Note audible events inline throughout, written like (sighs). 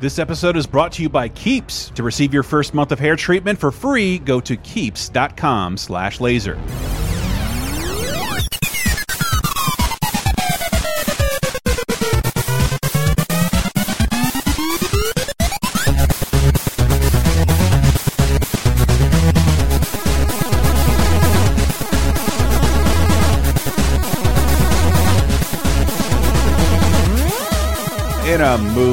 This episode is brought to you by Keeps. To receive your first month of hair treatment for free, go to keeps.com/laser.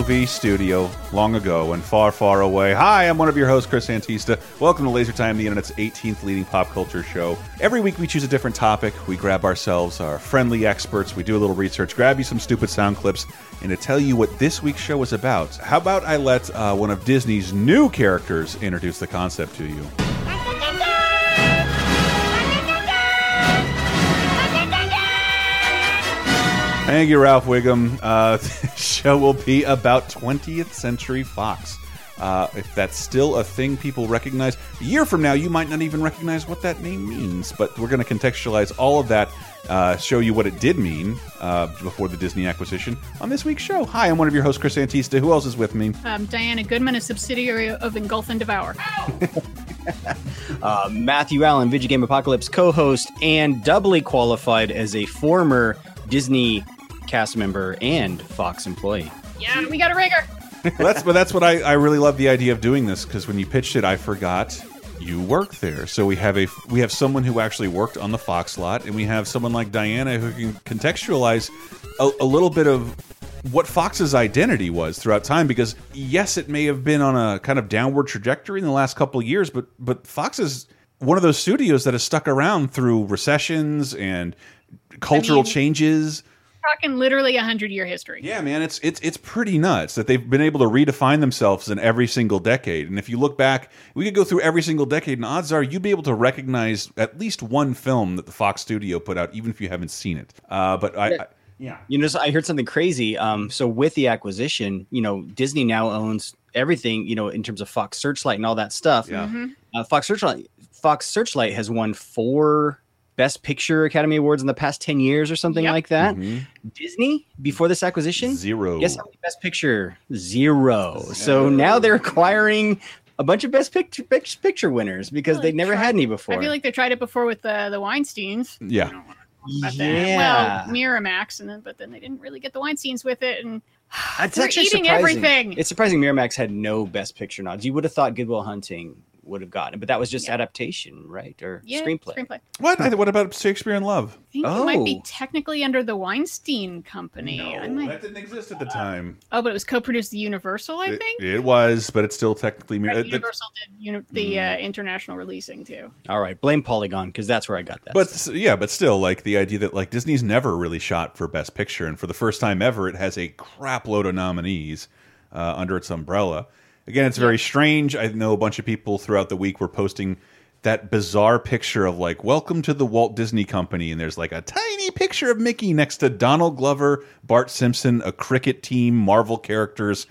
movie studio long ago and far, far away. Hi, I'm one of your hosts, Chris Antista. Welcome to Laser Time, the internet's 18th leading pop culture show. Every week we choose a different topic. We grab ourselves our friendly experts. We do a little research, grab you some stupid sound clips, and to tell you what this week's show is about, how about I let uh, one of Disney's new characters introduce the concept to you? Thank you, Ralph Wiggum. Uh, (laughs) the show will be about 20th Century Fox. Uh, if that's still a thing people recognize, a year from now, you might not even recognize what that name means. But we're going to contextualize all of that, uh, show you what it did mean uh, before the Disney acquisition on this week's show. Hi, I'm one of your hosts, Chris Antista. Who else is with me? Um, Diana Goodman, a subsidiary of Engulf and Devour. (laughs) uh, Matthew Allen, Video Game Apocalypse co host, and doubly qualified as a former Disney cast member and Fox employee. Yeah, we got a rigger. well, (laughs) that's but that's what I, I really love the idea of doing this because when you pitched it, I forgot you work there. So we have a we have someone who actually worked on the Fox lot, and we have someone like Diana who can contextualize a, a little bit of what Fox's identity was throughout time. Because yes, it may have been on a kind of downward trajectory in the last couple of years, but but Fox is one of those studios that has stuck around through recessions and cultural I mean, changes talking literally a hundred year history. Yeah, man, it's it's it's pretty nuts that they've been able to redefine themselves in every single decade. And if you look back, we could go through every single decade, and odds are you'd be able to recognize at least one film that the Fox studio put out, even if you haven't seen it. Uh, but I, I yeah. You know, I heard something crazy. Um, so with the acquisition, you know, Disney now owns everything. You know, in terms of Fox Searchlight and all that stuff. Yeah. Mm -hmm. uh, Fox Searchlight, Fox Searchlight has won four Best Picture Academy Awards in the past 10 years or something yep. like that. Mm-hmm. Disney, before this acquisition, zero. Guess how many Best Picture? Zero. zero. So now they're acquiring a bunch of Best Picture, picture winners because they never tried, had any before. I feel like they tried it before with the, the Weinsteins. Yeah. Yeah. Well, Miramax, and then but then they didn't really get the Weinsteins with it, and it's they're actually eating surprising. everything. It's surprising Miramax had no Best Picture nods. You would have thought Good Will Hunting would have gotten, but that was just yeah. adaptation, right? Or yeah, screenplay. Screenplay. What? what about Shakespeare in Love? I think oh. it might be technically under the Weinstein Company. No, might... that didn't exist at the time. Oh, but it was co-produced the Universal, I it, think. It was, but it's still technically right, Universal did uni the mm. uh, international releasing too. All right, blame Polygon because that's where I got that. But stuff. yeah, but still, like the idea that like Disney's never really shot for Best Picture, and for the first time ever, it has a crap load of nominees uh, under its umbrella. Again, it's very strange. I know a bunch of people throughout the week were posting that bizarre picture of like welcome to the Walt Disney Company and there's like a tiny picture of Mickey next to Donald Glover, Bart Simpson, a cricket team, Marvel characters,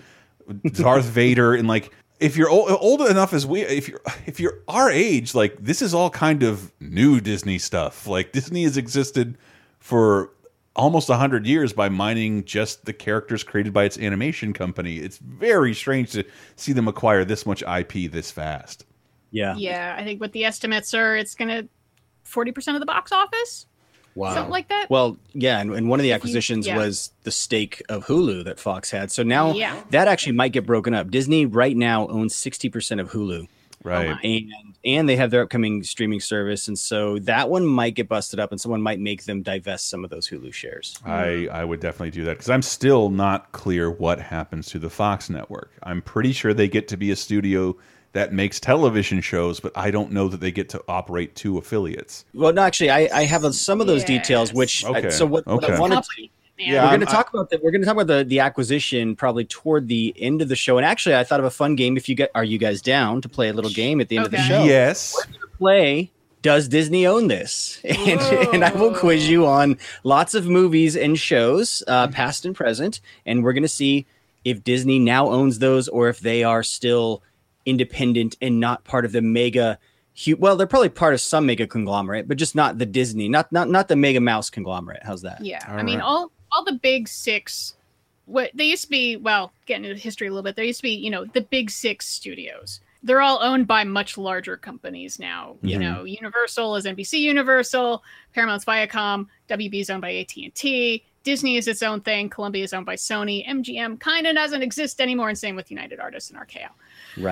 Darth (laughs) Vader and like if you're old, old enough as we if you're if you're our age like this is all kind of new Disney stuff. Like Disney has existed for almost 100 years by mining just the characters created by its animation company. It's very strange to see them acquire this much IP this fast. Yeah. Yeah, I think what the estimates are, it's going to 40% of the box office. Wow. Something like that. Well, yeah, and, and one of the acquisitions you, yeah. was the stake of Hulu that Fox had. So now yeah. that actually might get broken up. Disney right now owns 60% of Hulu. Right. Um, and and they have their upcoming streaming service, and so that one might get busted up, and someone might make them divest some of those Hulu shares. I I would definitely do that because I'm still not clear what happens to the Fox network. I'm pretty sure they get to be a studio that makes television shows, but I don't know that they get to operate two affiliates. Well, no, actually, I, I have some of those yes. details. Which okay. so what, okay. what I wanted to yeah, we're going to talk about the we're going to talk about the the acquisition probably toward the end of the show. And actually, I thought of a fun game. If you get, are you guys down to play a little game at the end okay. of the show? Yes. play. Does Disney own this? (laughs) And, and I will quiz you on lots of movies and shows, uh, past and present, and we're going to see if Disney now owns those or if they are still independent and not part of the mega well, they're probably part of some mega conglomerate, but just not the Disney, not not not the Mega Mouse conglomerate. How's that? Yeah, all I mean, all all the big six what they used to be. Well, getting into history a little bit, there used to be, you know, the big six studios. They're all owned by much larger companies now. You Mhm. know, Universal is NBC Universal, Paramount's Viacom, WB is owned by AT and T, Disney is its own thing, Columbia is owned by Sony, MGM kind of doesn't exist anymore, and same with United Artists and RKO. Right.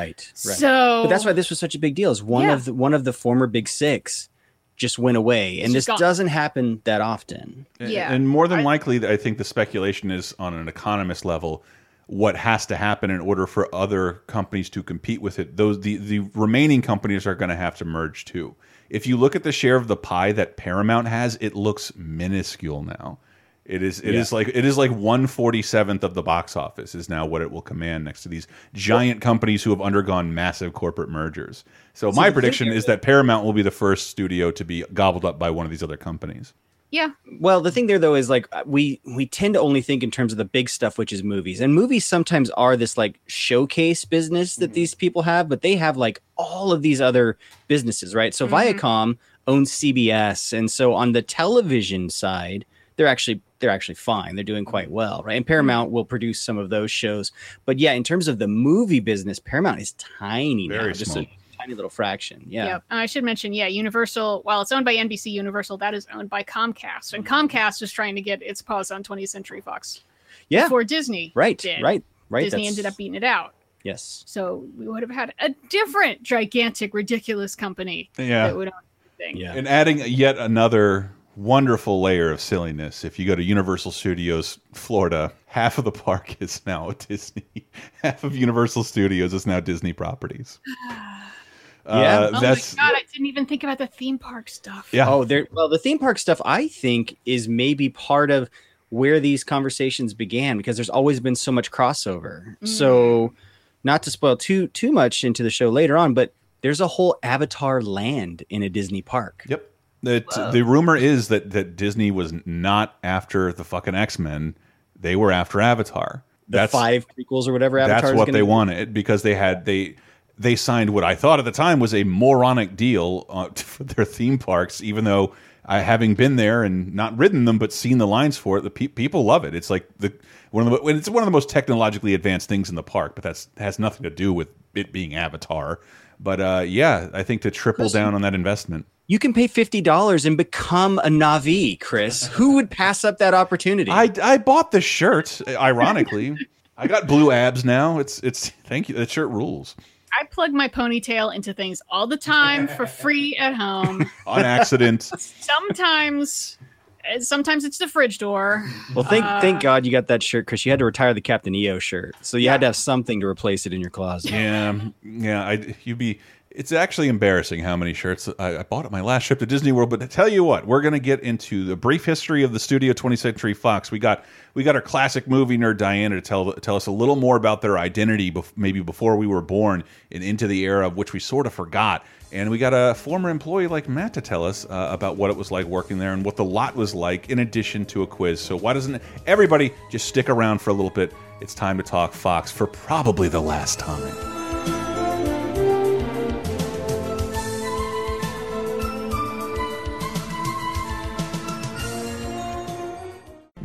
Right. So, but that's why this was such a big deal. Is one Yeah. of the one of the former big six just went away, and this gone. doesn't happen that often. Yeah. And more than likely, I think the speculation is on an economist level. What has to happen in order for other companies to compete with it? Those the the remaining companies are going to have to merge too. If you look at the share of the pie that Paramount has, it looks minuscule now. It is it is Yeah. like it is like one forty seventh of the box office is now what it will command next to these giant companies who have undergone massive corporate mergers. So my prediction is that Paramount will be the first studio to be gobbled up by one of these other companies. yeah, Well, the thing there though is like we we tend to only think in terms of the big stuff, which is movies, and movies sometimes are this like showcase business that these people have, but they have like all of these other businesses, right? So Mhm. Viacom owns CBS, and so on the television side, they're actually they're actually fine. They're doing quite mm-hmm. well, right? And Paramount will produce some of those shows, but yeah, in terms of the movie business, Paramount is tiny now, Very just a tiny little fraction. Yeah. Yep. And I should mention, yeah, Universal, while it's owned by NBC Universal, that is owned by Comcast. And mm-hmm. Comcast is trying to get its paws on 20th Century Fox Yeah. before Disney. Right. did. Right. Right. Disney That's- ended up beating it out. Yes. So we would have had a different gigantic, ridiculous company Yeah. that would own. Yeah. And adding yet another wonderful layer of silliness. If you go to Universal Studios Florida, half of the park (laughs) is now (laughs) Disney. Half of Universal Studios is now Disney properties. (sighs) Yeah. Uh, Oh that's my god, I didn't even think about the theme park stuff. yeah. Oh, there. Well, the theme park stuff, I think, is maybe part of where these conversations began because there's always been so much crossover. So, not to spoil too too much into the show later on, but there's a whole Avatar land in a Disney park. Yep. The, Whoa. the rumor is that that Disney was not after the fucking X Men; they were after Avatar. The five prequels or whatever. Avatar that's is what they be. wanted because they had they they signed what I thought at the time was a moronic deal uh, (laughs) for their theme parks, even though I having been there and not ridden them but seen the lines for it, the pe people love it. It's like the one of the it's one of the most technologically advanced things in the park, but that's has nothing to do with it being Avatar. But uh, yeah, I think to triple Listen. down on that investment. You can pay fifty dollars and become a Navi, Chris. Who would pass up that opportunity? I I bought the shirt. Ironically, I got blue abs now. It's it's thank you. That shirt rules. I plug my ponytail into things all the time for free at home. (laughs) On accident. sometimes, uh, sometimes it's the fridge door. well, thank Uh, thank God you got that shirt, Chris. You had to retire the Captain EO shirt, so you had to have something to replace it in your closet. Yeah, yeah. I you'd be. It's actually embarrassing how many shirts I, I bought at my last trip to Disney World. But to tell you what, we're going to get into the brief history of the Studio 20th Century Fox. We got we got our classic movie nerd Diana to tell tell us a little more about their identity, bef maybe before we were born, and into the era of which we sort of forgot. And we got a former employee like Matt to tell us uh, about what it was like working there and what the lot was like, in addition to a quiz. So why doesn't everybody just stick around for a little bit? It's time to talk Fox for probably the last time.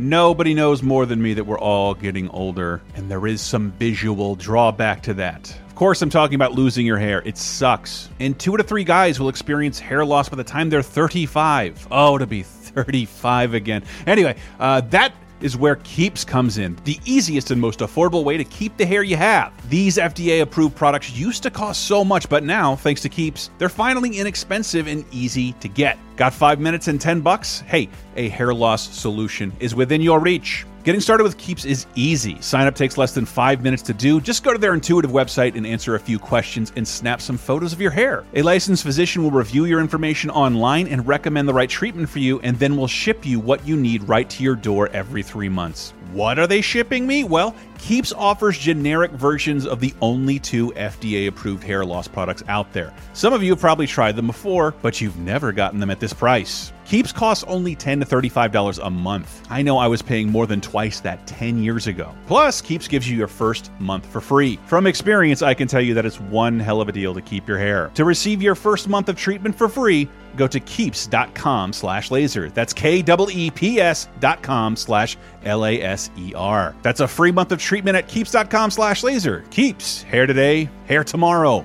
Nobody knows more than me that we're all getting older, and there is some visual drawback to that. Of course, I'm talking about losing your hair. It sucks. And two out of three guys will experience hair loss by the time they're 35. Oh, to be 35 again. Anyway, uh, that is where Keeps comes in, the easiest and most affordable way to keep the hair you have. These FDA approved products used to cost so much, but now, thanks to Keeps, they're finally inexpensive and easy to get. Got five minutes and 10 bucks? Hey, a hair loss solution is within your reach. Getting started with Keeps is easy. Sign up takes less than five minutes to do. Just go to their intuitive website and answer a few questions and snap some photos of your hair. A licensed physician will review your information online and recommend the right treatment for you, and then will ship you what you need right to your door every three months. What are they shipping me? Well, Keeps offers generic versions of the only two FDA approved hair loss products out there. Some of you have probably tried them before, but you've never gotten them at this price. Keeps costs only 10 to $35 a month. I know I was paying more than twice that 10 years ago. Plus, Keeps gives you your first month for free. From experience, I can tell you that it's one hell of a deal to keep your hair. To receive your first month of treatment for free, go to keeps.com slash laser. That's K-E-E-P-S dot com slash L-A-S-E-R. That's a free month of treatment at keeps.com slash laser. Keeps. Hair today, hair tomorrow.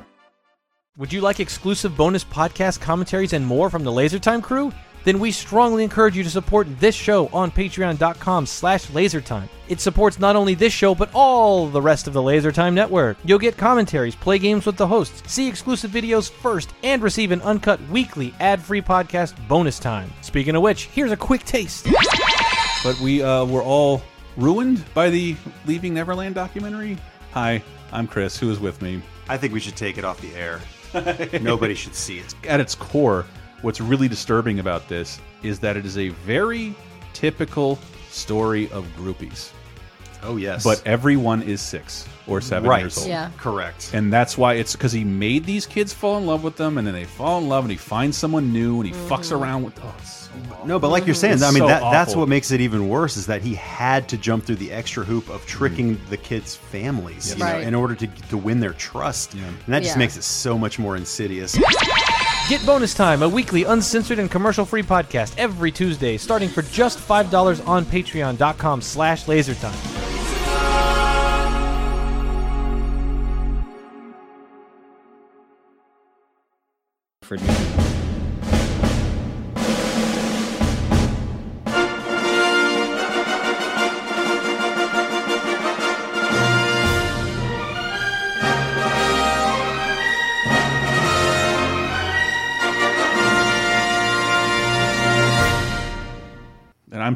Would you like exclusive bonus podcast commentaries and more from the LaserTime crew? Then we strongly encourage you to support this show on patreon.com slash lasertime. It supports not only this show, but all the rest of the LaserTime network. You'll get commentaries, play games with the hosts, see exclusive videos first, and receive an uncut weekly ad-free podcast bonus time. Speaking of which, here's a quick taste. But we uh, were all ruined by the Leaving Neverland documentary. Hi, I'm Chris. Who is with me? I think we should take it off the air. (laughs) Nobody should see it. At its core, what's really disturbing about this is that it is a very typical story of groupies. Oh yes, But everyone is six or seven right, years old. Yeah. correct. And that's why it's because he made these kids fall in love with them, and then they fall in love, and he finds someone new, and he mm-hmm. fucks around with. Oh, so. No, but like you're saying, It's I mean so that that's what makes it even worse is that he had to jump through the extra hoop of tricking mm-hmm. the kids' families, you know, Right. in order to to win their trust, Yeah. and that just Yeah. makes it so much more insidious. Get Bonus Time, a weekly uncensored and commercial-free podcast every Tuesday, starting for just $5 on patreon.com slash lasertime.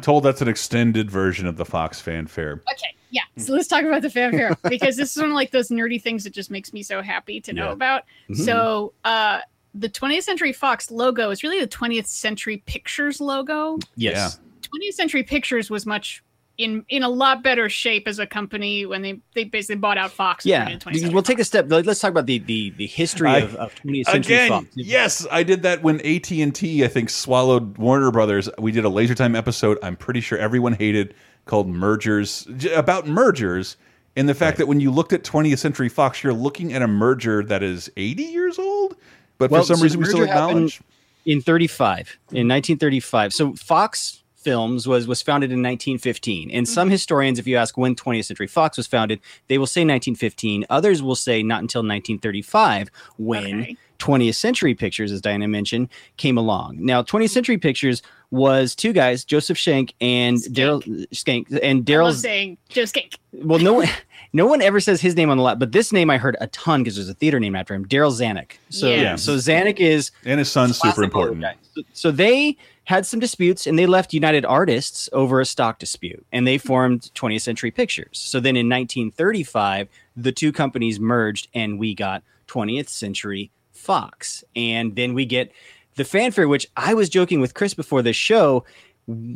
I'm told that's an extended version of the Fox fanfare. Okay, yeah. So let's talk about the fanfare (laughs) because this is one of like those nerdy things that just makes me so happy to know Yeah. about. So, uh, the 20th Century Fox logo is really the 20th Century Pictures logo. yes. 20th Century Pictures was much in in a lot better shape as a company when they they basically bought out Fox. Yeah, turned it into 20th Century we'll take a step. Let's talk about the the, the history I- of, of 20th century Again, Fox. yes, I did that when AT and T, I think, swallowed Warner Brothers. We did a Laser Time episode. I'm pretty sure everyone hated called mergers about mergers, and the fact that when you looked at 20th Century Fox, you're looking at a merger that is 80 years old, but Well, for some so reason we still merger happened- acknowledge. in 35 in 1935 so fox films was was founded in 1915 and some mm-hmm. historians if you ask when 20th century fox was founded they will say 1915 others will say not until 1935 when Okay. 20th century pictures as diana mentioned came along now 20th century pictures was two guys joseph schenck and daryl zanuck and I love daryl's saying just cake. well no (laughs) one no one ever says his name on the lot but this name i heard a ton because there's a theater name after him daryl zanuck so Yeah. so zanuck is And his son's super important. So, so they had some disputes and they left United Artists over a stock dispute and they formed 20th Century Pictures. So then in 1935, the two companies merged and we got 20th Century Fox. And then we get the fanfare, which I was joking with Chris before this show.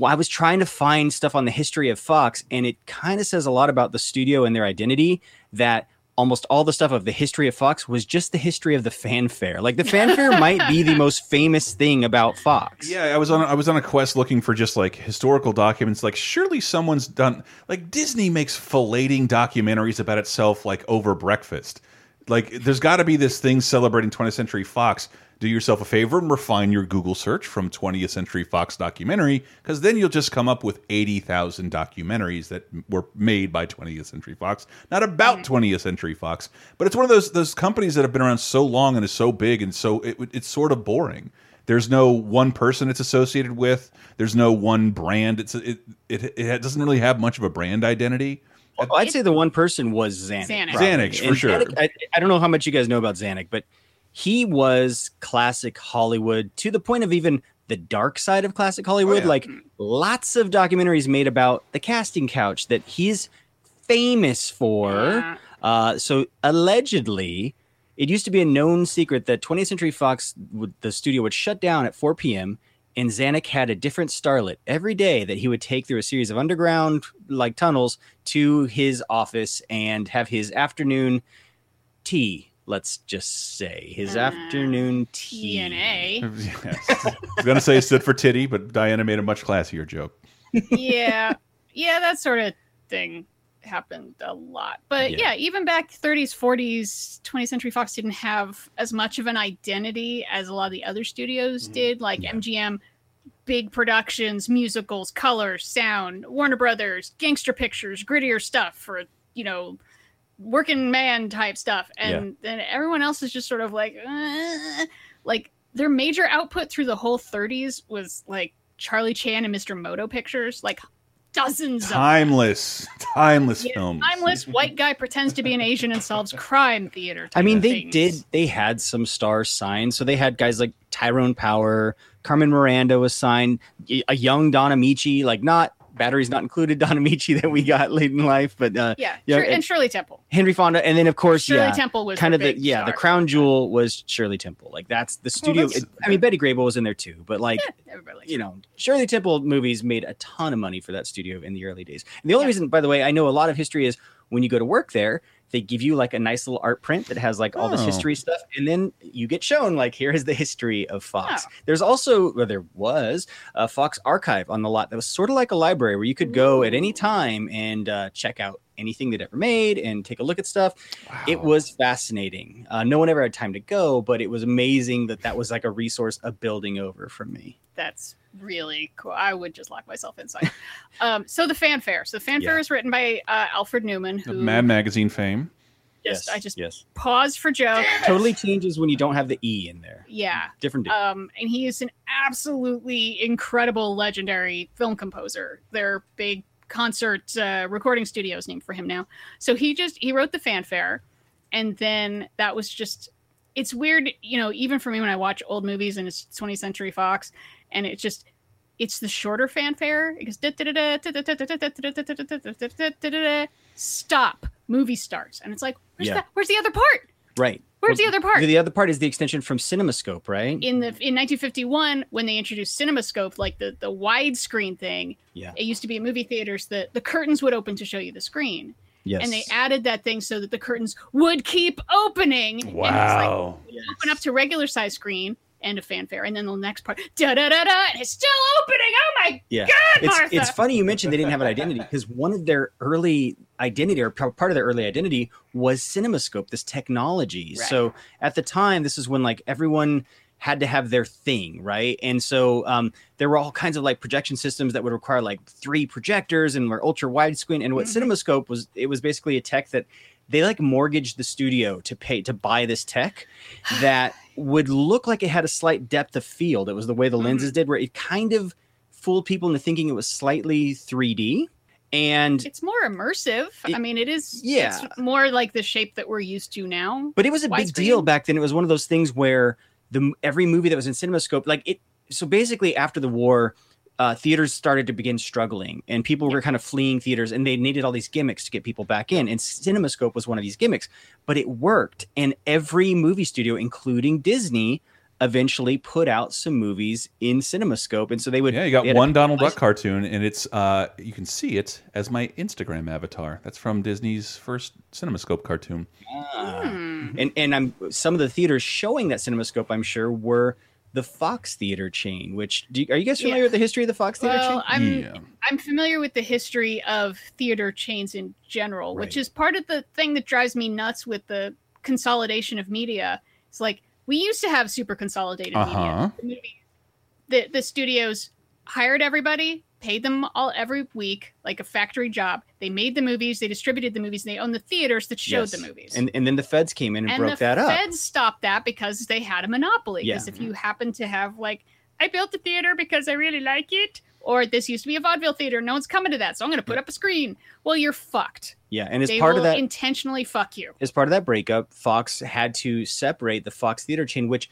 I was trying to find stuff on the history of Fox, and it kind of says a lot about the studio and their identity that almost all the stuff of the history of Fox was just the history of the fanfare. Like the fanfare might be the most famous thing about Fox. Yeah, I was on I was on a quest looking for just like historical documents. Like, surely someone's done like Disney makes filleting documentaries about itself like over breakfast. Like, there's got to be this thing celebrating 20th Century Fox. Do yourself a favor and refine your Google search from 20th Century Fox documentary, because then you'll just come up with 80,000 documentaries that were made by 20th Century Fox, not about mm-hmm. 20th Century Fox. But it's one of those those companies that have been around so long and is so big and so it, it's sort of boring. There's no one person it's associated with. There's no one brand. It's it it, it doesn't really have much of a brand identity. Well, I'd say the one person was Zanuck. Zanuck. probably. Zanuck, for And sure. Zanuck- I, I don't know how much you guys know about Zanuck, but he was classic Hollywood to the point of even the dark side of classic Hollywood. yeah. Like lots of documentaries made about the casting couch that he's famous for. Yeah. Uh, so allegedly, it used to be a known secret that 20th Century Fox, would, the studio would shut down at 4 p.m. And Zanuck had a different starlet every day that he would take through a series of underground like tunnels to his office and have his afternoon tea let's just say his Uh, afternoon tea. TNA. (laughs) Yes. I was gonna say it stood for titty, but Diana made a much classier joke. yeah, yeah, that sort of thing happened a lot. But Yeah. yeah. even back 30s, 40s, 20th Century Fox didn't have as much of an identity as a lot of the other studios did. Like Yeah. MGM, big productions, musicals, color, sound, Warner Brothers, gangster pictures, grittier stuff for you know working man type stuff, and then everyone else is just sort of like, uh, like their major output through the whole 30s was like Charlie Chan and Mr. Moto pictures, like dozens of Timeless, timeless Yeah, films. timeless white guy pretends to be an Asian and solves (laughs) crime theater. I mean, type they things. did. They had some stars signed, so they had guys like Tyrone Power, Carmen Miranda was signed, a young Don Ameche, like not batteries not included (laughs) Don Ameche that we got late in life, but uh, Yeah, and- and Shirley Temple. Henry Fonda, and then of course, Shirley yeah, Temple was kind of the yeah, the crown jewel was Shirley Temple. Like that's the studio. that's- I mean, Betty Grable was in there too, but like Yeah, you know, Shirley Temple movies made a ton of money for that studio in the early days. And the only Yeah. reason, by the way, I know a lot of history is when you go to work there, they give you like a nice little art print that has like all this Oh. history stuff, and then you get shown like here is the history of Fox. Oh. There's also, or there was, a Fox archive on the lot that was sort of like a library where you could go at any time and uh, check out anything they'd ever made and take a look at stuff. It was fascinating. Uh, no one ever had time to go, but it was amazing that that was like a resource of building over from me. That's really cool. I would just lock myself inside. um, so the fanfare. So the fanfare Yeah. is written by uh, Alfred Newman, Of who Mad Magazine fame. just I just yes. pause for joke. totally changes when you don't have the e in there. Yeah. Different. dude. Um, and he is an absolutely incredible, legendary film composer. Their big concert uh, recording studio is named for him now. So he just he wrote the fanfare, and then that was just. It's weird, you know, even for me when I watch old movies and it's 20th Century Fox, and it's just. It's the shorter fanfare. It goes stop. Movie starts, and it's like, where's Yeah. that? Where's the other part? right. Where's the other part? The other part is the extension from CinemaScope, right? in the in 1951 when they introduced CinemaScope, like the the widescreen thing, yeah. it used to be in movie theaters that the curtains would open to show you the screen, Yes. and they added that thing so that the curtains would keep opening. And it's like Wow. open up to regular size screen and a fanfare, and then the next part, da da da da, and it's still opening. Oh my Yeah. God, it's, Martha! it's funny you mentioned they didn't have an identity because one of their early identity or part of their early identity was CinemaScope, this technology. Right. So at the time, this is when like everyone had to have their thing, right? And so um, there were all kinds of like projection systems that would require like three projectors and were ultra widescreen. And what Mhm. CinemaScope was, it was basically a tech that they like mortgaged the studio to pay to buy this tech that would look like it had a slight depth of field. It was the way the Mhm. lenses did, where it kind of fooled people into thinking it was slightly 3D. And It's more immersive. It- I mean, it is. yeah. it's more like the shape that we're used to now. but it was a big Widescreen? deal back then. It was one of those things where the every movie that was in CinemaScope, like it. So basically, after the war, uh, theaters started to begin struggling, and people were kind of fleeing theaters, and they needed all these gimmicks to get people back in. And CinemaScope was one of these gimmicks, but it worked. And every movie studio, including Disney, eventually put out some movies in CinemaScope, and so they would. Yeah, you got they had a one Donald Duck cartoon, and it's uh, you can see it as my Instagram avatar. That's from Disney's first CinemaScope cartoon. Ah. Hmm. and and I'm some of the theaters showing that CinemaScope, I'm sure, were the Fox Theater chain. Which do you, are you guys familiar Yeah. with the history of the Fox Theater Well, chain? I'm yeah. I'm familiar with the history of theater chains in general, which is part of the thing that drives me nuts with the consolidation of media. It's like we used to have super consolidated Uh-huh. media. The, movie, the the studios hired everybody, paid them all every week like a factory job. They made the movies, they distributed the movies, and they owned the theaters that showed Yes. the movies. And and then the feds came in and, and broke that up. The feds stopped that because they had a monopoly. Yeah. Because if you happen to have like, I built the theater because I really like it, or this used to be a vaudeville theater, no one's coming to that, so I'm going to put up a screen. Well, you're fucked. yeah, and as they part of that, intentionally fuck you. as part of that breakup, Fox had to separate the Fox Theater chain, which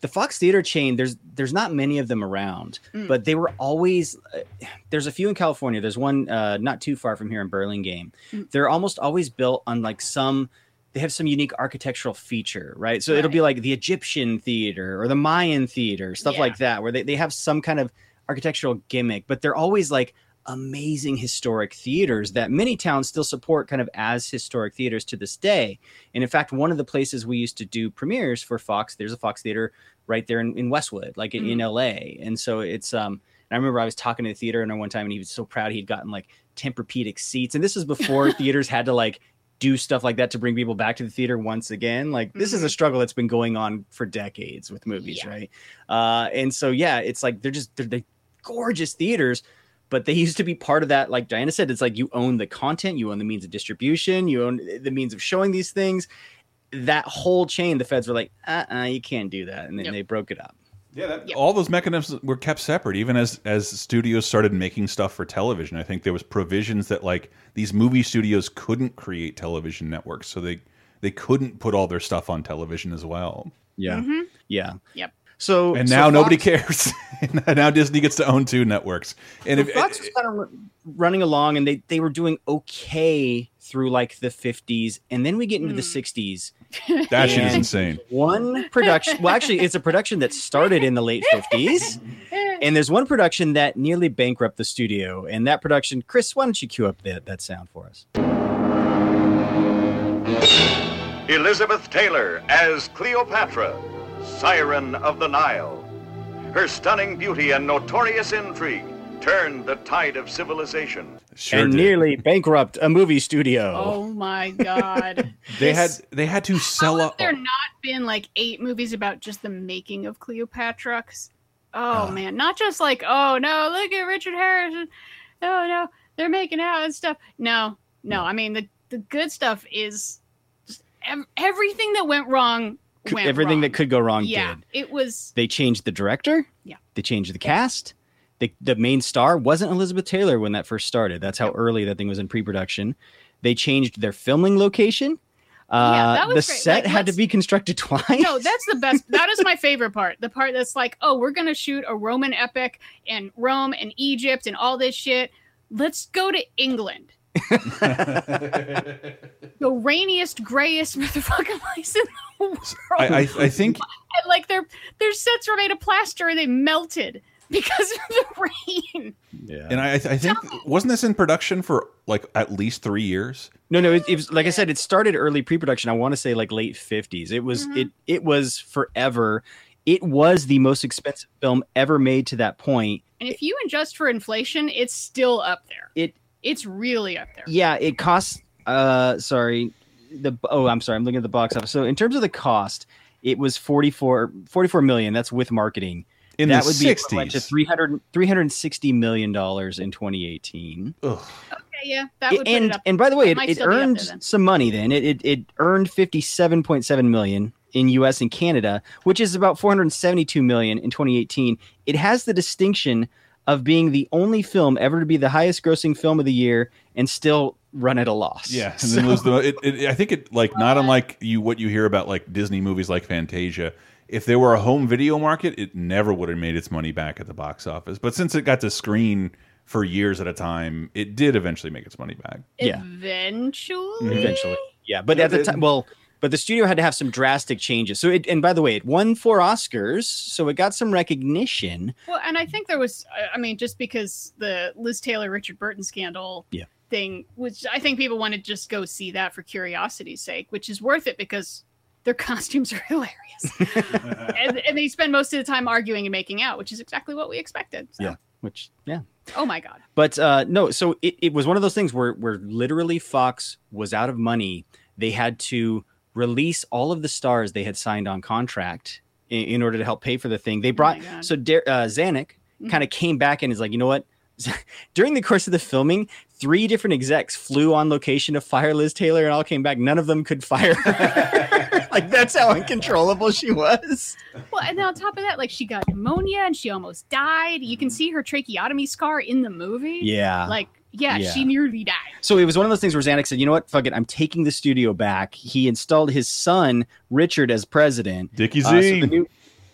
the Fox Theater chain there's there's not many of them around, Mm. but they were always uh, there's a few in California. There's one uh, not too far from here in Burlingame. Mm. They're almost always built on like some they have some unique architectural feature, right? So it'll be like the Egyptian theater or the Mayan theater, stuff Yeah. like that, where they, they have some kind of architectural gimmick, but they're always like amazing historic theaters that many towns still support kind of as historic theaters to this day. And in fact, one of the places we used to do premieres for Fox, there's a Fox theater right there in, in Westwood, like in, in LA. And so it's um and I remember I was talking to the theater owner one time and he was so proud he'd gotten like Tempur-Pedic seats. And this is before (laughs) theaters had to like do stuff like that to bring people back to the theater once again. Like this is a struggle that's been going on for decades with movies, Yeah. right? Uh, and so yeah, it's like they're just they're, they're gorgeous theaters, but they used to be part of that. Like Diana said, it's like you own the content, you own the means of distribution, you own the means of showing these things. That whole chain, the feds were like, uh, uh you can't do that, and then Yep. they broke it up. Yeah, that, Yep. all those mechanisms were kept separate. Even as as studios started making stuff for television, I think there was provisions that like these movie studios couldn't create television networks, so they they couldn't put all their stuff on television as well. Yeah, Mhm. yeah. Yep. So And so now nobody cares. (laughs) now Disney gets to own two networks. And So if, Fox was kind of running along, and they they were doing okay through like the 50s, and then we get into the Mm. 60s. (laughs) that shit is insane. One production, well, actually, it's a production that started in the late 50s, and there's one production that nearly bankrupted the studio, and that production, Chris, why don't you cue up that that sound for us? Elizabeth Taylor as Cleopatra, Siren of the Nile. Her stunning beauty and notorious intrigue turned the tide of civilization. Sure and did. nearly bankrupt a movie studio. Oh my god. (laughs) they had they had to How sell have up. there not been like eight movies about just the making of Cleopatra? 'Cause- Oh Uh. man, not just like oh no, look at Richard Harrison. Oh no, they're making out and stuff. No, no. I mean the the good stuff is just ev- everything that went wrong. Everything wrong. that could go wrong Yeah, did. it was. They changed the director. Yeah. They changed the cast. The, the main star wasn't Elizabeth Taylor when that first started. That's how early that thing was in pre-production. They changed their filming location. Uh, Yeah, that the was great. set Like, had to be constructed (laughs) twice. No, that's the best. (laughs) That is my favorite part. The part that's like, oh, we're gonna shoot a Roman epic and Rome and Egypt and all this shit. Let's go to England. (laughs) the rainiest, grayest motherfucking place in the world. I, I, I think And, like their their sets were made of plaster and they melted because of the rain. yeah. and I, I think wasn't this in production for like at least three years? No, no, it, it was like I said, it started early pre-production. I want to say like late fifties. It was Mhm. it it was forever. It was the most expensive film ever made to that point. And if you adjust for inflation, it's still up there. It It's really up there. yeah, it costs. Uh, sorry, the oh, I'm sorry, I'm looking at the box office. So in terms of the cost, it was 44, 44 million. That's with marketing. In that the would be equivalent to 300, 360 million dollars in 2018. Ugh. Okay, yeah, that would put and it up. and by the way, it, it still be up earned there some money. Then it, it it earned fifty seven point seven million in U.S. and Canada, which is about four hundred seventy two million in twenty eighteen. It has the distinction of being the only film ever to be the highest grossing film of the year and still run at a loss. Yeah, and So- then lose the. It, it, I think it like not unlike you what you hear about like Disney movies like Fantasia. If there were a home video market, it never would have made its money back at the box office. But since it got to screen for years at a time, it did eventually make its money back. yeah. Eventually. eventually. Yeah, but Yeah, at the time, well, but the studio had to have some drastic changes. So it, and by the way, it won four Oscars, so it got some recognition. Well, and I think there was, I- I mean, just because the Liz Taylor Richard Burton scandal Yeah. thing, which I think people want to just go see that for curiosity's sake, which is worth it because their (laughs) costumes are hilarious. (laughs) and, and they spend most of the time arguing and making out, which is exactly what we expected. So, Yeah. Which, yeah, Oh my God. But uh, no, so it, it was one of those things where where literally Fox was out of money. They had to release all of the stars they had signed on contract in, in order to help pay for the thing. They brought God. so Dar- uh, Zanuck Mhm. kind of came back and is like, you know what? (laughs) During the course of the filming, three different execs flew on location to fire Liz Taylor and all came back. None of them could fire her. (laughs) like that's how uncontrollable she was. Well, and then on top of that, like she got pneumonia and she almost died. You can see her tracheotomy scar in the movie. Yeah. Like, yeah, Yeah. she nearly died. So it was one of those things where Zanuck said, "You know what? Fuck it. I'm taking the studio back." He installed his son Richard as president. Dickie Z. Uh, so the new,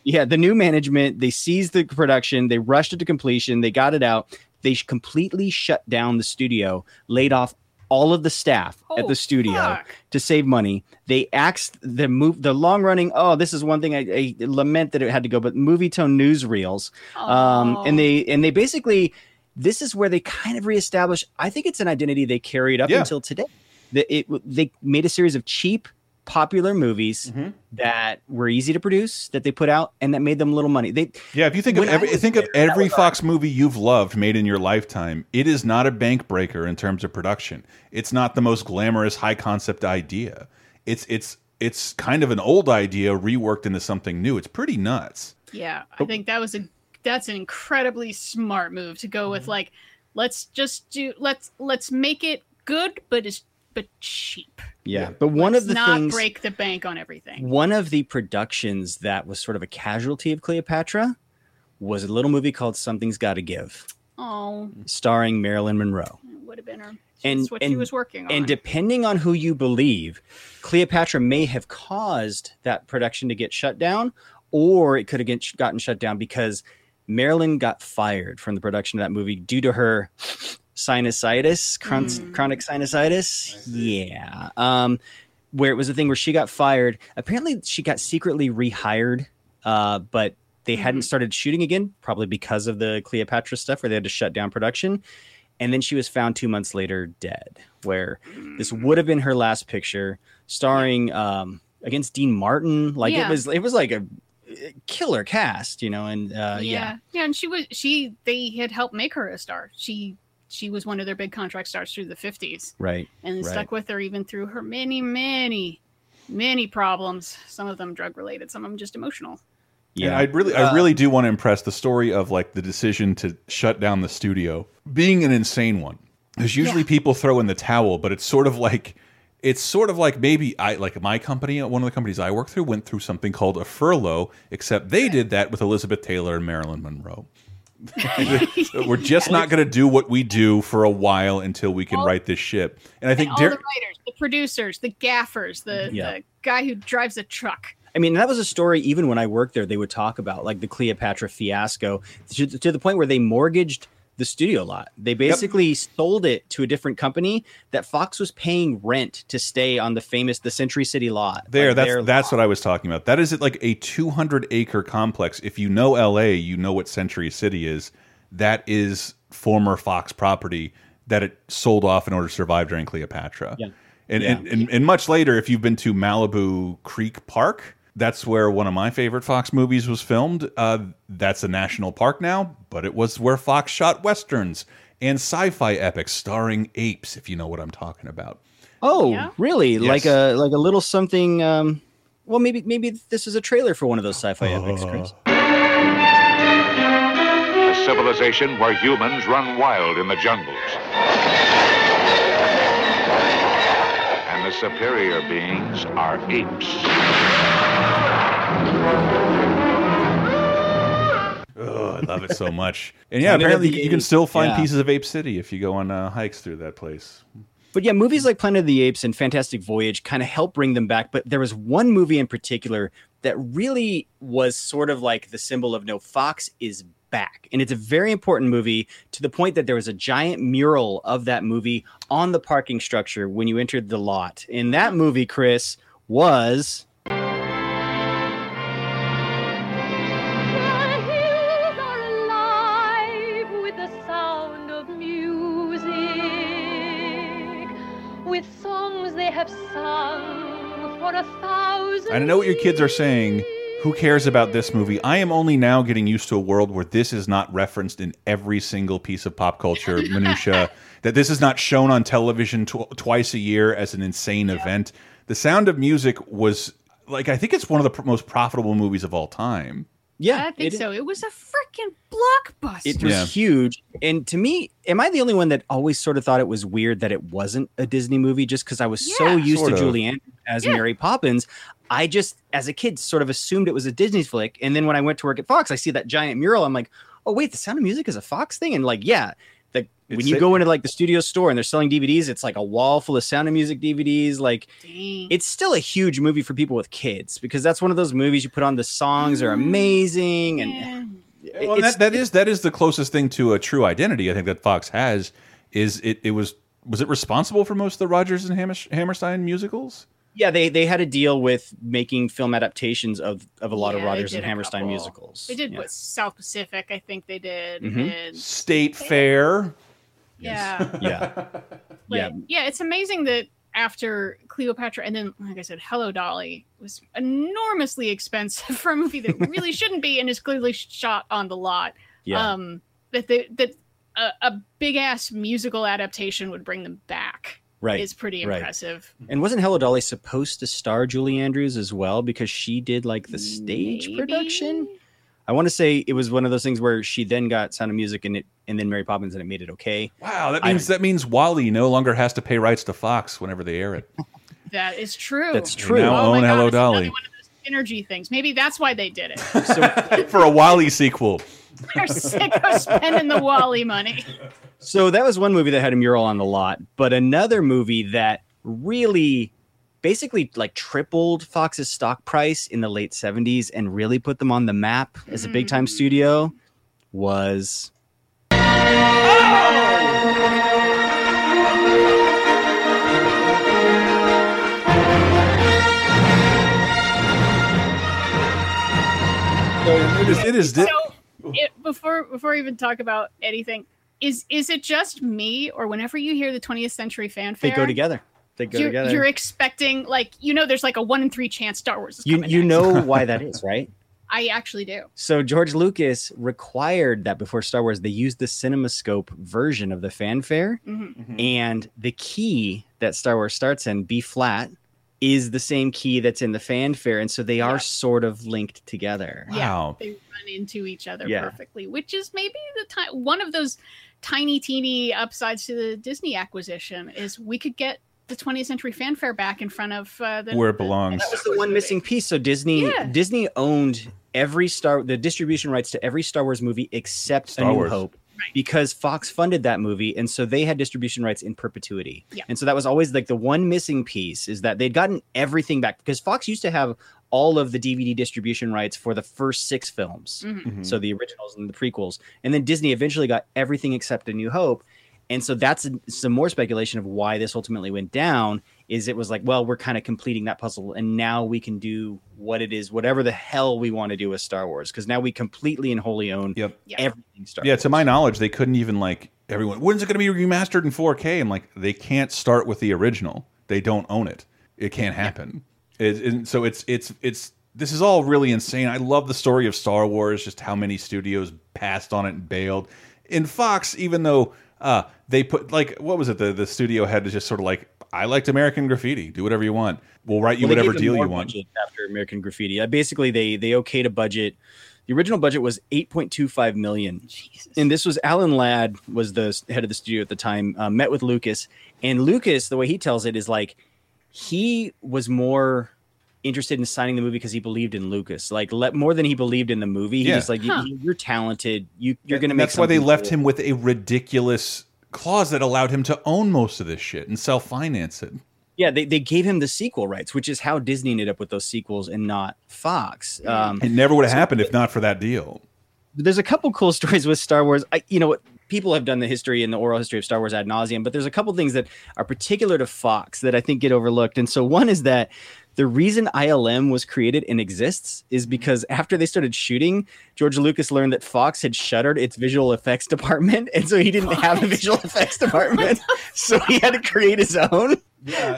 yeah, the new management they seized the production. They rushed it to completion. They got it out. They completely shut down the studio, laid off all of the staff at Oh, the studio fuck. to save money. They axed the move, the long running. Oh, this is one thing I, I lament that it had to go, but Movietone newsreels um, Oh. and they and they basically this is where they kind of reestablish. I think it's an identity they carried up Yeah. until today. The, it, they made a series of cheap, popular movies Mm-hmm. that were easy to produce, that they put out, and that made them little money. They Yeah, if you think of every think of there, that every was Fox movie you've loved made in your lifetime, it is not a bank breaker in terms of production. It's not the most glamorous high concept idea. It's it's it's kind of an old idea reworked into something new. It's pretty nuts. Yeah, I think that was a that's an incredibly smart move to go Mm-hmm. with like let's just do let's let's make it good but it's but cheap. yeah, but one Let's of the not things break the bank on everything. one of the productions that was sort of a casualty of Cleopatra was a little movie called Something's Got to Give, Oh, starring Marilyn Monroe. it would have been her. And- That's what she and- was working on. And depending on who you believe, Cleopatra may have caused that production to get shut down, or it could have get, gotten shut down because Marilyn got fired from the production of that movie due to her sinusitis, chron- Mm. chronic sinusitis. Yeah. Um, where it was a thing where she got fired. Apparently, she got secretly rehired, uh, but they hadn't started shooting again, probably because of the Cleopatra stuff, where they had to shut down production. And then she was found two months later dead. Where this would have been her last picture, starring um, against Dean Martin. Like Yeah. it was, it was like a killer cast, you know. And uh, yeah, yeah, yeah, and she was she they had helped make her a star. She she was one of their big contract stars through the fifties, right. and Right. stuck with her even through her many, many, many problems. Some of them drug related, some of them just emotional. Yeah, Yeah, I really, I really do want to impress the story of like the decision to shut down the studio being an insane one. There's usually Yeah. people throw in the towel, but it's sort of like it's sort of like maybe I like my company, one of the companies I work through, went through something called a furlough, except they did that with Elizabeth Taylor and Marilyn Monroe. (laughs) (laughs) We're just not going to do what we do for a while until we can All- right this ship. And I think all the writers, the producers, the gaffers, the, Yeah. the guy who drives a truck. I mean, that was a story. Even when I worked there, they would talk about like the Cleopatra fiasco to, to the point where they mortgaged the studio lot. They basically sold it to a different company that Fox was paying rent to stay on the famous the Century City lot. There, Like, that's that's lot. what I was talking about. That is like a 200 acre complex. If you know LA, you know what Century City is. That is former Fox property that it sold off in order to survive during Cleopatra. Yeah. And, Yeah. and, and and much later, if you've been to Malibu Creek Park, that's where one of my favorite Fox movies was filmed. Uh, that's a national park now, but it was where Fox shot westerns and sci-fi epics starring apes. If you know what I'm talking about. Oh, Yeah. really? Like a like a little something. Um, well, maybe maybe this is a trailer for one of those sci-fi epics, Chris. (laughs) A civilization where humans run wild in the jungles. And the superior beings are apes. Oh, I love it so (laughs) much. And yeah, apparently you can still find yeah. pieces of Ape City if you go on uh, hikes through that place. But yeah, movies like Planet of the Apes and Fantastic Voyage kind of help bring them back. But there was one movie in particular that really was sort of like the symbol of no, Fox is back. And it's a very important movie to the point that there was a giant mural of that movie on the parking structure when you entered the lot. And that movie, Chris, was. Have sung for a thousand. I know what your kids are saying. Who cares about this movie? I am only now getting used to a world where this is not referenced in every single piece of pop culture (laughs) minutia. that this is not shown on television tw twice a year as an insane event. The Sound of Music was like I think it's one of the pr most profitable movies of all time. Yeah, I think it- so. It was a freaking blockbuster. It was Yeah. huge. And to me, am I the only one that always sort of thought it was weird that it wasn't a Disney movie just because I was so used to of. Julie Andrews as Yeah. Mary Poppins? I just, as a kid, sort of assumed it was a Disney flick. And then when I went to work at Fox, I see that giant mural. I'm like, oh, wait, the Sound of Music is a Fox thing? And like, yeah. The, when you a- go into like the studio store and they're selling DVDs, it's like a wall full of Sound of Music DVDs. Like, Dang. it's still a huge movie for people with kids because that's one of those movies you put on. The songs are amazing, and Yeah. Well, and that, that is that is the closest thing to a true identity I think that Fox has. Is it? It was was it responsible for most of the Rodgers and Hammer, Hammerstein musicals? Yeah, they they had a deal with making film adaptations of of a lot of Yeah, they Rodgers and Hammerstein couple. musicals. They did Yeah. what South Pacific, I think they did. Mhm. and- State Fair. Yeah. (laughs) Yeah. But, Yeah. yeah. it's amazing that after Cleopatra and then, like I said, Hello Dolly was enormously expensive (laughs) for a movie that really (laughs) shouldn't be and is clearly shot on the lot. Yeah. Um, that they, that a, a big ass musical adaptation would bring them back right. is pretty right. impressive. And wasn't Hello Dolly supposed to star Julie Andrews as well because she did like the stage Maybe? production? I want to say it was one of those things where she then got Sound of Music and it and then Mary Poppins and it made it okay. Wow, that I- means that means WALL-E no longer has to pay rights to Fox whenever they air it. That is true. That's They true. now Oh own God, Hello it's another Dolly One of those synergy things. Maybe that's why they did it. (laughs) So (laughs) for a WALL-E sequel. They're sick of spending the WALL-E money. So that was one movie that had a mural on the lot, but another movie that really basically like tripled Fox's stock price in the late 70s and really put them on the map as a big time mm. studio was It is. It is di- So, it, before before we even talk about anything, is is it just me, or whenever you hear the 20th century fanfare, they go together. They go you're, together. you're expecting like you know, there's like a one in three chance Star Wars is you coming. you next. know (laughs) why that is, right? I actually do. So George Lucas required that before Star Wars they use the CinemaScope version of the fanfare, Mhm. and the key that Star Wars starts in B flat is the same key that's in the fanfare, and so they Yeah. are sort of linked together. Wow. They run into each other Yeah. perfectly, which is maybe the time one of those tiny teeny upsides to the Disney acquisition is we could get the 20th century fanfare back in front of uh, the where it the- belongs. That was the one missing piece. So Disney Yeah. Disney owned every Star the distribution rights to every Star Wars movie except Star A New Wars. Hope. Right. Because Fox funded that movie, and so they had distribution rights in perpetuity. Yeah. And so that was always like the one missing piece is that they'd gotten everything back because Fox used to have all of the DVD distribution rights for the first six films. Mhm. Mhm. So the originals and the prequels. And then Disney eventually got everything except A New Hope. And so that's some more speculation of why this ultimately went down is it was like, well, we're kind of completing that puzzle and now we can do what it is, whatever the hell we want to do with Star Wars because now we completely and wholly own Yep. Yeah. everything Star Yeah, Wars. to my knowledge, they couldn't even like everyone. When's it going to be remastered in 4K? I'm like, they can't start with the original. They don't own it. It can't happen. It, and so it's it's it's this is all really insane. I love the story of Star Wars, just how many studios passed on it and bailed. In Fox, even though uh, they put like what was it? The the studio head is just sort of like, I liked American Graffiti. Do whatever you want. We'll write you Well, whatever deal you want. after American Graffiti. Uh, basically, they they okayed a budget. The original budget was 8.25 million. Jesus. and this was Alan Ladd was the head of the studio at the time. Uh, met with Lucas, and Lucas, the way he tells it, is like he was more interested in signing the movie because he believed in Lucas, like let more than he believed in the movie. He Yeah. was like, you- Huh. "You're talented. You you're gonna make." That's why they something left cool." him with a ridiculous clause that allowed him to own most of this shit and self finance it. Yeah, they, they gave him the sequel rights, which is how Disney ended up with those sequels and not Fox. Um, It never would have happened if not for that deal. there's a couple cool (laughs) stories with Star Wars. I, you know what? People have done the history and the oral history of Star Wars ad nauseum, but there's a couple things that are particular to Fox that I think get overlooked. And so one is that the reason ILM was created and exists is mm-hmm. because after they started shooting, George Lucas learned that Fox had shuttered its visual effects department, and so he didn't have a visual effects (laughs) department, so he had to create his own.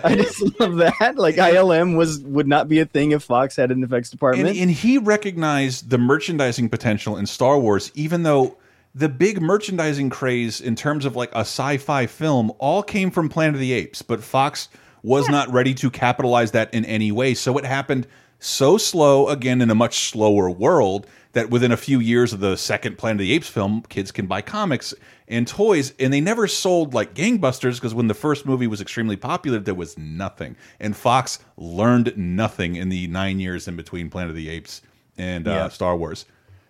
I just love that. Like ILM was would not be a thing if Fox had an effects department. And, and he recognized the merchandising potential in Star Wars, even though the big merchandising craze in terms of like a sci-fi film all came from Planet of the Apes, but Fox was not ready to capitalize that in any way. So it happened so slow, again in a much slower world, that within a few years of the second Planet of the Apes film, kids can buy comics and toys, and they never sold like gangbusters because when the first movie was extremely popular, there was nothing, and Fox learned nothing in the nine years in between Planet of the Apes and uh, Star Wars.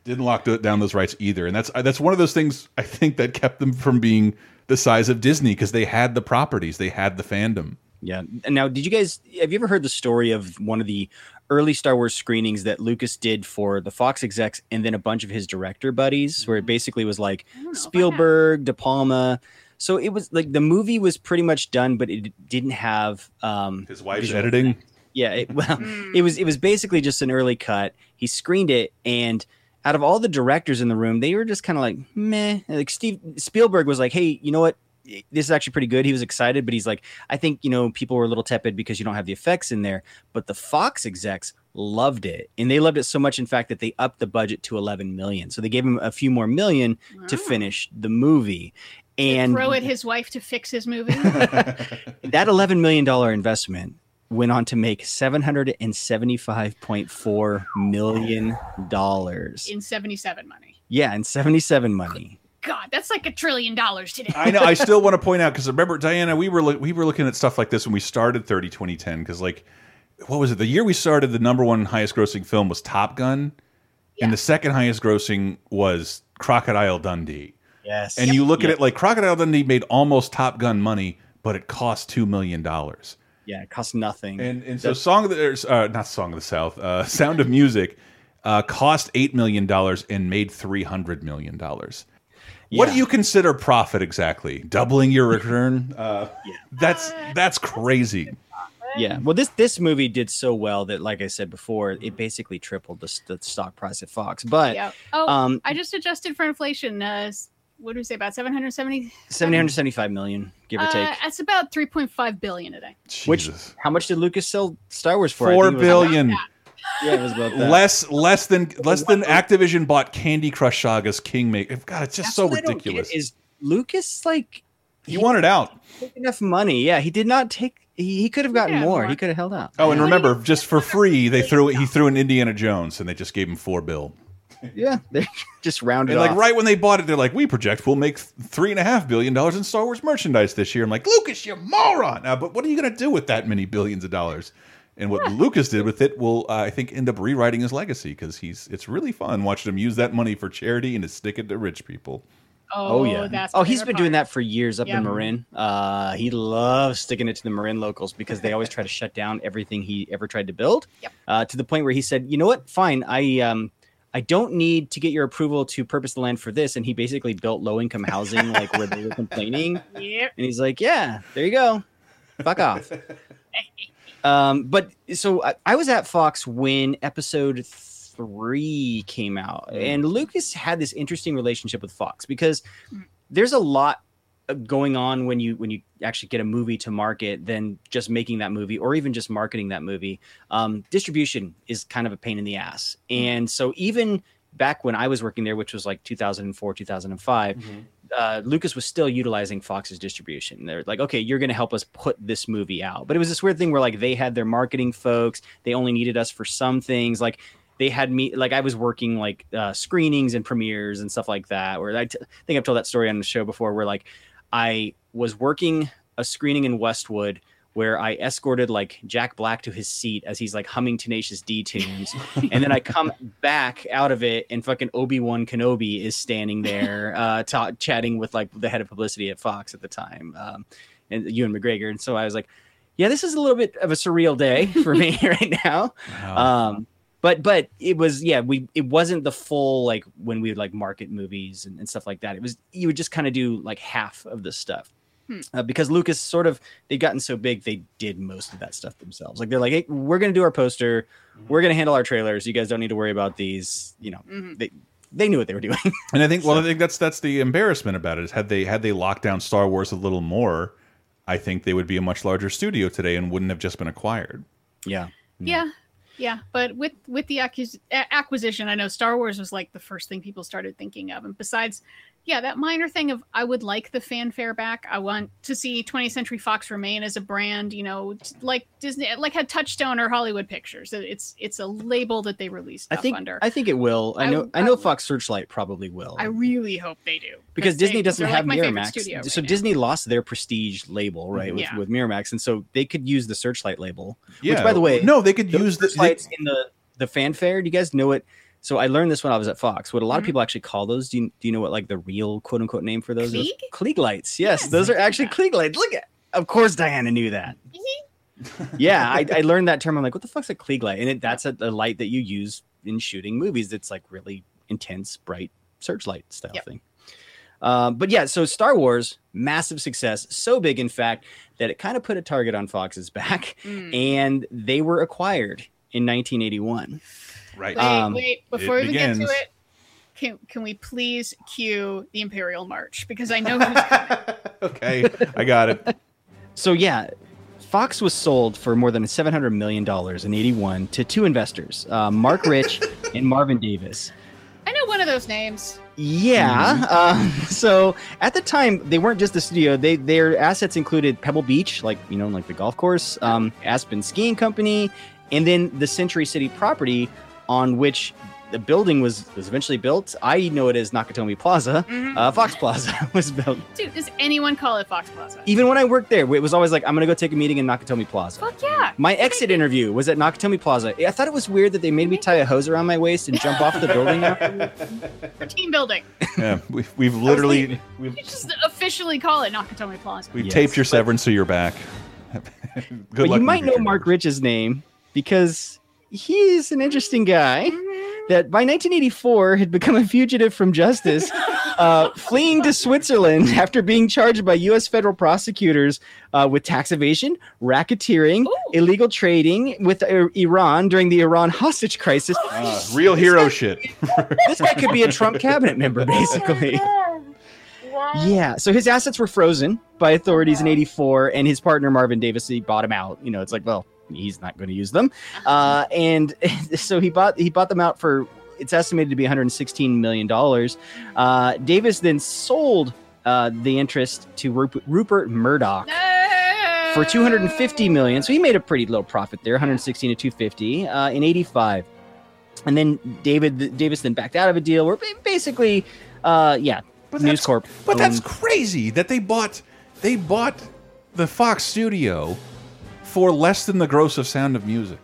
Didn't lock down those rights either, and that's that's one of those things I think that kept them from being the size of Disney because they had the properties, they had the fandom. Yeah. Now, did you guys have you ever heard the story of one of the early Star Wars screenings that Lucas did for the Fox execs and then a bunch of his director buddies, where it basically was like don't know if I have. Spielberg, De Palma. So it was like the movie was pretty much done, but it didn't have um, His wife's visual editing. Yeah, it, (laughs) well, it was it was basically just an early cut. He screened it, and out of all the directors in the room, they were just kind of like meh. Like Steve Spielberg was like, "Hey, you know what? This is actually pretty good." He was excited, but he's like, "I think you know people were a little tepid because you don't have the effects in there." But the Fox execs loved it, and they loved it so much, in fact, that they upped the budget to 11 million. So they gave him a few more million to finish the movie. And throw at his wife to fix his movie. (laughs) that 11 million dollar investment went on to make 775.4 million dollars in 77 money. yeah in 77 money God, that's like a trillion dollars today. I know. I (laughs) still want to point out because remember, Diana, we were we were looking at stuff like this when we started 30 2010 because like, what was it? The year we started, the number one highest grossing film was Top Gun, Yeah. and the second highest grossing was Crocodile Dundee. yes And you look at it like Crocodile Dundee made almost Top Gun money, but it cost two million dollars. yeah it cost nothing And and so Song of the uh, not Song of the South, uh, (laughs) Sound of Music, uh, cost eight million dollars and made three hundred million dollars. What do you consider profit exactly? Doubling your (laughs) return? Uh, Yeah. That's that's crazy. yeah well this this movie did so well that like i said before it basically tripled the, the stock price at fox but yeah. Oh, um I just adjusted for inflation. Uh, what do we say about 770? 775 million give or Uh, take that's about 3.5 billion a day. which how much did lucas sell star wars for Four billion. four think it was- billion yeah it was about that. less less than less than Activision bought Candy Crush Saga's Kingmaker. God, it's just That's so what I don't get ridiculous. is lucas like He wanted out. take enough money. Yeah, he did not take. He, he could have gotten Yeah, more. more. He could have held out. Oh, and remember, just for free, they threw he threw in Indiana Jones, and they just gave him four bill. Yeah, they (laughs) just rounded And like off. right when they bought it, they're like, "We project we'll make three and a half billion dollars in Star Wars merchandise this year." I'm like, "Lucas, you moron!" Uh, but what are you going to do with that many billions of dollars? And what Lucas did with it will, uh, I think, end up rewriting his legacy because he's it's really fun watching him use that money for charity and to stick it to rich people. Oh, Oh yeah. That's oh, he's favorite been doing that for years up Yeah. in Marin. Uh, he loves sticking it to the Marin locals because they always try to shut down everything he ever tried to build. (laughs) Yep. Uh, to the point where he said, "You know what? Fine. I um, I don't need to get your approval to purpose the land for this." And he basically built low income housing, like where they were (laughs) complaining. Yep. And he's like, "Yeah, there you go. Fuck off." (laughs) Um, but so I, I was at Fox when episode three came out, and Lucas had this interesting relationship with Fox because Mm. there's a lot uh, going on when you when you actually get a movie to market than just making that movie or even just marketing that movie. Um, distribution is kind of a pain in the ass, and so even back when I was working there, which was like 2004, 2005, uh, Lucas was still utilizing Fox's distribution. They're like, okay, you're going to help us put this movie out. But it was this weird thing where like they had their marketing folks, they only needed us for some things. Like they had me, like I was working like uh, screenings and premieres and stuff like that. Where I think I've told that story on the show before, where like I was working a screening in Westwood where I escorted like Jack Black to his seat as he's like humming Tenacious D tunes. (laughs) and then I come back out of it and fucking Obi-Wan Kenobi is standing there (laughs) uh, ta- chatting with like the head of publicity at Fox at the time. Um, and Ewan McGregor. And so I was like, yeah, this is a little bit of a surreal day for me (laughs) right now. Um, but but it was yeah we it wasn't the full like when we would like market movies and, and stuff like that it was you would just kind of do like half of the stuff Hmm. uh, because lucas sort of they'd gotten so big they did most of that stuff themselves. Like they're like hey we're gonna do our poster. We're gonna handle our trailers. You guys don't need to worry about these you know. Mhm. they they knew what they were doing. (laughs) And I think, well, I think that's that's the embarrassment about it is had they had they locked down Star Wars a little more, I think they would be a much larger studio today and wouldn't have just been acquired. yeah. Yeah. Yeah, but with with the accus- acquisition, I know Star Wars was like the first thing people started thinking of, and besides, yeah, that minor thing of I would like the fanfare back. I want to see 20th Century Fox remain as a brand, you know, like Disney, like had Touchstone or Hollywood Pictures. It's it's a label that they released. i think under. i think it will i I- know i, know I- fox searchlight probably will I really hope they do because they- Disney doesn't they're, like, have Miramax. studio so now. Disney lost their prestige label, right, mm-hmm. with, Yeah. with Miramax, and so they could use the Searchlight label. Yeah. by the way, no, they could Those use the. they- Searchlights in the the fanfare. Do you guys know it? So I learned this when I was at Fox. What a lot of Mhm. people actually call those. Do you, do you know what like the real quote unquote name for those? Klieg? Klieg lights. Yes, Yes, those are actually. Klieg lights. Look at. Of course, Diana knew that. (laughs) yeah, I, I learned that term. I'm like, what the fuck's a Klieg light? And it, that's a, a light that you use in shooting movies. It's like really intense, bright searchlight style Yep. thing. Um, but yeah, so Star Wars, massive success, so big in fact that it kind of put a target on Fox's back, Mm. and they were acquired in 1981. Right. Wait, Um, wait, before it we get to it, can can we please cue the Imperial March? Because I know who's coming. (laughs) okay, I got it. So yeah, Fox was sold for more than 700 million dollars in 81 to two investors, uh, Marc Rich (laughs) and Marvin Davis. I know one of those names. Yeah. Um, so at the time, they weren't just the studio. They their assets included Pebble Beach, like you know, like the golf course, um, Aspen Skiing Company, and then the Century City property, on which the building was was eventually built. I know it as Nakatomi Plaza. Mhm. Uh, Fox Plaza (laughs) was built. Dude, does anyone call it Fox Plaza? Even when I worked there, it was always like, I'm gonna go take a meeting in Nakatomi Plaza. Fuck yeah. My exit interview was at Nakatomi Plaza. I thought it was weird that they made me tie a hose around my waist and jump off the building. For (laughs) Team building. Yeah, we've, we've literally we've, You just officially call it Nakatomi Plaza. we've Yes. taped your severance so you're back. (laughs) Good but luck you might know Marc Rich's name because he's an interesting guy that by 1984 had become a fugitive from justice, uh, (laughs) fleeing to Switzerland (laughs) after being charged by U.S. federal prosecutors uh, with tax evasion, racketeering, Ooh. illegal trading with uh, Iran during the Iran hostage crisis. Uh, real hero shit. this guy could be a Trump cabinet member, (laughs) basically. Yeah, so his assets were frozen by authorities in '84, and his partner Marvin Davis he bought him out. You know, it's like, well, he's not going to use them, uh, and (laughs) so he bought he bought them out for it's estimated to be 116 million dollars. Uh, Davis then sold uh, the interest to Rup- Rupert Murdoch for 250 million. So he made a pretty low profit there, 116 to 250 uh, in 85. And then David Davis then backed out of a deal where ba- basically, uh, yeah, But News Corp. But that's crazy that they bought they bought the Fox studio for less than the gross of Sound of Music.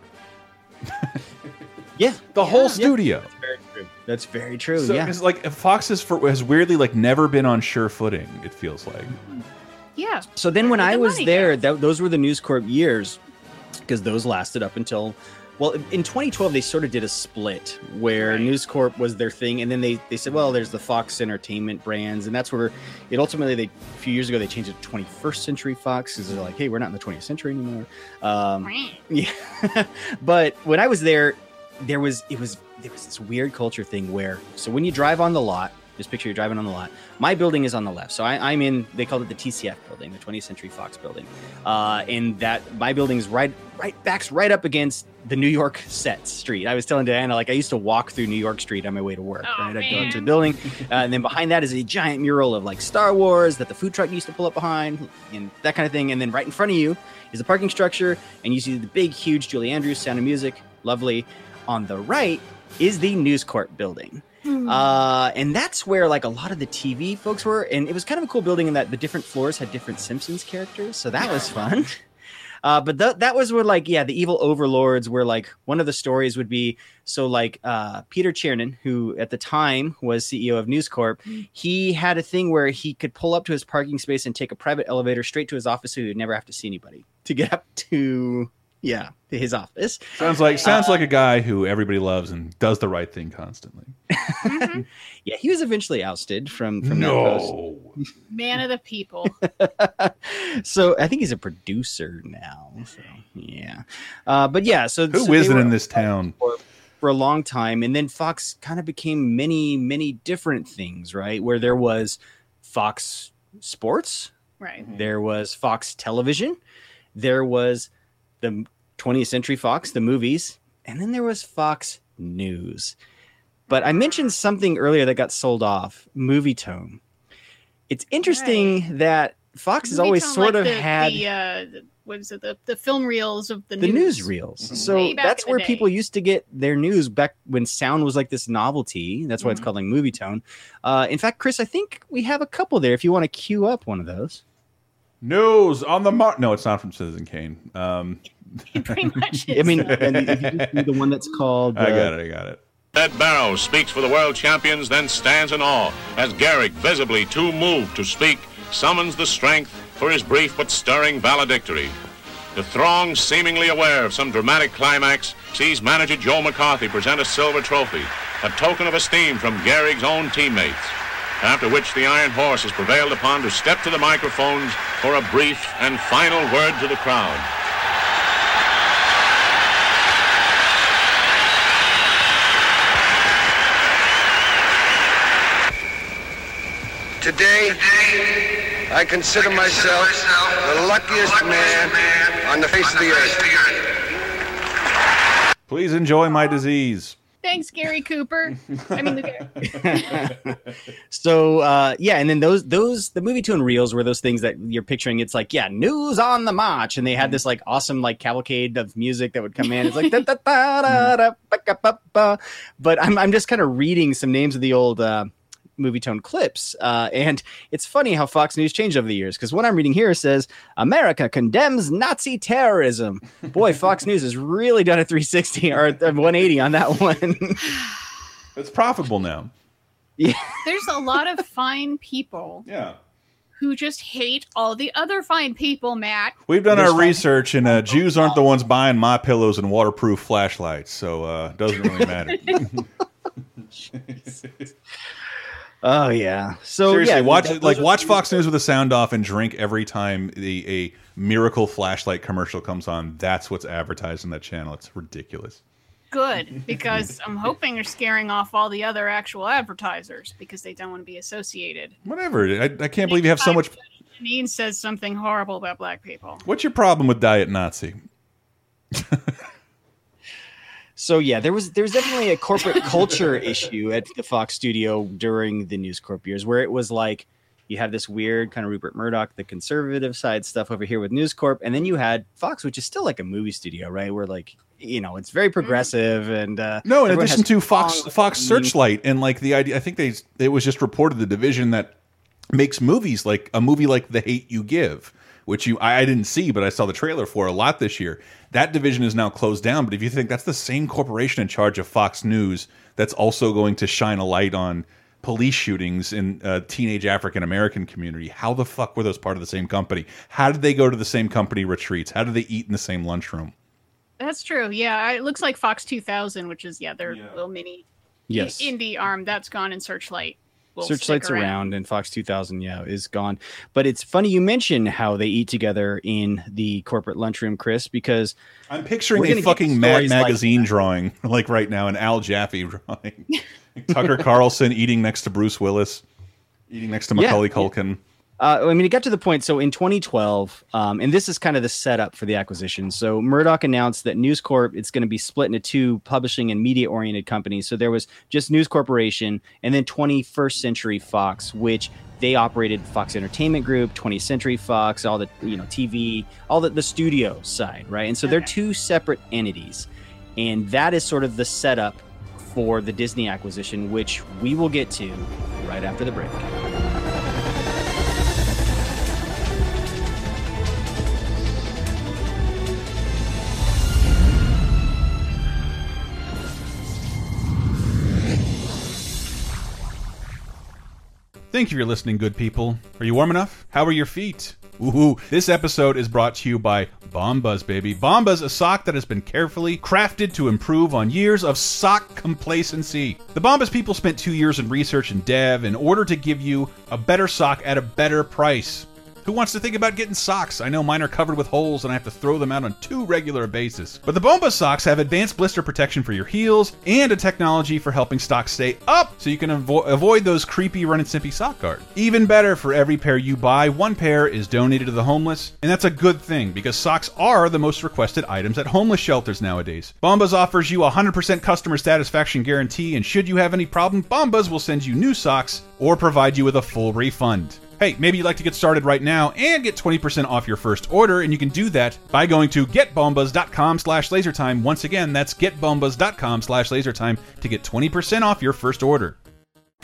yeah, (laughs) The whole yeah. studio. very true. That's very true. So yeah. it's like Fox has, for, has weirdly like never been on sure footing. It feels like. Yeah. So then, when I was there, that, those were the News Corp years, because those lasted up until, well, in 2012 they sort of did a split where Right. News Corp was their thing, and then they they said, well, there's the Fox Entertainment brands, and that's where it ultimately they a few years ago they changed it to 21st Century Fox because they're like, hey, we're not in the 20th century anymore. Um, (laughs) yeah, but when I was there, there was it was there was this weird culture thing where so when you drive on the lot, just picture you're driving on the lot. My building is on the left, so I, I'm in. They called it the TCF building, the 20th Century Fox building, uh, and that my building is right right backs right up against the New York set street. I was telling Diana like I used to walk through New York Street on my way to work. Oh, right, I'd go up to the building, (laughs) uh, and then behind that is a giant mural of like Star Wars that the food truck used to pull up behind, and that kind of thing. And then right in front of you is the parking structure, and you see the big, huge Julie Andrews Sound of Music, lovely. On the right is the News Corp building. Uh, and that's where like a lot of the TV folks were, and it was kind of a cool building in that the different floors had different Simpsons characters, so that was fun. (laughs) Uh, but th- that was where like yeah, the evil overlords were like one of the stories would be so like uh, Peter Chernin, who at the time was CEO of News Corp, he had a thing where he could pull up to his parking space and take a private elevator straight to his office, so he would never have to see anybody to get up to yeah his office. Sounds like sounds Uh, like a guy who everybody loves and does the right thing constantly. Mhm. (laughs) Yeah, he was eventually ousted from from that post. No. Man of the people. (laughs) so I think he's a producer now. So yeah, uh, but yeah. So Who so they isn't in this town? for, for a long time, and then Fox kind of became many, many different things. Right, where there was Fox Sports, Right. there was Fox Television, there was the 20th Century Fox, the movies, and then there was Fox News. But I mentioned something earlier that got sold off, Movietone. It's interesting that Fox has always Tone, sort like of the, had the, uh, what is it? The, the film reels of the, the news. newsreels. Way So that's where day. people used to get their news back when sound was like this novelty. That's why it's Mhm. called like Movietone. Uh, in fact, Chris, I think we have a couple there. If you want to queue up one of those. News on the mark. No, it's not from Citizen Kane. Um, pretty (laughs) much is. I mean, and if you just do the one that's called. I uh, got it. I got it. Ed Barrows speaks for the world champions, then stands in awe as Gehrig, visibly too moved to speak, summons the strength for his brief but stirring valedictory. The throng, seemingly aware of some dramatic climax, sees manager Joe McCarthy present a silver trophy, a token of esteem from Gehrig's own teammates. After which the Iron Horse is prevailed upon to step to the microphones for a brief and final word to the crowd. Today, I consider myself the luckiest man on the face of the earth. Please enjoy my disease. Thanks, Gary Cooper. I mean, (laughs) So uh, yeah, and then those those the Movietone reels were those things that you're picturing. It's like yeah, news on the march, and they had this like awesome like cavalcade of music that would come in. It's like da, da, da, da, da, but I'm I'm just kind of reading some names of the old. Uh, Movietone clips uh, and it's funny how fox news changed over the years because what i'm reading here says america condemns nazi terrorism boy fox (laughs) news has really done a 360 or 180 on that one (laughs) It's profitable now. Yeah. there's a lot of fine people (laughs) Yeah. who just hate all the other fine people, Matt. We've done There's our research, and uh, Jews aren't the ones buying my pillows and waterproof flashlights, so uh, it doesn't really matter. Oh yeah so Seriously, yeah watch those like watch Fox News with the sound off and drink every time the, a miracle flashlight commercial comes on. That's what's advertised on that channel. It's ridiculous. Good, because I'm hoping they're scaring off all the other actual advertisers because they don't want to be associated. Whatever. I, I can't believe you have so much. Janine says something horrible about black people. What's your problem with Diet Nazi? (laughs) So yeah, there was there was definitely a corporate culture (laughs) issue at the Fox studio during the News Corp years, where it was like you had this weird kind of Rupert Murdoch, the conservative side stuff over here with News Corp, and then you had Fox, which is still like a movie studio, right? Where like you know it's very progressive and uh, No, in addition to Fox Fox. Searchlight and like the idea, I think they it was just reported the division that makes movies like a movie like The Hate You Give, which you I, I didn't see, but I saw the trailer for a lot this year. That division is now closed down. But if you think that's the same corporation in charge of Fox News, that's also going to shine a light on police shootings in uh, teenage African American community. How the fuck were those part of the same company? How did they go to the same company retreats? How did they eat in the same lunchroom? That's true. Yeah, it looks like Fox 2000, which is yeah their little mini Yes. indie arm that's gone in Searchlight. Will Searchlight's stick around. and Fox 2000, yeah, is gone. But it's funny you mention how they eat together in the corporate lunchroom, Chris, because I'm picturing a fucking Mad stories like Magazine drawing, (laughs) like right now, an Al Jaffee drawing. (laughs) Tucker Carlson eating next to Bruce Willis, eating next to Yeah. Macaulay Culkin. Uh, I mean, it got to the point. So in 2012, um, and this is kind of the setup for the acquisition. So Murdoch announced that News Corp it's going to be split into two publishing and media oriented companies. So there was just News Corporation and then 21st Century Fox, which they operated Fox Entertainment Group, 20th Century Fox, all the you know TV, all the the studio side, right? And so they're two separate entities, and that is sort of the setup for the Disney acquisition, which we will get to right after the break. Thank you for listening, good people. Are you warm enough? How are your feet? Ooh, this episode is brought to you by Bombas, baby. Bombas, a sock that has been carefully crafted to improve on years of sock complacency. The Bombas people spent two years in research and dev in order to give you a better sock at a better price. Who wants to think about getting socks? I know mine are covered with holes and I have to throw them out on too regular a basis. But the Bomba socks have advanced blister protection for your heels and a technology for helping socks stay up so you can avo avoid those creepy run and simpy sock guard. Even better, for every pair you buy, one pair is donated to the homeless, and that's a good thing because socks are the most requested items at homeless shelters nowadays. Bombas offers you a 100% customer satisfaction guarantee, and should you have any problem, Bombas will send you new socks or provide you with a full refund. Hey, maybe you'd like to get started right now and get 20% off your first order, and you can do that by going to getbombas.com slash lasertime. Once again, that's getbombas.com slash lasertime to get 20% off your first order.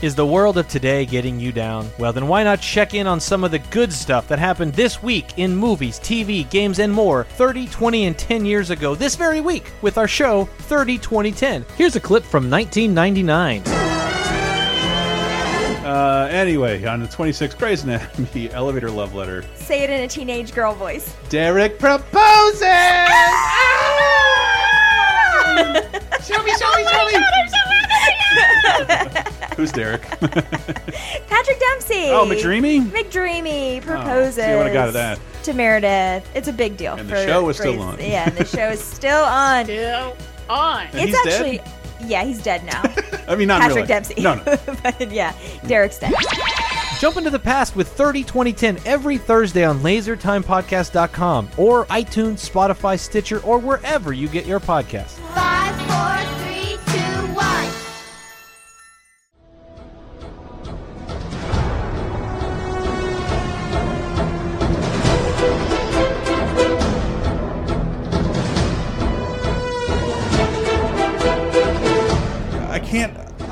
Is the world of today getting you down? Well, then why not check in on some of the good stuff that happened this week in movies, TV, games, and more 30, 20, and 10 years ago this very week with our show 30, 20, 10. Here's a clip from 1999. Uh, anyway, on the 26th Grey's Anatomy (laughs) elevator love letter, Say it in a teenage girl voice. Derek proposes! show me, show me, show me! (laughs) Who's Derek? (laughs) Patrick Dempsey. Oh, McDreamy? McDreamy proposes. see, what I would've got that. To Meredith. It's a big deal. And the show is still on. Yeah, the show is still on. Still on. And it's he's dead? Actually. Yeah, he's dead now. (laughs) I mean, not Patrick really. Dempsey. No, (laughs) no. but yeah, Derek's dead. Jump into the past with 30 2010 every Thursday on lasertimepodcast.com or iTunes, Spotify, Stitcher, or wherever you get your podcasts. Five, four,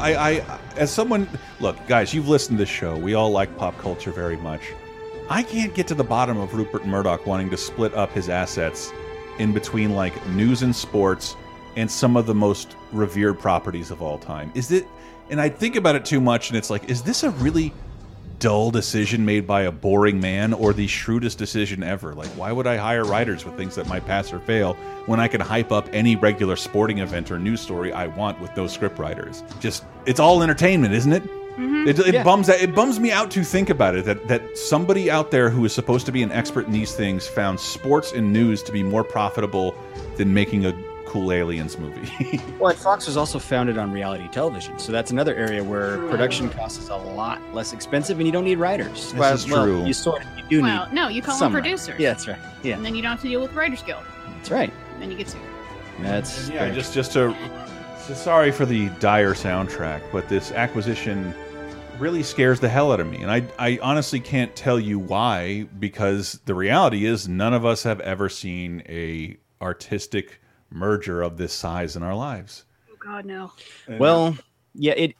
I, I, as someone, look, guys, you've listened to this show. We all like pop culture very much. I can't get to the bottom of Rupert Murdoch wanting to split up his assets in between like news and sports and some of the most revered properties of all time. Is it? And I think about it too much, and it's like, is this a really dull decision made by a boring man or the shrewdest decision ever? Like, why would I hire writers with things that might pass or fail when I can hype up any regular sporting event or news story I want with those script writers? Just, it's all entertainment, isn't it? Mm-hmm. It, it Yeah. bums it bums me out to think about it that that somebody out there who is supposed to be an expert in these things found sports and news to be more profitable than making a cool aliens movie. (laughs) Well, and Fox was also founded on reality television, so that's another area where production cost is a lot less expensive, and you don't need writers. This is true. You sort of you do Well, need. no, you call some them writers. producers. Yeah, that's right. Yeah, And then you don't have to deal with Writers Guild. that's right. And then you get sued. That's yeah, just just to so sorry for the dire soundtrack, but this acquisition really scares the hell out of me, and I I honestly can't tell you why because the reality is none of us have ever seen a artistic merger of this size in our lives. Oh God, no. Well, yeah, it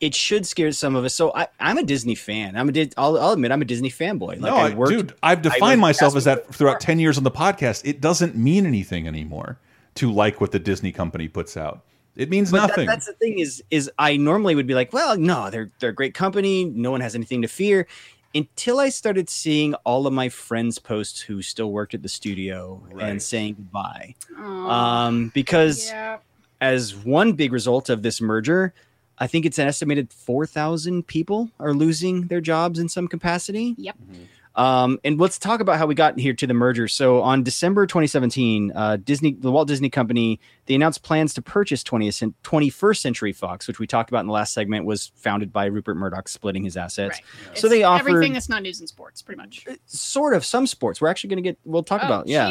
it should scare some of us. So I, I'm a Disney fan. I'm a Dis- I'll, I'll admit I'm a Disney fanboy. Like no, I I, worked, dude, I've defined was myself as that throughout ten years on the podcast. It doesn't mean anything anymore to like what the Disney company puts out. It means But that- nothing. that's the thing is is I normally would be like, well, no, they're they're a great company. No one has anything to fear. Until I started seeing all of my friends' posts who still worked at the studio Right. and saying goodbye. Aw. Um, because yeah. as one big result of this merger, I think it's an estimated 4,000 people are losing their jobs in some capacity. Yep. Um, and let's talk about how we got here to the merger. So on December 2017, uh, Disney, the Walt Disney Company, they announced plans to purchase 20th, 21st Century Fox, which we talked about in the last segment, was founded by Rupert Murdoch splitting his assets. Right. So It's they offered everything that's not news and sports, pretty much. sort of some sports. We're actually going to get. We'll talk Oh, about yeah.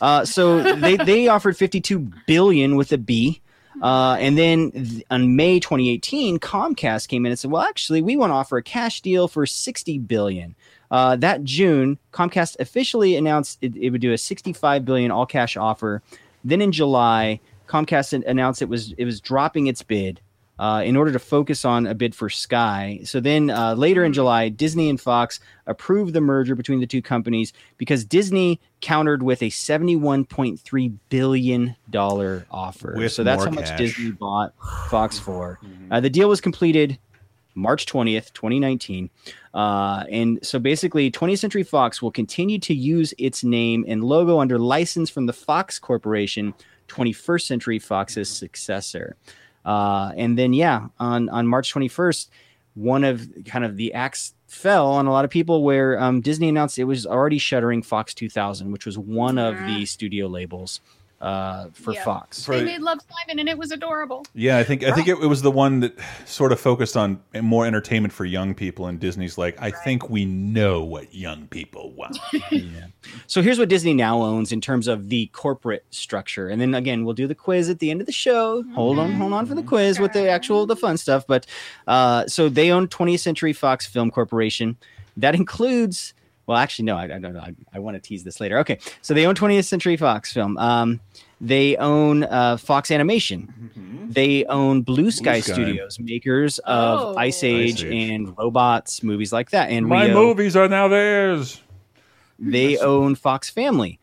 Uh, so they (laughs) they offered 52 billion with a B. Uh, and then th- on May 2018, Comcast came in and said, "Well, actually, we want to offer a cash deal for 60 billion." Uh, that June, Comcast officially announced it, it would do a 65 billion all cash offer. Then in July, Comcast announced it was it was dropping its bid uh, in order to focus on a bid for Sky. So then uh, later in July, Disney and Fox approved the merger between the two companies because Disney countered with a $71.3 billion offer. With so that's how much cash. Disney bought Fox for. (sighs) Uh, the deal was completed March 20th, 2019. Uh, and so basically, 20th Century Fox will continue to use its name and logo under license from the Fox Corporation, 21st Century Fox's successor. Uh, and then, yeah, on, on March 21st, one of kind of the acts fell on a lot of people where um, Disney announced it was already shuttering Fox 2000, which was one of the studio labels uh, for Yeah. Fox. They made Love Simon and it was adorable. Yeah, I think I think it, it was the one that sort of focused on more entertainment for young people, and Disney's like, I think we know what young people want. (laughs) So here's what Disney now owns in terms of the corporate structure. And then again, we'll do the quiz at the end of the show. Hold on, hold on for the quiz with the actual the fun stuff. But uh, so they own 20th Century Fox Film Corporation. That includes well, actually, no, I, I don't know. I, I want to tease this later. Okay, so they own 20th Century Fox Film. Um, they own uh, Fox Animation. They own Blue Sky, Sky. Studios, makers of Oh. Ice Age, Ice Age. and robots, movies like that. And My Rio. movies are now theirs. They own Fox Family.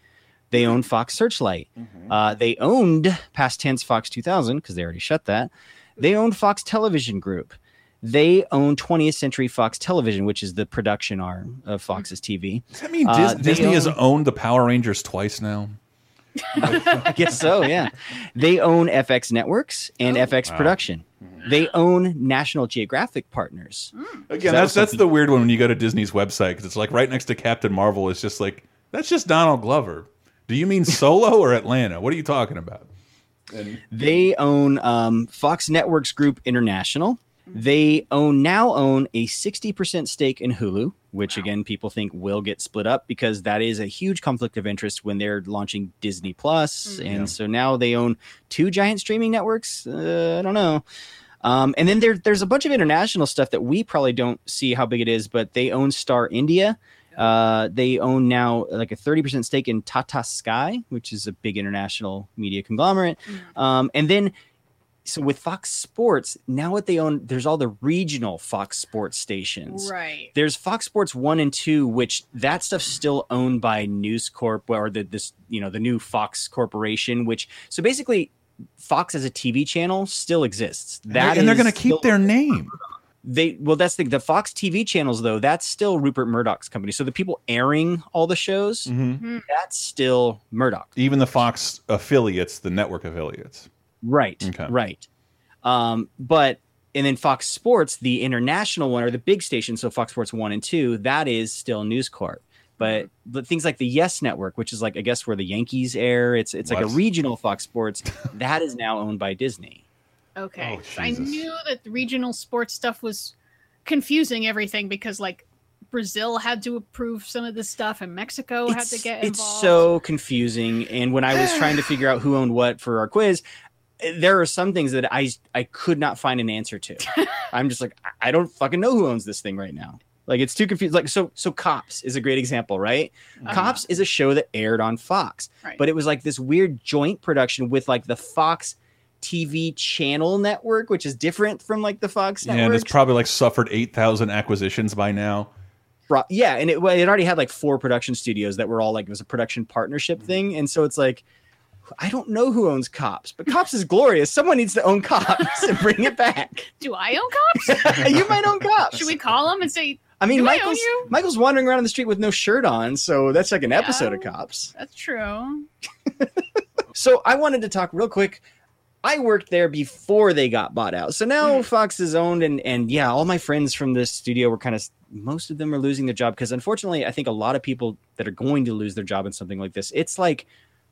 They own Fox Searchlight. Uh, they owned past tense Fox 2000 because they already shut that. They owned Fox Television Group. They own 20th Century Fox Television, which is the production arm of Fox's TV. Does that mean Uh, Disney has owned the Power Rangers twice now? (laughs) I guess so, yeah. They own FX Networks and FX Wow. Production. They own National Geographic partners. Again, That that's that's the weird one when you go to Disney's website because it's like right next to Captain Marvel. It's just like that's just Donald Glover. Do you mean Solo or Atlanta? What are you talking about? They own um, Fox Networks Group International. They own now own a 60% stake in Hulu, which again people think will get split up because that is a huge conflict of interest when they're launching Disney Plus, Mm. and Yeah. so now they own two giant streaming networks. Uh, I don't know. Um, and then there, there's a bunch of international stuff that we probably don't see how big it is, but they own Star India. Uh, they own now like a 30% stake in Tata Sky, which is a big international media conglomerate. Um, and then, so with Fox Sports, now what they own, there's all the regional Fox Sports stations. Right. There's Fox Sports 1 and 2, which that stuff's still owned by News Corp or the, this, you know, the new Fox Corporation, which, so basically, Fox as a TV channel still exists. That and they're is going to keep their name. they well that's the the Fox TV channels though that's still Rupert Murdoch's company. So the people airing all the shows Mm-hmm. that's still Murdoch. Even the Fox affiliates, the network affiliates. Right. Okay. Right. Um but and then Fox Sports, the international one or the big station, so Fox Sports 1 and 2, that is still News Corp. But but things like the Yes Network, which is like I guess where the Yankees air, it's it's like a regional Fox Sports, (laughs) that is now owned by Disney. Okay. Oh, I knew that the regional sports stuff was confusing everything because like Brazil had to approve some of this stuff and Mexico had to get involved. it's so confusing and when i was trying to figure out who owned what for our quiz there are some things that i i could not find an answer to (laughs) i'm just like I- i don't fucking know who owns this thing right now like it's too confused like so so cops is a great example right Uh-huh. cops is a show that aired on fox Right. but it was like this weird joint production with like the fox tv channel network which is different from like the fox Yeah, and it's probably like suffered eight thousand acquisitions by now. Yeah, and it, it already had like four production studios that were all like it was a production partnership thing, and so it's like I don't know who owns Cops, but Cops is glorious. Someone needs to own Cops and bring it back. (laughs) Do I own cops? (laughs) you might own Cops. Should we call them and say I mean, Do I Michael's? Michael's wandering around the street with no shirt on, so that's like an episode of Cops. that's true? (laughs) So I wanted to talk real quick. I worked there before they got bought out. So now hmm. Fox is owned and and yeah, all my friends from this studio were kind of most of them are losing their job because unfortunately, I think a lot of people that are going to lose their job in something like this, it's like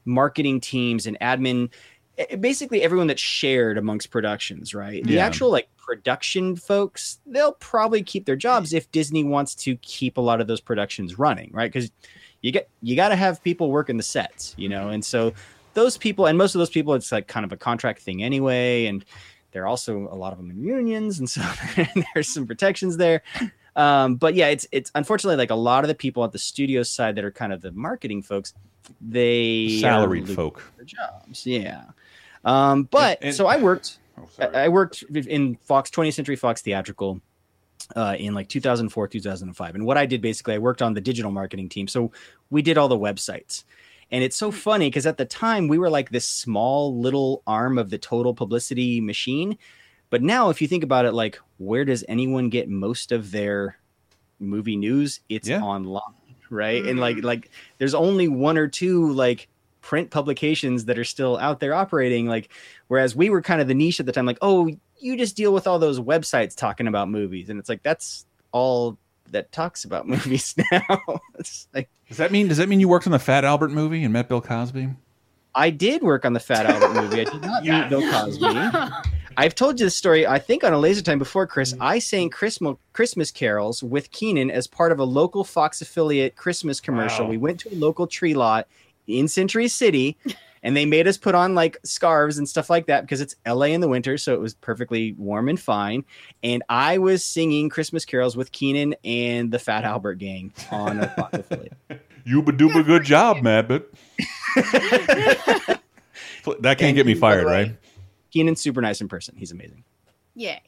marketing teams and admin eh, basically everyone that's shared amongst productions, right? The Yeah. actual like production folks, they'll probably keep their jobs if Disney wants to keep a lot of those productions running, right? Cuz you get you got to have people working the sets, you know. And so those people and most of those people it's like kind of a contract thing anyway and there are also a lot of them in unions and so (laughs) there's some protections there um, but yeah it's it's unfortunately like a lot of the people at the studio side that are kind of the marketing folks they are Salaried losing folk. their jobs yeah. Um, but And- and- so i worked Oh, I, I worked in fox 20th century fox theatrical uh, in like 2004 2005 and what i did basically i worked on the digital marketing team. So we did all the websites. And it's so funny because at the time we were like this small little arm of the total publicity machine. But now if you think about it like where does anyone get most of their movie news? It's Yeah. online right and like mm-hmm. like there's only one or two like print publications that are still out there operating like whereas we were kind of the niche at the time like oh you just deal with all those websites talking about movies and it's like that's all that talks about (laughs) movies now it's like Does that mean? Does that mean you worked on the Fat Albert movie and met Bill Cosby? I did work on the Fat Albert movie. I did not meet Bill Cosby. (laughs) I've told you this story, I think, on a laser time before, Chris. Mm-hmm. I sang Christmas Christmas carols with Kenan as part of a local Fox affiliate Christmas commercial. Wow. We went to a local tree lot in Century City, (laughs) and they made us put on like scarves and stuff like that because it's LA in the winter, so it was perfectly warm and fine. And I was singing Christmas carols with Kenan and the Fat Albert gang on a Fox (laughs) affiliate. You ba dooba good job, man. But (laughs) that can't get me fired, right? Kenan's super nice in person. He's amazing. Yay.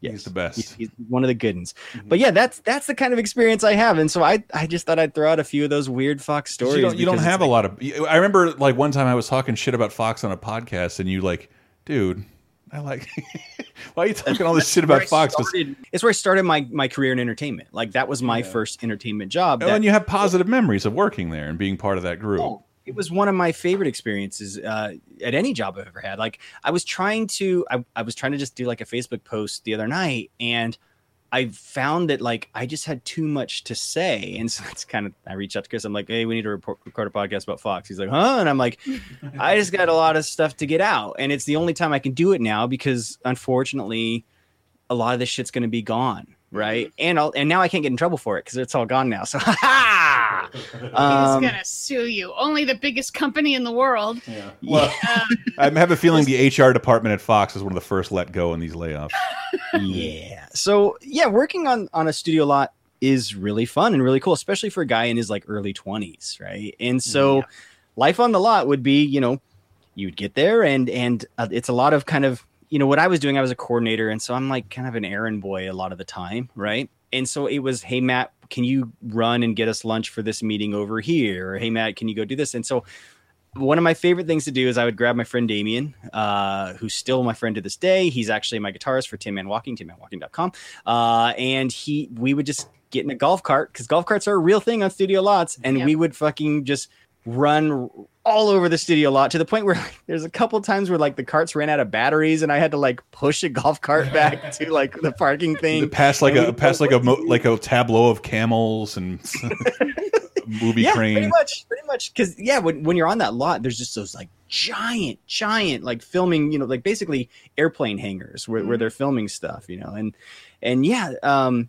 Yes. He's the best. He's, he's one of the good ones. Mm-hmm. But yeah, that's that's the kind of experience I have, and so I I just thought I'd throw out a few of those weird Fox stories. you don't, you don't because it's have a lot of. I remember like one time I was talking shit about Fox on a podcast, and you like, dude, I like. (laughs) why are you talking all this shit about Fox? Fox? 'Cause- started- It's where I started my my career in entertainment. Like that was my first entertainment job. Oh, that- and you have positive memories of working there and being part of that group. Oh, it was one of my favorite experiences uh, at any job I've ever had. Like I was trying to, I, I was trying to just do like a Facebook post the other night, and I found that like I just had too much to say, (laughs) and so it's kind of I reached out to Chris. I'm like, hey, we need to report, record a podcast about Fox. He's like, huh? And I'm like, (laughs) I just got a lot of stuff to get out, and it's the only time I can do it now because unfortunately, a lot of this shit's going to be gone, right? And I'll, and now I can't get in trouble for it because it's all gone now. So, (laughs) ha! He's um, gonna sue you. Only the biggest company in the world. Yeah. Well, (laughs) I have a feeling the HR department at Fox is one of the first let go in these layoffs. (laughs) yeah. So yeah, working on on a studio lot is really fun and really cool, especially for a guy in his like early twenties, right? And so, life on the lot would be, you know, you'd get there and and uh, it's a lot of kind of you know what I was doing. I was a coordinator, and so I'm like kind of an errand boy a lot of the time, right? And so it was, hey Matt, can you run and get us lunch for this meeting over here? Or hey Matt, can you go do this? And so one of my favorite things to do is I would grab my friend Damien, uh, who's still my friend to this day. He's actually my guitarist for Tin Man Walking, tinmanwalking.com. Uh, and he, we would just get in a golf cart because golf carts are a real thing on studio lots. And we would fucking just run all over the studio lot to the point where like, there's a couple times where like the carts ran out of batteries and I had to like push a golf cart back (laughs) to like the parking thing. Past like a past like a mo- like a tableau of camels and (laughs) movie yeah, crane. pretty much, pretty much. Because yeah, when when you're on that lot, there's just those like giant, giant like filming, you know, like basically airplane hangars where, where they're filming stuff, you know, and and yeah, um,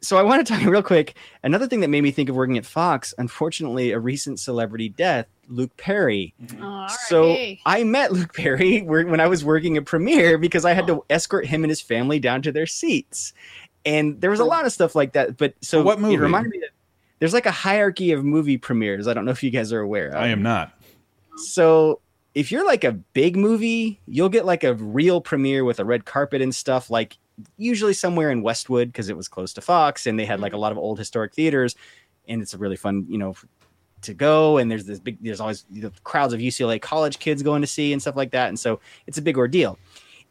so I want to talk (laughs) real quick. Another thing that made me think of working at Fox, unfortunately, a recent celebrity death, Luke Perry. Mm-hmm. So I met Luke Perry when I was working at Premiere because I had to oh. escort him and his family down to their seats. And there was a lot of stuff like that. But so what movie? It reminded me that there's like a hierarchy of movie premieres. I don't know if you guys are aware. I am not. So if you're like a big movie, you'll get like a real premiere with a red carpet and stuff, like usually somewhere in Westwood because it was close to Fox and they had like a lot of old historic theaters. And it's a really fun, you know, to go. And there's this big, there's always know, crowds of UCLA college kids going to see and stuff like that. And so it's a big ordeal.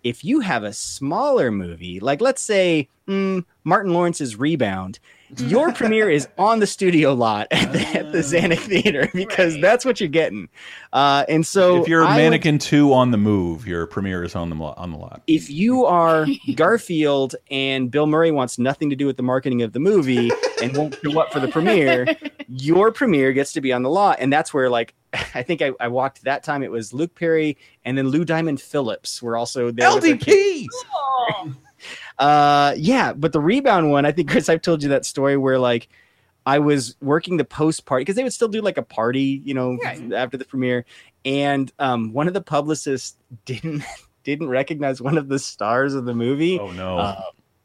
If you have a smaller movie, like let's say mm, Martin Lawrence's Rebound, your premiere is on the studio lot at the, at the Zanuck Theater because that's what you're getting. Uh, and so if you're I would- Mannequin Two on the move, your premiere is on the on the lot. if you are Garfield and Bill Murray wants nothing to do with the marketing of the movie and won't show up for the premiere, your premiere gets to be on the lot. And that's where, like, I think I, I walked that time. It was Luke Perry and then Lou Diamond Phillips were also there. LDP. Uh yeah but the rebound one i think (laughs) chris i've told you that story where like i was working the post party because they would still do like a party you know after the premiere and um one of the publicists (laughs) didn't didn't recognize one of the stars of the movie oh no uh,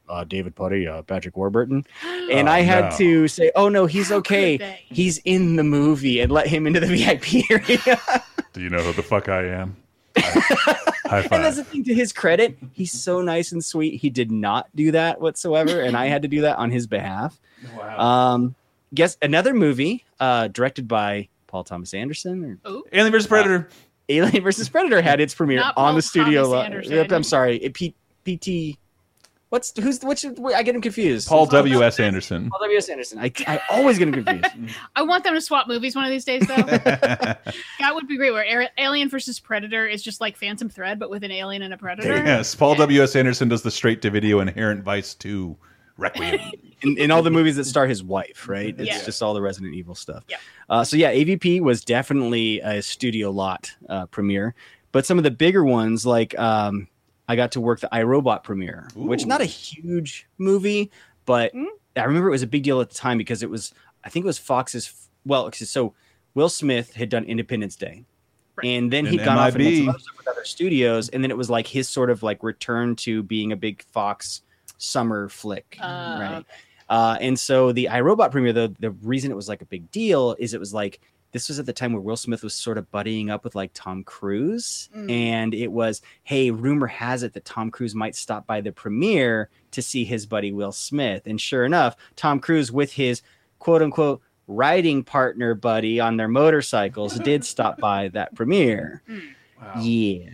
uh, David Puddy, uh, Patrick Warburton, (gasps) and Oh, I had no. to say, "Oh no, he's okay. He's in the movie," and let him into the (laughs) VIP area. Do you know who the fuck I am? High And that's five. the thing to his credit. He's so nice and sweet. He did not do that whatsoever. and I had to do that on his behalf. Wow. Um, guess another movie uh, directed by Paul Thomas Anderson or Alien vs Predator. Alien versus Predator had its premiere Not on Paul the studio. Thomas lot. Anderson. Yep, I'm sorry. It, P, PT. What's who's which? I get him confused. Paul W S Anderson. Paul W S Anderson. I, I always get him confused. (laughs) I want them to swap movies one of these days, though. (laughs) that would be great. Where Alien versus Predator is just like Phantom Thread, but with an alien and a predator. Yes, Paul W S Anderson does the straight to video Inherent Vice Two Requiem. (laughs) in, in all the movies that star his wife, right? It's Yeah. just all the Resident Evil stuff. Yeah. Uh, so yeah, AVP was definitely a studio lot uh, premiere, but some of the bigger ones, like um, I got to work the I, Robot premiere, which not a huge movie, but I remember it was a big deal at the time because it was, I think it was Fox's. Well, so Will Smith had done Independence Day. And then he'd And gone off and done MIB. some other stuff with other studios, and then it was like his sort of like return to being a big Fox summer flick, Uh, right? Uh, and so the I, Robot premiere, though the reason it was like a big deal is it was like this was at the time where Will Smith was sort of buddying up with like Tom Cruise, Mm. and it was hey, rumor has it that Tom Cruise might stop by the premiere to see his buddy Will Smith, and sure enough, Tom Cruise with his quote unquote riding partner buddy on their motorcycles (laughs) did stop by that premiere. Yeah.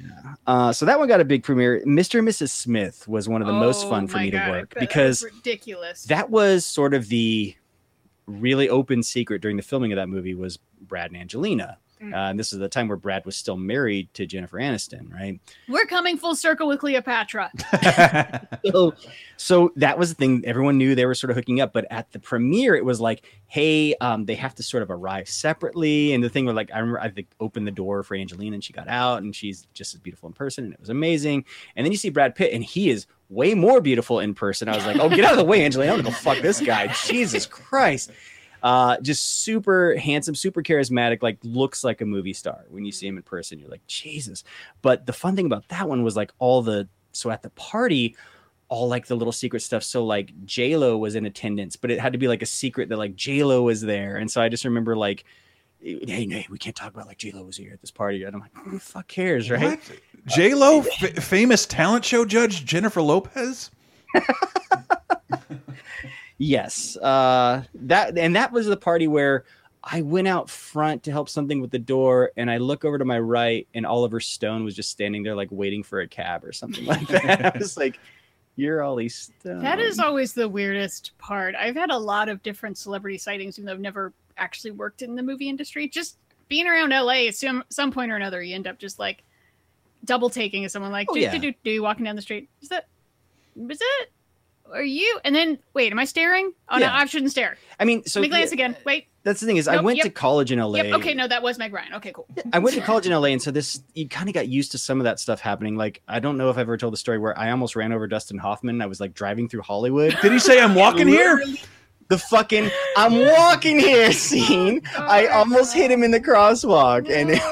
Uh, so that one got a big premiere. Mr. and Mrs. Smith was one of the most Oh fun for me God, to work because ridiculous. that was sort of the really open secret during the filming of that movie was Brad and Angelina. Mm. Uh, and this is the time where Brad was still married to Jennifer Aniston, right? We're coming full circle with Cleopatra. (laughs) (laughs) so, so that was the thing. Everyone knew they were sort of hooking up, but at the premiere, it was like, hey, um, they have to sort of arrive separately. And the thing where, like, I remember I think opened the door for Angelina and she got out and she's just as beautiful in person and it was amazing. And then you see Brad Pitt and he is way more beautiful in person. I was like, oh, get out of the way, Angelina. I'm gonna go fuck this guy. Jesus Christ. Uh, just super handsome, super charismatic, like looks like a movie star. When you see him in person, you're like, Jesus. But the fun thing about that one was like all the so at the party, all like the little secret stuff. So like J Lo was in attendance, but it had to be like a secret that like J Lo was there. And so I just remember like, hey, hey, we can't talk about like J Lo was here at this party. And I'm like, who the fuck cares, right? J Lo, f- famous talent show judge Jennifer Lopez. (laughs) Yes, uh, that and that was the party where I went out front to help something with the door, and I look over to my right, and Oliver Stone was just standing there, like waiting for a cab or something like that. (laughs) I was like, "You're Ollie Stone." That is always the weirdest part. I've had a lot of different celebrity sightings, even though I've never actually worked in the movie industry. Just being around LA, at some some point or another, you end up just like double taking as someone like Oh, do, yeah. do, do, do, walking down the street. Is that is it? Are you? And then wait, am I staring? Oh no, I shouldn't stare. I mean, so Let me glance yeah, again. Wait. That's the thing is, I went yep. to college in LA. Yep. Okay. No, that was Meg Ryan. Okay. Cool. I went to college in LA, and so this you kind of got used to some of that stuff happening. Like I don't know if I've ever told the story where I almost ran over Dustin Hoffman. I was like driving through Hollywood. Did he say I'm walking here? The fucking I'm walking here (laughs) scene. Oh I almost hit him in the crosswalk, and it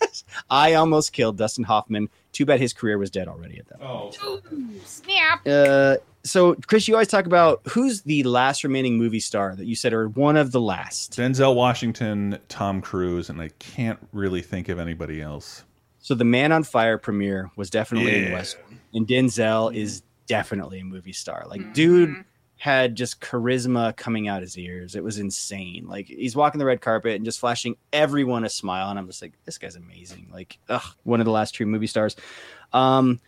was, (laughs) I almost killed Dustin Hoffman. Too bad his career was dead already at that. Oh. Ooh, snap. Uh, so Chris, you always talk about who's the last remaining movie star that you said are one of the last. Denzel Washington, Tom Cruise, and I can't really think of anybody else. So the Man on Fire premiere was definitely in Yeah. Westwood, and Denzel is definitely a movie star. Like, Mm-hmm. dude had just charisma coming out his ears. It was insane. Like, he's walking the red carpet and just flashing everyone a smile, and I'm just like, this guy's amazing. Like, ugh, one of the last true movie stars. Um,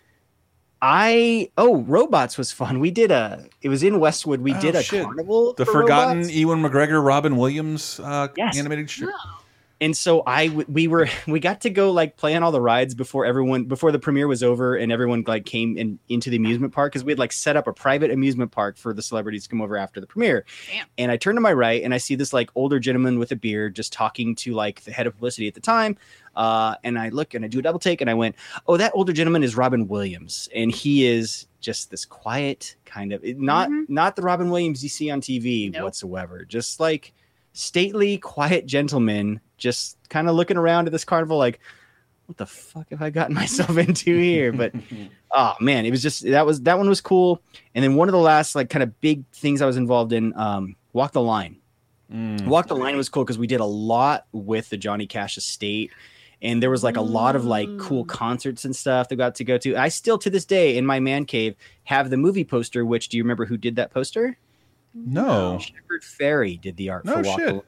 I oh, Robots was fun. We did a. It was in Westwood. We Oh, did a shit. carnival. The for forgotten Robots. Ewan McGregor, Robin Williams uh, Yes. animated strip. And so I we were (laughs) we got to go like play on all the rides before everyone before the premiere was over and everyone like came in into the amusement park because we had like set up a private amusement park for the celebrities to come over after the premiere. Damn. And I turn to my right and I see this like older gentleman with a beard just talking to like the head of publicity at the time. Uh, and I look and I do a double take and I went, oh, that older gentleman is Robin Williams, and he is just this quiet kind of not Mhm. not the Robin Williams you see on TV Nope. whatsoever, just like stately, quiet gentleman, just kind of looking around at this carnival, like, what the fuck have I gotten (laughs) myself into here? But (laughs) oh man, it was just that was that one was cool. And then one of the last like kind of big things I was involved in, um, Walk the Line. Mm. Walk the Line was cool because we did a lot with the Johnny Cash estate. And there was like a lot of like cool Mm. concerts and stuff that got to go to. I still to this day in my man cave have the movie poster. Which do you remember who did that poster? No. Shepard Fairey did the art No for Walk the shit. Line.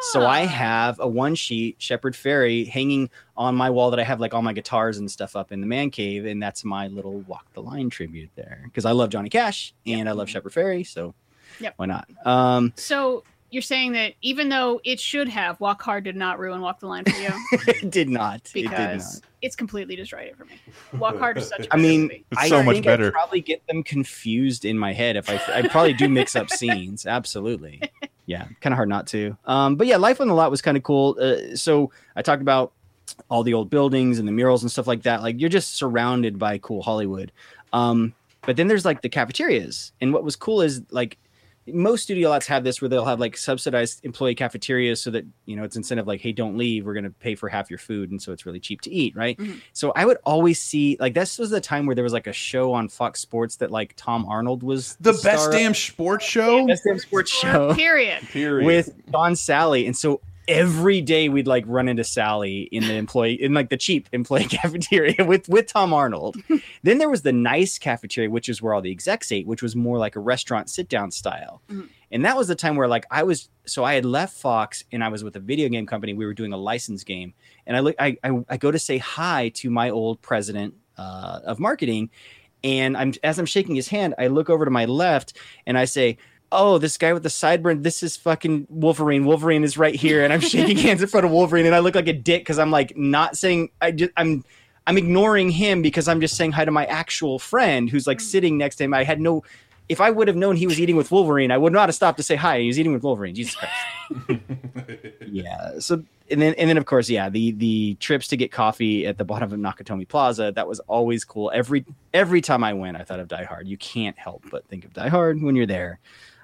So I have a one sheet Shepard Fairey hanging on my wall that I have like all my guitars and stuff up in the man cave, and that's my little Walk the Line tribute there because I love Johnny Cash and I love Shepard Fairey, so Yep. why not? Um, So you're saying that even though it should have, Walk Hard did not ruin Walk the Line for you (laughs) it did not. it did because not. it's completely destroyed it for me. Walk Hard is such a (laughs) I mean, movie. It's I so much think better. I probably get them confused in my head if I I probably do mix up (laughs) scenes. Absolutely, yeah, kind of hard not to. Um, but yeah, life on the lot was kind of cool. Uh, so I talked about all the old buildings and the murals and stuff like that. Like you're just surrounded by cool Hollywood. Um, but then there's like the cafeterias, and what was cool is like most studio lots have this where they'll have like subsidized employee cafeterias so that you know it's incentive like hey don't leave we're going to pay for half your food and so it's really cheap to eat right Mhm. so i would always see like this was the time where there was like a show on fox sports that like tom arnold was The star best of. damn sports show. best damn sports show Period. Period. with John Salley. And so every day we'd like run into Salley in the employee in like the cheap employee (laughs) cafeteria with with Tom Arnold. (laughs) then there was the nice cafeteria, which is where all the execs ate, which was more like a restaurant sit down style. Mhm. And that was the time where like I was so I had left Fox and I was with a video game company. We were doing a license game. And I look I I, I go to say hi to my old president uh, of marketing. And I'm as I'm shaking his hand, I look over to my left and I say, oh, this guy with the sideburn, this is fucking Wolverine. Wolverine is right here, and I'm shaking (laughs) hands in front of Wolverine, and I look like a dick because I'm like not saying I just I'm I'm ignoring him because I'm just saying hi to my actual friend who's like mm. sitting next to him. I had no. If I would have known he was eating with Wolverine, I would not have stopped to say hi. He was eating with Wolverine. Jesus Christ. (laughs) yeah. So and then and then of course, yeah, the the trips to get coffee at the bottom of Nakatomi Plaza, that was always cool. Every every time I went, I thought of Die Hard. You can't help but think of Die Hard when you're there.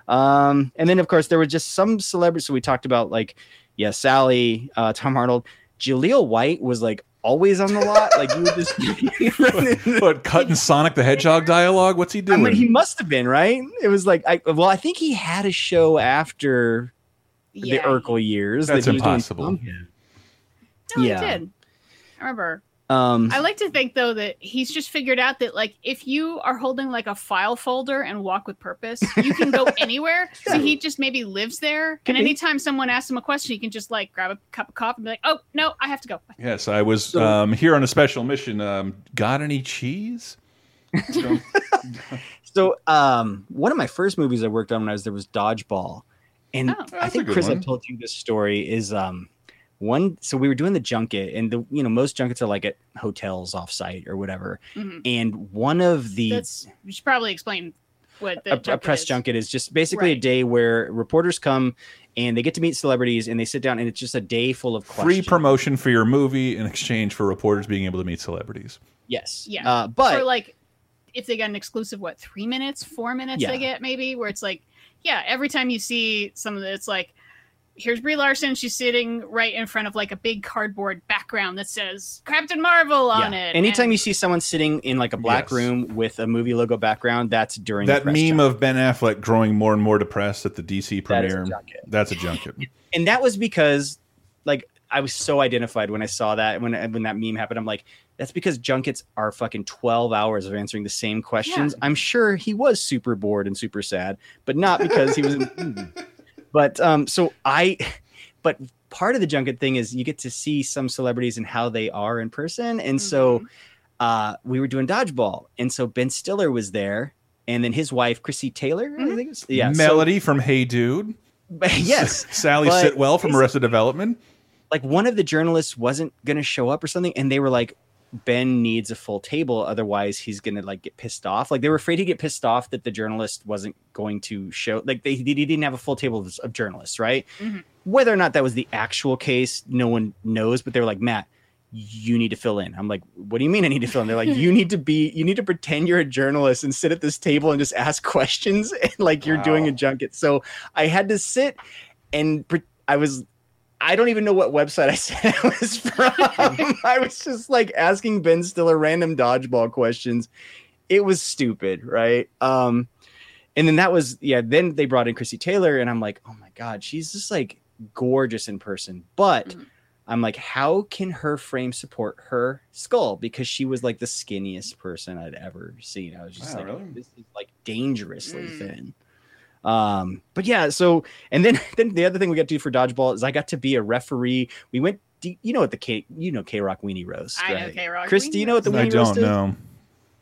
Um, and then of course there were just some celebrities. So we talked about like, yeah, Salley, uh, Tom Arnold, Jaleel White was like always on the lot. Like you would just (laughs) what cutting Sonic the Hedgehog dialogue? What's he doing? I mean, he must have been right. It was like, I well, I think he had a show after the Urkel years. That's that he doing impossible. some- No, Yeah. he did. I remember. Um, I like to think though that he's just figured out that like if you are holding like a file folder and walk with purpose, you can go (laughs) anywhere. So he just maybe lives there, Could and be. anytime someone asks him a question, he can just like grab a cup of coffee and be like, "Oh no, I have to go." Yes, I was um, here on a special mission. Um, got any cheese? (laughs) so, um, one of my first movies I worked on when I was there was Dodgeball, and Oh. I think Chris, one. I've told you this story. Is um, one. So we were doing the junket, and the you know most junkets are like at hotels offsite or whatever, Mhm. and one of the That's you should probably explain what the a, a press is. junket is just basically a day where reporters come and they get to meet celebrities and they sit down and it's just a day full of Free promotion for your movie in exchange for reporters being able to meet celebrities. yes. Yeah, Uh, but or like if they got an exclusive, what three minutes, four minutes Yeah. they get maybe, where it's like, yeah, every time you see some of it's like. Here's Brie Larson. She's sitting right in front of like a big cardboard background that says Captain Marvel on yeah. it. Anytime and- you see someone sitting in like a black Yes. room with a movie logo background, that's during the That press meme junket. of Ben Affleck growing more and more depressed at the DC That is a premiere. junket. That's a junket. (laughs) and that was because like I was so identified when I saw that when when that meme happened. I'm like, that's because junkets are fucking 12 hours of answering the same questions. I'm sure he was super bored and super sad, but not because he was. (laughs) in the movie. but um, so I, (laughs) but part of the junket thing is you get to see some celebrities and how they are in person, and so uh, we were doing dodgeball, and so Ben Stiller was there. And then his wife, Chrissy Taylor, I think it was, yeah, so- Melody from Hey Dude. (laughs) yes, (laughs) Sally but Sitwell from Arrested Development. like one of the journalists wasn't going to show up or something and they were like ben needs a full table otherwise he's to like get pissed off. Like they were afraid he'd get pissed off that the journalist wasn't going to show like they, they didn't have a full table of, of journalists right? Mhm. whether or not that was the actual case no one knows but they were like matt you need to fill in. I'm like what do you mean i need to fill in? They're like you (laughs) need to be you need to pretend you're a journalist and sit at this table and just ask (laughs) questions and like you're doing a junket. So i had to sit and pre- i was I don't even know what website I (laughs) said it was from. (laughs) I was just like asking Ben Stiller random dodgeball questions. It was stupid, right? Um, and then that was yeah. Then they brought in Chrissy Taylor, and I'm like, oh my god, she's just like gorgeous in person. But Mhm. I'm like, how can her frame support her skull? Because she was like the skinniest person I'd ever seen. I was just Wow, like, really? this is like dangerously Mm. thin. Um, but yeah, so and then (laughs) then the other thing we got to do for dodgeball is I got to be a referee. We went, do you know what the K, you know K Rock Weenie Roast, I know right? K-Rock Chris, Weenie do you know what the Weenie Roast. I Weenie Roast don't know.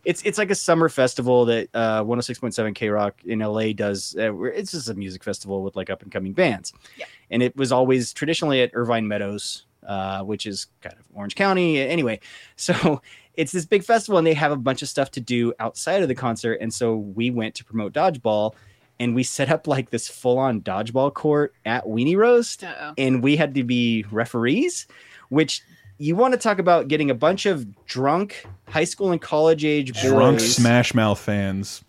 It's it's like a summer festival that uh 106.7 K Rock in LA does. Uh, it's just a music festival with like up and coming bands. Yeah. And it was always traditionally at Irvine Meadows, uh, which is kind of Orange County. Anyway, (laughs) so it's this big festival and they have a bunch of stuff to do outside of the concert. And so we went to promote dodgeball and we set up like this full on dodgeball court at Weenie Roast Uh-oh. and we had to be referees, which you want to talk about getting a bunch of drunk high school and college age boys Drunk Smash Mouth fans.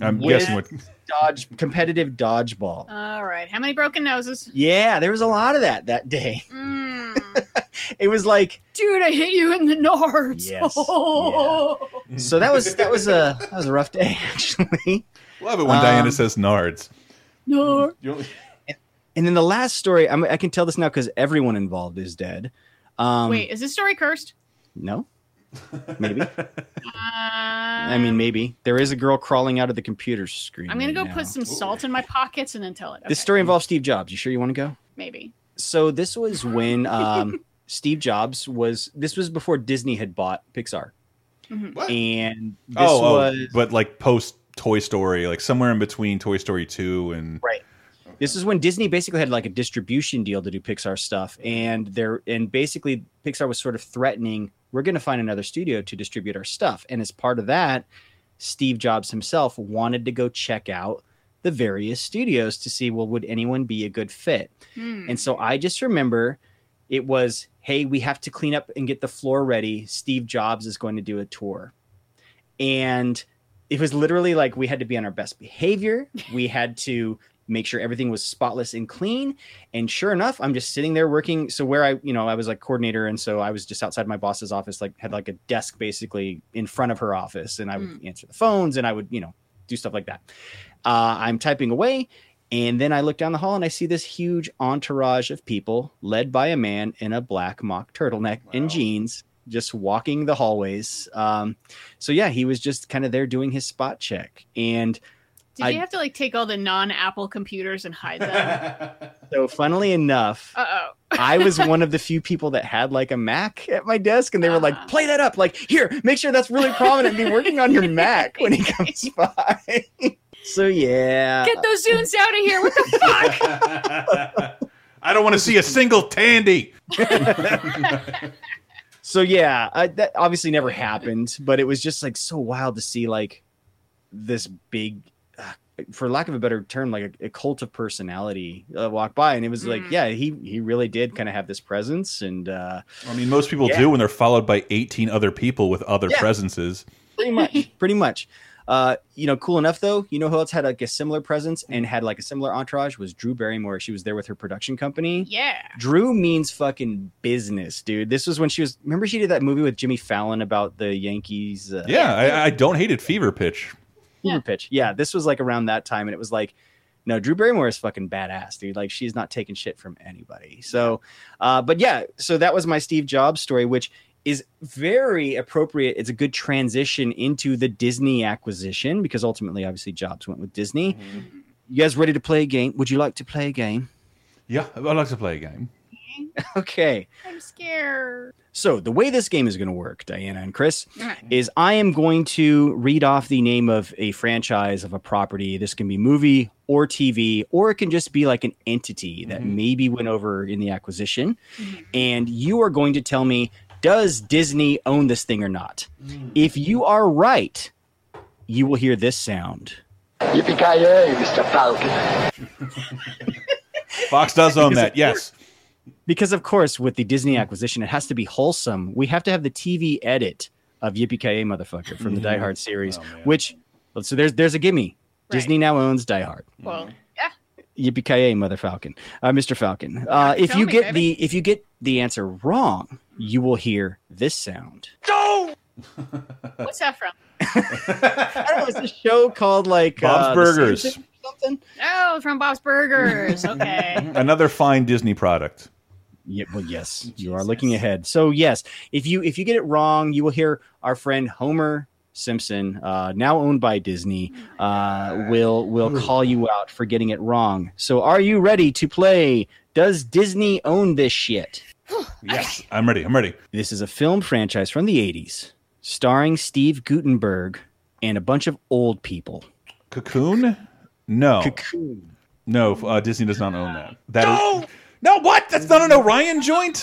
I'm With- guessing what. dodge competitive dodgeball. All right. How many broken noses? Yeah, there was a lot of that that day. Mm. (laughs) It was like Dude, I hit you in the nards. Yes. (laughs) Oh. so that was that was a that was a rough day (laughs) actually. Love it when Um, Diana says Nards. No. You only- And then the last story, I'm, I can tell this now because everyone involved is dead. Um, Wait, is this story cursed? no, maybe. Uh, (laughs) I mean, maybe there is a girl crawling out of the computer screen. I'm gonna right go now. put some salt in my pockets and then tell it. This story involves Steve Jobs. You sure you want to go? maybe. So this was when um, (laughs) Steve Jobs was. This was before Disney had bought Pixar, Mhm. What? and this oh, oh, was but like post Toy Story, like somewhere in between Toy Story two and right. This is when Disney basically had like a distribution deal to do Pixar stuff, and there and basically Pixar was sort of threatening we're going to find another studio to distribute our stuff, and as part of that, Steve Jobs himself wanted to go check out the various studios to see well would anyone be a good fit, Hmm. and so I just remember it was hey we have to clean up and get the floor ready. Steve Jobs is going to do a tour, and it was literally like we had to be on our best behavior. We had to make sure everything was spotless and clean. And sure enough, I'm just sitting there working. So where I, you know, I was like coordinator, and so I was just outside my boss's office, like had like a desk basically in front of her office, and I would answer the phones and I would, you know, do stuff like that. Uh, I'm typing away. And then I look down the hall and I see this huge entourage of people led by a man in a black mock turtleneck and jeans just walking the hallways. Um, so yeah, he was just kind of there doing his spot check. And Did I- you have to like take all the non-Apple computers and hide them? (laughs) so funnily enough, uh oh. I was one of the few people that had like a Mac at my desk, and they were like, "Play that up! Like, here, make sure that's really prominent. Be working on your Mac when he comes (laughs) by." so yeah, Get those Zunes out of here! What the fuck? (laughs) I don't want to see a single Tandy. So yeah, I, that obviously never happened, but it was just like so wild to see like this big, uh, for lack of a better term, like a, a cult of personality uh, walk by, and it was like, Mm. yeah, he he really did kind of have this presence, and uh, I mean, most people Yeah. do when they're followed by 18 other people with other Yeah. presences. pretty much pretty much uh you know cool enough though you know who else had like a similar presence and had like a similar entourage was drew barrymore. She was there with her production company. Yeah. drew means fucking business dude. This was when she was remember she did that movie with jimmy fallon about the yankees uh, Yeah, I, I don't hate it. Fever pitch. fever pitch. Yeah this was like around that time and it was like no drew barrymore is fucking badass dude. Like she's not taking shit from anybody. So uh but yeah so that was my steve jobs story which is very appropriate it's a good transition into the disney acquisition because ultimately obviously jobs went with disney mm-hmm. you guys ready to play a game would you like to play a game Yeah, I'd like to play a game. (laughs) okay I'm scared. so the way this game is going to work diana and chris Alright. is I am going to read off the name of a franchise of a property. This can be movie or TV, or it can just be like an entity that mm-hmm. maybe went over in the acquisition. Mm-hmm. And you are going to tell me, does Disney own this thing or not? If you are right, you will hear this sound. Yippee-ki-yay, Mr. Falcon. (laughs) Fox does own that. Yes. Because of course, with the Disney acquisition, it has to be wholesome. We have to have the TV edit of Yippee Ki Yay Motherfucker from the Die Hard series, which so there's there's a gimme. Disney now owns Die Hard. Well, Yippee ki yay, Mother Falcon, uh, Mr. Falcon. Uh, if you me, get baby. the if you get the answer wrong, you will hear this sound. (laughs) what's that from? I don't know. It's a show called like Bob's uh, Burgers. Simpsons something. Oh, from Bob's Burgers. Okay. (laughs) Another fine Disney product. Yeah, well, yes, you are looking ahead. So yes, if you if you get it wrong, you will hear our friend Homer Simpson, uh, now owned by Disney, uh, will will call you out for getting it wrong. So are you ready to play? Does Disney own this shit? Yes, I'm ready. I'm ready. This is a film franchise from the 80s, starring Steve Guttenberg and a bunch of old people. Cocoon? No. Cocoon. No, uh, Disney does not own that. That no! no, what? That's not an Orion joint?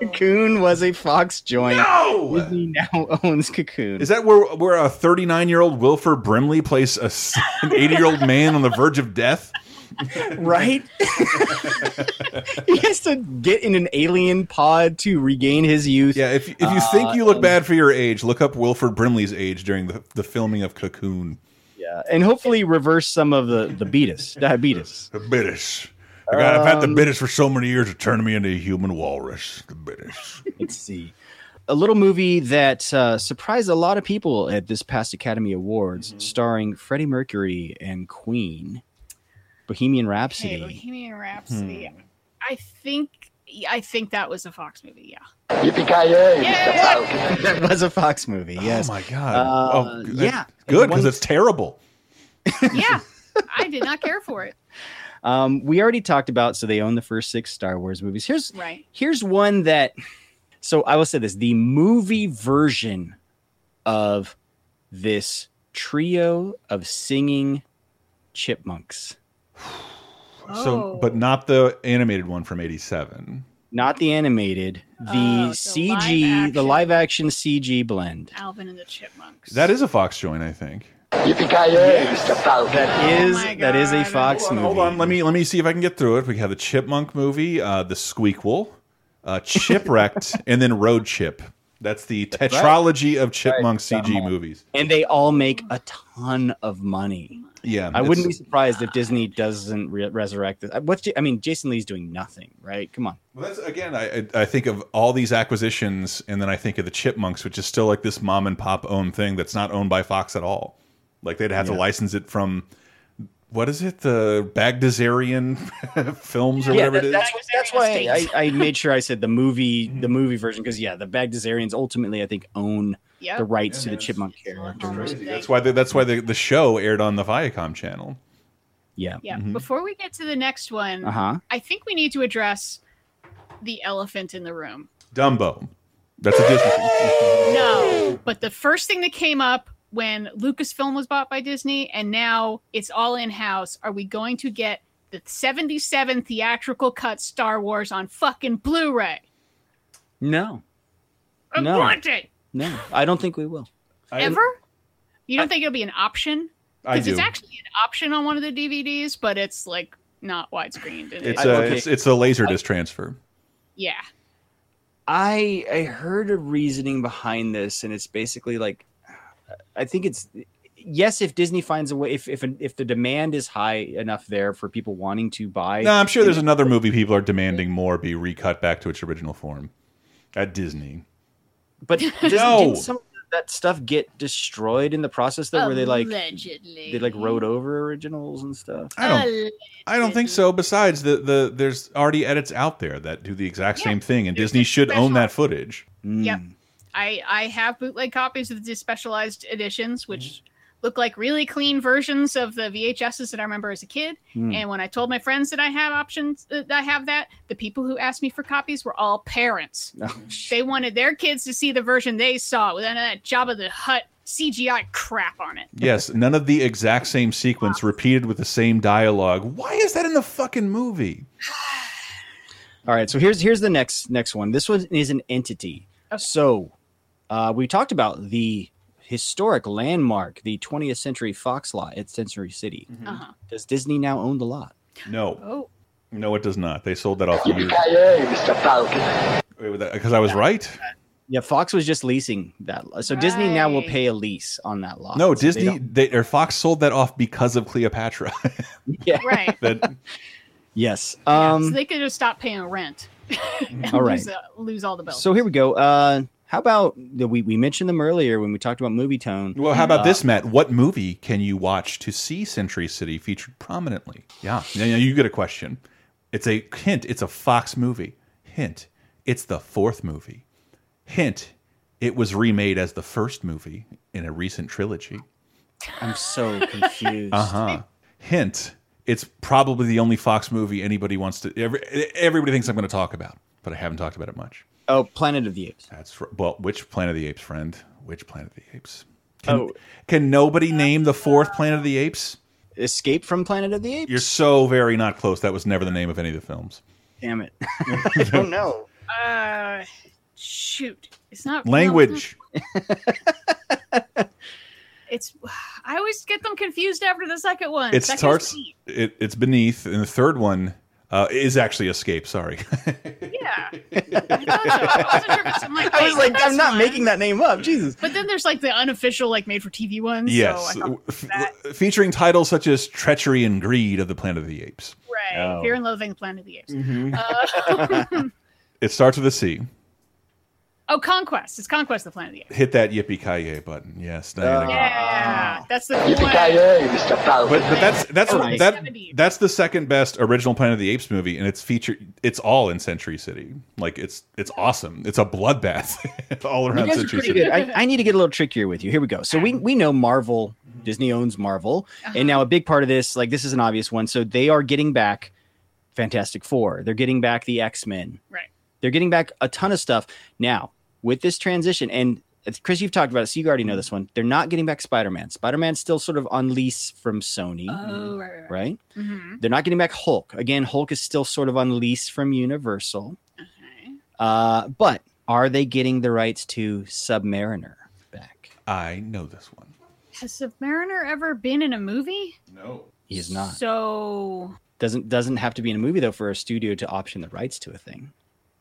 Cocoon was a Fox joint. No! Disney now (laughs) owns Cocoon. Is that where where a 39 year old Wilford Brimley plays a, s- an 80 year old man on the verge of death? Right? (laughs) he has to get in an alien pod to regain his youth. Yeah, if if you think you look bad for your age, look up Wilford Brimley's age during the, the filming of Cocoon. Yeah, and hopefully reverse some of the the beatus, diabetes. The got, I've had the Um, bitters for so many years, it turned me into a human walrus. The bitters. Let's see. A little movie that uh, surprised a lot of people at this past Academy Awards, starring Freddie Mercury and Queen, Bohemian Hey, Rhapsody. Bohemian Rhapsody. Hmm. I think I think that was a Fox movie. Yeah. Yippee-ki-yay, Mr. Yeah. (laughs) That was a Fox movie. Yes. Oh my god. Uh, oh, yeah. Good because one- it's terrible. Yeah. (laughs) I did not care for it. Um, we already talked about so they own the first six Star Wars movies. Here's Right. here's one that so I will say this the movie version of this trio of singing chipmunks. So, but not the animated one from '87. Not the animated, the Oh, the CG, the live action CG blend. Alvin and the Chipmunks. That is a Fox joint, I think. That is my that is a Fox Hold on, movie. hold on. Let me let me see if I can get through it. We have the Chipmunk movie, uh, the Squeakquel, uh, Chipwrecked, (laughs) and then Road Chip. That's the right. tetralogy of Chipmunk Right. CG movies. And they all make a ton of money. Yeah, I wouldn't be surprised if Disney doesn't re- resurrect this. What's J- I mean, Jason Lee's doing nothing, right? Come on. Well, that's again. I I I think of all these acquisitions, and then I think of the Chipmunks, which is still like this mom and pop owned thing that's not owned by Fox at all. Like they'd have to license it from what is it, the Bagdasarian (laughs) films or yeah, whatever that- it is. that's, that's why I, I made sure I said the movie, the mm-hmm. movie version, because yeah, the Bagdasarians ultimately, I think, own Yep. the rights to the Chipmunk characters. Crazy. That's why the, that's why the, the show aired on the Viacom channel. Yeah. Yeah. Mhm. Before we get to the next one, Uh-huh. I think we need to address the elephant in the room. Dumbo. That's a Disney. thing. (laughs) No, but the first thing that came up when Lucasfilm was bought by Disney and now it's all in house, are we going to get the 77 theatrical cut Star Wars on fucking Blu ray? No, I No. want it. No, I don't think we will. Ever? You don't think it'll be an option? I Because it's actually an option on one of the DVDs, but it's like not widescreen. and It's it- a it's, it's a laser disc transfer. yeah. I I heard a reasoning behind this, and it's basically like, I think it's yes, if Disney finds a way, if if if the demand is high enough there for people wanting to buy, No, I'm sure there's another movie people are demanding more be recut back to its original form at Disney. But (laughs) doesn't, No. didn't some of that stuff get destroyed in the process though, where they like Allegedly. they like wrote over originals and stuff? I don't. I don't think so. Besides, the the there's already edits out there that do the exact same thing, and Disney should own that footage. Hmm. Yep. I I have bootleg copies of the specialized editions, which hmm. Look like really clean versions of the VHSs that I remember as a kid. Hmm. And when I told my friends that I have options, that I have that, the people who asked me for copies were all parents. they wanted their kids to see the version they saw with none of that Jabba the Hutt CGI crap on it. Yes, none of the exact same sequence repeated with the same dialogue. Why is that in the fucking movie? (sighs) All right, so here's here's the next next one. This one is an entity. So uh, we talked about the historic landmark, the 20th century Fox lot at Century City. Uh-huh. Does Disney now own the lot? No, Oh. no, it does not. They sold that off years. Mr. Falcon. Because I was right. Yeah, Fox was just leasing that. So Disney now will pay a lease on that lot. No, So Disney don't- they, or Fox sold that off because of Cleopatra. (laughs) yeah. Right. that Yes. so Um, they could just stop paying rent. (laughs) and All right. Lose, uh, lose all the bells. so here we go. Uh, how about we we mentioned them earlier when we talked about Movietone. Well, how about Uh, this, Matt? What movie can you watch to see Century City featured prominently? Yeah, yeah, you get a question. It's a hint. It's a Fox movie. Hint. It's the fourth movie. Hint. It was remade as the first movie in a recent trilogy. I'm so confused. Uh huh. Hint. It's probably the only Fox movie anybody wants to. Every, everybody thinks I'm going to talk about, but I haven't talked about it much. Oh, Planet of the Apes. That's r- well. Which Planet of the Apes, friend? Which Planet of the Apes? Can, Oh. can nobody name the fourth Planet of the Apes? Escape from Planet of the Apes. You're so very not close. That was never the name of any of the films. Damn it. (laughs) I don't know. Uh, shoot, it's not Language. (laughs) It's I always get them confused after the second one. It Second starts. is It, it's beneath, and the third one uh, is actually Escape. Sorry. Yeah, I thought so. I wasn't sure I'm like, (laughs) I was like, I'm not one. making that name up. Jesus. But then there's like the unofficial, like made for TV ones. yes, So I thought F- that, featuring titles such as "Treachery and Greed" of the Planet of the Apes. right. Oh. Fear and Loathing, Planet of the Apes. Mhm. Uh, (laughs) It starts with a C. oh, Conquest. It's Conquest of the Planet of the Apes. Hit that yippee ki button. Yes. Diana. Yeah, that's the cool one. But, but that's that's Right. that that's the second best original Planet of the Apes movie, and it's featured. It's all in Century City. Like it's it's awesome. It's a bloodbath (laughs) all You around guys are Century pretty City. good. I, I need to get a little trickier with you. Here we go. So we we know Marvel, Disney owns Marvel, and uh-huh. now a big part of this, like this is an obvious one. So they are getting back Fantastic Four. They're getting back the X Men. Right. They're getting back a ton of stuff now with this transition. And Chris, you've talked about it, so you already know this one. They're not getting back Spider-Man. Spider-Man's still sort of on lease from Sony, Oh, right, right, right. right? hmm They're not getting back Hulk. Again, Hulk is still sort of on lease from Universal. Uh, but are they getting the rights to Submariner back? I know this one. Has Submariner ever been in a movie? No. He is not. So, Doesn't doesn't have to be in a movie though for a studio to option the rights to a thing.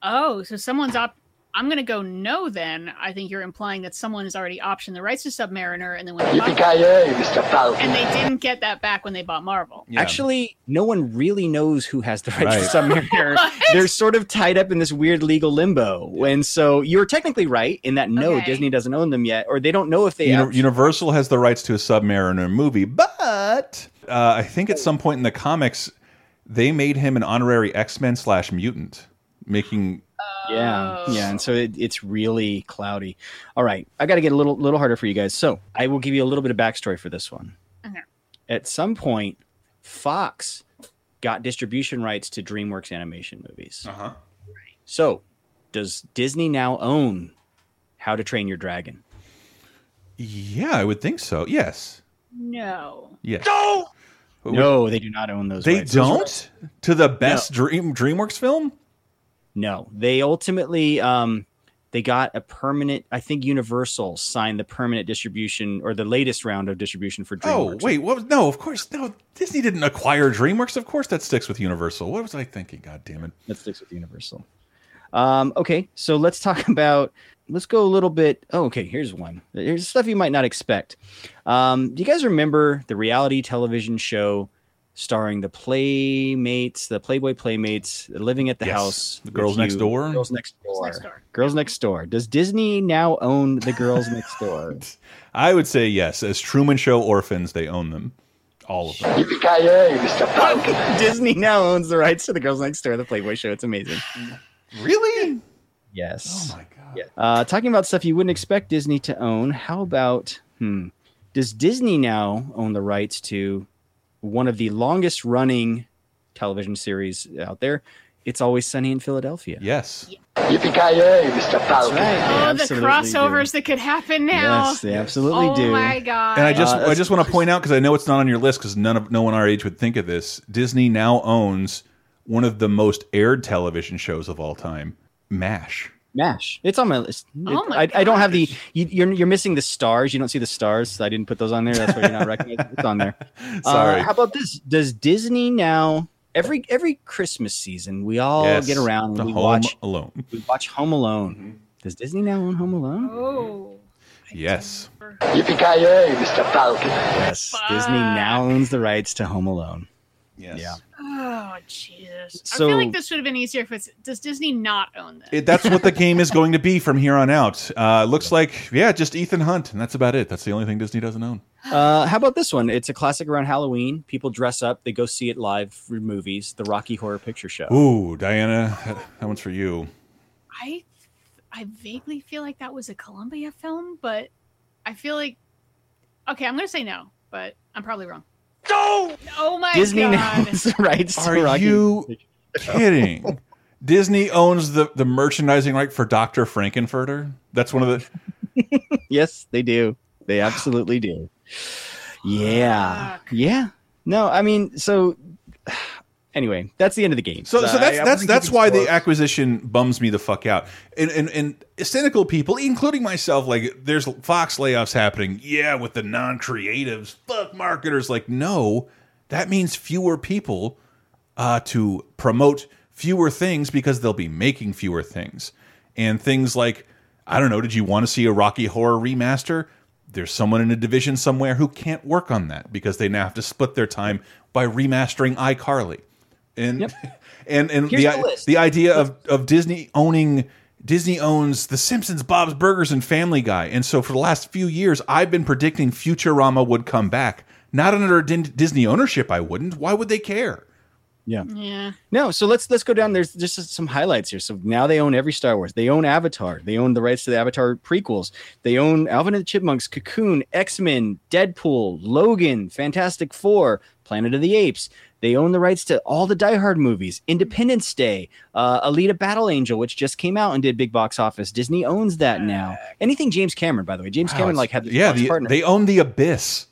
oh, so someone's op. I'm gonna go no. Then I think you're implying that someone has already optioned the rights to Submariner, and then when they bought, Mr. Falcon. and they didn't get that back when they bought Marvel. Yeah. Actually, no one really knows who has the rights Right. to Submariner. (laughs) What? They're sort of tied up in this weird legal limbo. And so you're technically right in that no, Okay. Disney doesn't own them yet, or they don't know if they Uni- Universal has the rights to a Submariner movie, but uh, I think at some point in the comics, they made him an honorary X Men slash mutant, making Yeah, Oh. yeah, and so it, it's really cloudy. All right, I got to get a little little harder for you guys. So I will give you a little bit of backstory for this one. Okay. At some point, Fox got distribution rights to DreamWorks animation movies. uh-huh. So, does Disney now own How to Train Your Dragon? Yeah, I would think so. Yes, No. yes. No, No, they do not own those. They rights. Don't rights- to the best Dream DreamWorks film. No, they ultimately um, they got a permanent. I think Universal signed the permanent distribution or the latest round of distribution for DreamWorks. Oh DreamWorks. wait, what? Was, no, of course, no. Disney didn't acquire DreamWorks. Of course, that sticks with Universal. What was I thinking? God damn it! that sticks with Universal. Um, okay, so let's talk (laughs) about. Let's go a little bit. Oh, okay, here's one. Here's stuff you might not expect. Um, do you guys remember the reality television show starring the Playmates, the Playboy Playmates, living at the Yes, house, the Girls Next you? Door? Girls Next Door, Next Door. Girls Next Door. Does Disney now own the Girls Next Door? (laughs) I would say yes. As Truman Show orphans, they own them, all of them. Yippee-ki-yay, Mr. Falcon. Disney now owns the rights to the Girls Next Door, the Playboy show. It's amazing. Really? Yes. Oh my god. Uh, talking about stuff you wouldn't expect Disney to own. How about hmm? Does Disney now own the rights to one of the longest running television series out there? It's always sunny in Philadelphia. Yes. Yippee-ki-yay, Mr. Falcon. right. Oh, the absolutely crossovers that could happen now. Yes, they absolutely oh do. my god! And I just Uh, I just want to point out because I know it's not on your list because none of no one our age would think of this. Disney now owns one of the most aired television shows of all time, MASH. Mash. It's on my list. Oh It- my I, I don't have the. You, you're you're missing the stars. You don't see the stars. I didn't put those on there. That's why you're not recognizing. It's on there. (laughs) Sorry. Uh, how about this? Does Disney now every every Christmas season we all Yes, get around to and we Home watch Alone. we watch Home Alone. Does Disney now own Home Alone? Oh. Yes. Yippee-ki-yay, Mr. Falcon. Yes, Disney now owns the rights to Home Alone. Yes. Yeah. Oh Jesus! I feel like this would have been easier if it's. Does Disney not own this? It, that's what the game is going to be from here on out. Uh, looks like, yeah, just Ethan Hunt, and that's about it. That's the only thing Disney doesn't own. (sighs) Uh, how about this one? It's a classic around Halloween. People dress up. They go see it live for movies. The Rocky Horror Picture Show. Ooh, Diana, that, that one's for you. I, I vaguely feel like that was a Columbia film, but I feel like. Okay, I'm gonna say no, but I'm probably wrong. No! Oh my Disney now god! owns the (laughs) rights to Are Rocky. you kidding? Disney owns the, the merchandising right for Dr. Frank-N-Furter. That's one of the. (laughs) yes, they do. They absolutely do. Yeah. Yeah. No, I mean, so anyway, that's the end of the game. So, so I- that's I that's wasn't that's why the acquisition bums me the fuck out. And, and and cynical people, including myself, like there's Fox layoffs happening. Yeah, with the non-creatives, fuck marketers. Like, no, that means fewer people uh, to promote fewer things because they'll be making fewer things. And things like, I don't know, did you want to see a Rocky Horror remaster? There's someone in a division somewhere who can't work on that because they now have to split their time by remastering iCarly. And (laughs) and and Here's the, the the idea of of Disney owning Disney owns The Simpsons, Bob's Burgers, and Family Guy. And so for the last few years, I've been predicting Futurama would come back. Not under Disney ownership, I wouldn't. Why would they care? Yeah. Yeah. No, so let's let's go down. There's just some highlights here. So now they own every Star Wars. They own Avatar. They own the rights to the Avatar prequels. They own Alvin and the Chipmunks, Cocoon, X Men, Deadpool, Logan, Fantastic Four, Planet of the Apes. They own the rights to all the Die Hard movies, Independence Day, uh, Alita Battle Angel, which just came out and did big box office. Disney owns that now. Anything James Cameron, by the way, James Wow, Cameron like had the yeah, the, partner. they own the abyss.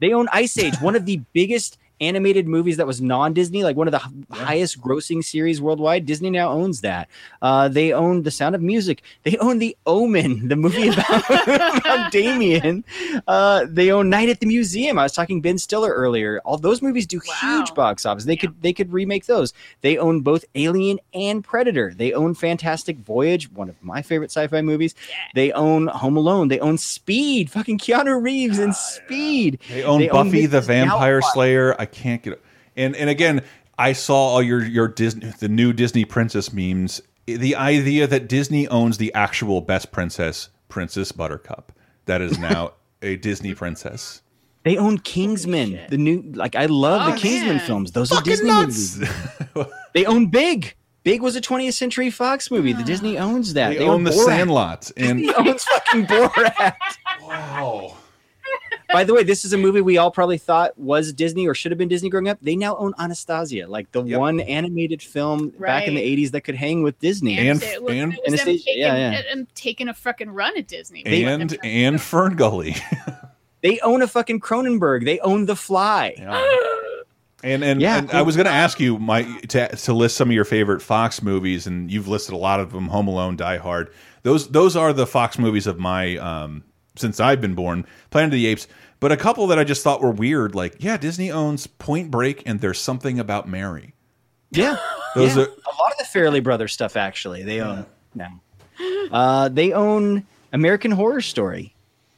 They own Ice Age, one of the (laughs) biggest animated movies that was non-Disney, like one of the h- highest grossing series worldwide. Disney now owns that. Uh, they own The Sound of Music. They own The Omen, the movie (laughs) about, about Damien. Uh, they own Night at the Museum. I was talking Ben Stiller earlier. All those movies do huge box office. They could they could remake those. They own both Alien and Predator. They own Fantastic Voyage, one of my favorite sci-fi movies. They own Home Alone. They own Speed. Fucking Keanu Reeves in Speed. They own Buffy the Mrs. Vampire Slayer. I can't get it. And and again, I saw all your your Disney the new Disney princess memes. The idea that Disney owns the actual best princess, Princess Buttercup, that is now (laughs) a Disney princess. They own Kingsman, the new like I love Oh, the Kingsman man. films. Those are Disney nuts. movies. (laughs) they own Big. Big was a 20th Century Fox movie. The Disney owns that. They, own the Borat. Sandlot. And (laughs) Disney owns fucking Borat. wow. By the way, this is a movie we all probably thought was Disney or should have been Disney growing up. They now own Anastasia, like the Yep. one animated film back in the 80s that could hang with Disney. And- it was, and- it was Anastasia, taking, yeah, yeah. them taking a fucking run at Disney. They and them- and Fern Gully. (laughs) They own a fucking Cronenberg. They own The Fly. And and, Yeah. and I was going to ask you, Mike, to, to list some of your favorite Fox movies, and you've listed a lot of them: Home Alone, Die Hard. Those those are the Fox movies of my um, since I've been born. Planet of the Apes, but a couple that I just thought were weird. Like, yeah, Disney owns Point Break, and there's something about Mary. Yeah. Those Yeah. are a lot of the Farrelly Brothers stuff actually they own now. Uh, they own American Horror Story.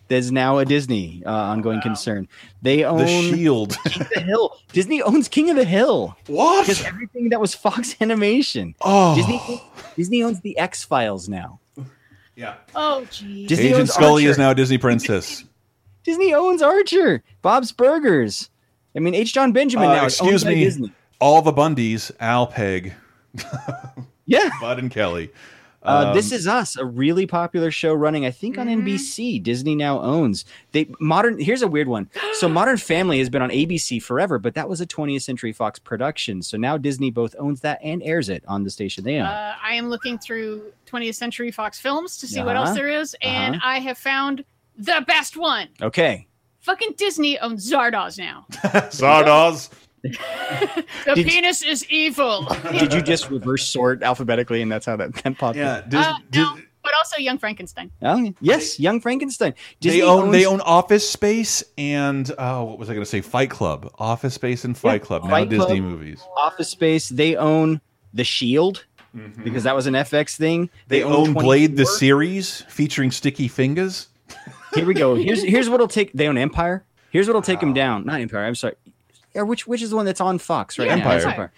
That's now a Disney uh, ongoing concern. They own the Shield. King of the Hill. Disney owns King of the Hill. What? Because everything that was Fox (laughs) Animation. Oh. Disney Disney owns the X Files now. Yeah. Oh, geez. Disney Agent owns Scully is now a Disney princess. (laughs) Disney owns Archer. Bob's Burgers. I mean, H. Jon Benjamin Uh, now. excuse by me. Disney. All the Bundys, Al Peg, (laughs) Yeah. Bud and Kelly. Uh, Um, this is us, a really popular show running, I think, on NBC. Disney now owns. They modern. Here's a weird one. So, (gasps) Modern Family has been on ABC forever, but that was a 20th Century Fox production. So now Disney both owns that and airs it on the station they own. Uh, I am looking through 20th Century Fox films to see what Uh-huh. else there is, and Uh-huh. I have found the best one. okay. Fucking Disney owns Zardoz now. (laughs) Zardoz. (laughs) The Did- penis is evil. Did you just reverse sort alphabetically, and that's how that, that popped Yeah. up? Uh, Dis- no, but also Young Frankenstein. Oh, yes, Young Frankenstein. Disney they own they own Office Space and uh, what was I going to say? Fight Club, Office Space and Fight Yeah, Club. Now Fight Disney Club. movies. Office Space. They own The Shield because that was an FX thing. Mm-hmm. They, own 24. Blade the series featuring Sticky Fingers. Here we go. (laughs) Here's here's what'll take. They own Empire. Here's what'll take them down. Not Empire. I'm sorry. Or which which is the one that's on Fox right Yeah, now? Empire.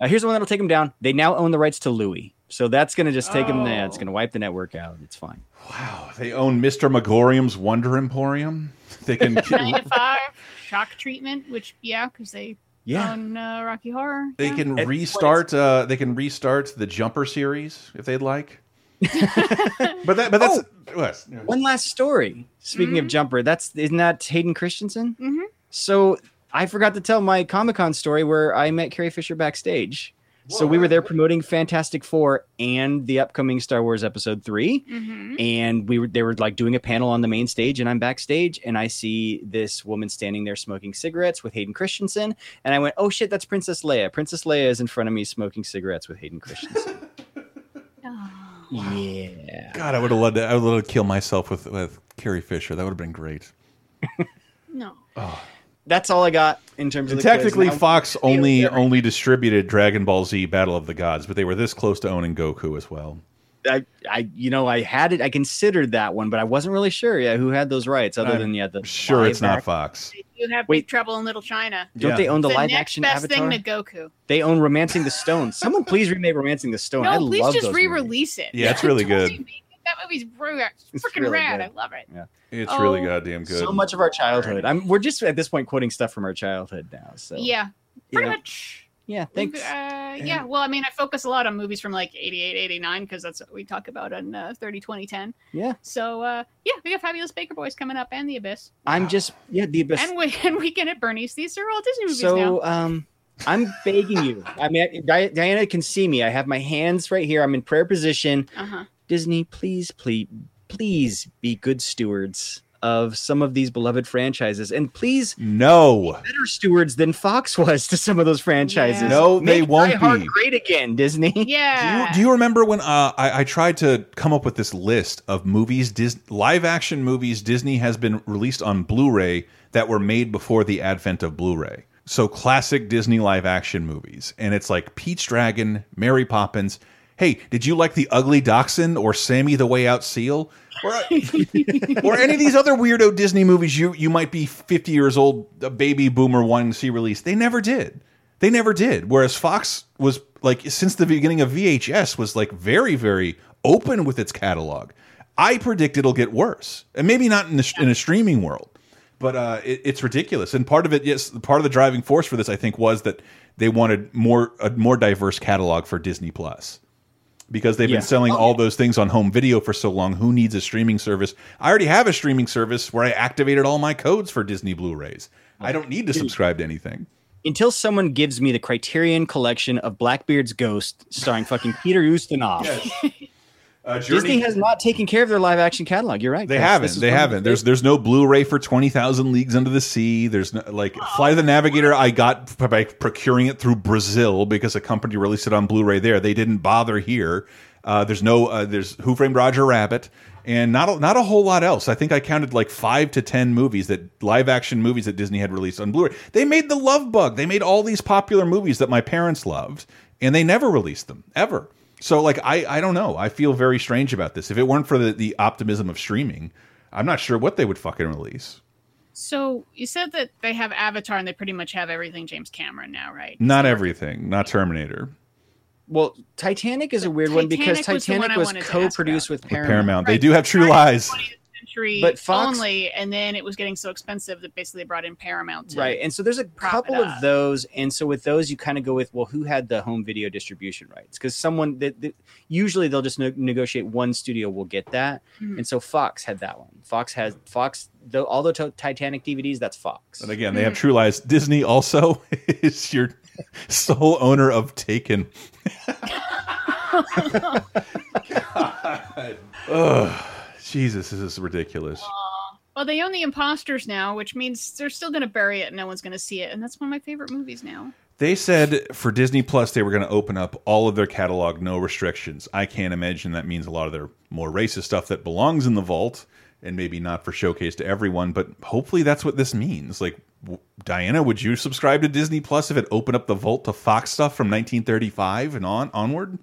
Uh, here's the one that'll take them down. They now own the rights to Louis. So that's gonna just take them. Yeah, Oh. it's gonna wipe the network out. It's fine. Wow. They own Mr. Magorium's Wonder Emporium. (laughs) They can (laughs) Nine to (laughs) Five, Shock Treatment, which yeah, because they Yeah. own uh, Rocky Horror. they yeah. can It- restart uh, they can restart the Jumper series if they'd like. but that but that's what? One last story. Speaking Mm-hmm. of Jumper, that's isn't that Hayden Christensen? Mhm. So I forgot to tell my Comic Con story where I met Carrie Fisher backstage. So we were there promoting Fantastic Four and the upcoming Star Wars Episode 3 Mhm. and we were they were like doing a panel on the main stage and i'm backstage and i see this woman standing there smoking cigarettes with hayden christensen and i went oh shit that's princess leia princess leia is in front of me smoking cigarettes with hayden christensen (laughs) Oh. yeah God, I would have loved to I would have loved to kill myself with with Carrie Fisher. That would have been great. No. That's all i got in terms of And the technically, Now- Fox only Yeah. only distributed Dragon Ball Z Battle of the Gods, but they were this close to owning Goku as well. I, I you know i had it i considered that one but i wasn't really sure yeah who had those rights other I'm than yeah the Sure, it's not act- Fox. You have Wait. Big Trouble in Little China. don't Yeah. they own the, the live next action best avatar thing to Goku. they own romancing the stone someone please remake romancing the stone i No, please love just re-release it. Yeah, it's really Totally good. Make it. That movie's rad. It's freaking really rad. good. I love it. Yeah, it's Oh. really goddamn good. so much of our childhood i'm we're just at this point quoting stuff from our childhood now so Yeah, pretty know. much. Yeah, thanks. Uh, yeah, well, I mean, I focus a lot on movies from like 88, 89, because that's what we talk about on uh, 30, 20, 10. Yeah. So, uh, yeah, we got Fabulous Baker Boys coming up and The Abyss. I'm just yeah, the abyss. And, we, (laughs) and Weekend at Bernie's. These are all Disney movies So now. um I'm begging you. I mean, Di- Diana can see me. I have my hands right here. I'm in prayer position. Uh-huh. Disney, please, please, please be good stewards of some of these beloved franchises, and please No. better stewards than Fox was to some of those franchises. Yeah. No, they won't Die Hard be. great again, Disney. Do Yeah. you, do you remember when uh, I, I tried to come up with this list of movies, Dis live action movies Disney has been released on Blu ray that were made before the advent of Blu ray? So classic Disney live action movies. And it's like Pete's Dragon, Mary Poppins. Hey, did you like The Ugly Dachshund or Sammy the Way Out Seal? Or, or any of these other weirdo Disney movies you, you might be 50 years old, a baby boomer wanting to see released? They never did. They never did. Whereas Fox was like since the beginning of VHS was like very very open with its catalog. I predict it'll get worse, and maybe not in the, in a streaming world, but uh, it, it's ridiculous. And part of it, yes, part of the driving force for this, I think, was that they wanted more a more diverse catalog for Disney Plus because they've Yeah. been selling oh, all those things on home video for so long. Who needs a streaming service? I already have a streaming service where I activated all my codes for Disney Blu-rays. I don't need to subscribe to anything. Until someone gives me the Criterion collection of Blackbeard's Ghost, starring fucking Peter Ustinov. (laughs) Uh, Disney has not taken care of their live action catalog. You're right. They haven't. They haven't. There's there's no Blu-ray for Twenty Thousand Leagues Under the Sea. There's no like Fly the Navigator. I got by procuring it through Brazil because a company released it on Blu-ray there. They didn't bother here. Uh, there's no. Uh, there's Who Framed Roger Rabbit, and not a, not a whole lot else. I think I counted like five to ten movies that live action movies that Disney had released on Blu-ray. They made The Love Bug. They made all these popular movies that my parents loved, and they never released them ever. So like I I don't know. I feel very strange about this. If it weren't for the, the optimism of streaming, I'm not sure what they would fucking release. So you said that they have Avatar and they pretty much have everything James Cameron now, right? Not everything. Not Terminator. Well, Titanic is a weird one because Titanic was the Titanic one I was wanted to ask co-produced with With Paramount. Paramount. They do have True Lies. Century But Fox- only, and then it was getting so expensive that basically they brought in Paramount. To, Right. And so there's a couple of those. And so with those, you kind of go with, well, who had the home video distribution rights? Because someone that, that usually they'll just ne- negotiate one studio will get that. Mhm. And so Fox had that one. Fox has Fox, the, all the to- Titanic DVDs, that's Fox. And again, they have True Lies. Disney also (laughs) is your sole owner of Taken. (laughs) (laughs) Ugh. Jesus, this is ridiculous. Well, they own the imposters now, which means they're still going to bury it and no one's going to see it. And that's one of my favorite movies now. They said for Disney Plus they were going to open up all of their catalog, no restrictions. I can't imagine that means a lot of their more racist stuff that belongs in the vault and maybe not for showcase to everyone, but hopefully that's what this means. Like w- Diana, would you subscribe to Disney Plus if it opened up the vault to Fox stuff from 1935 and on onward?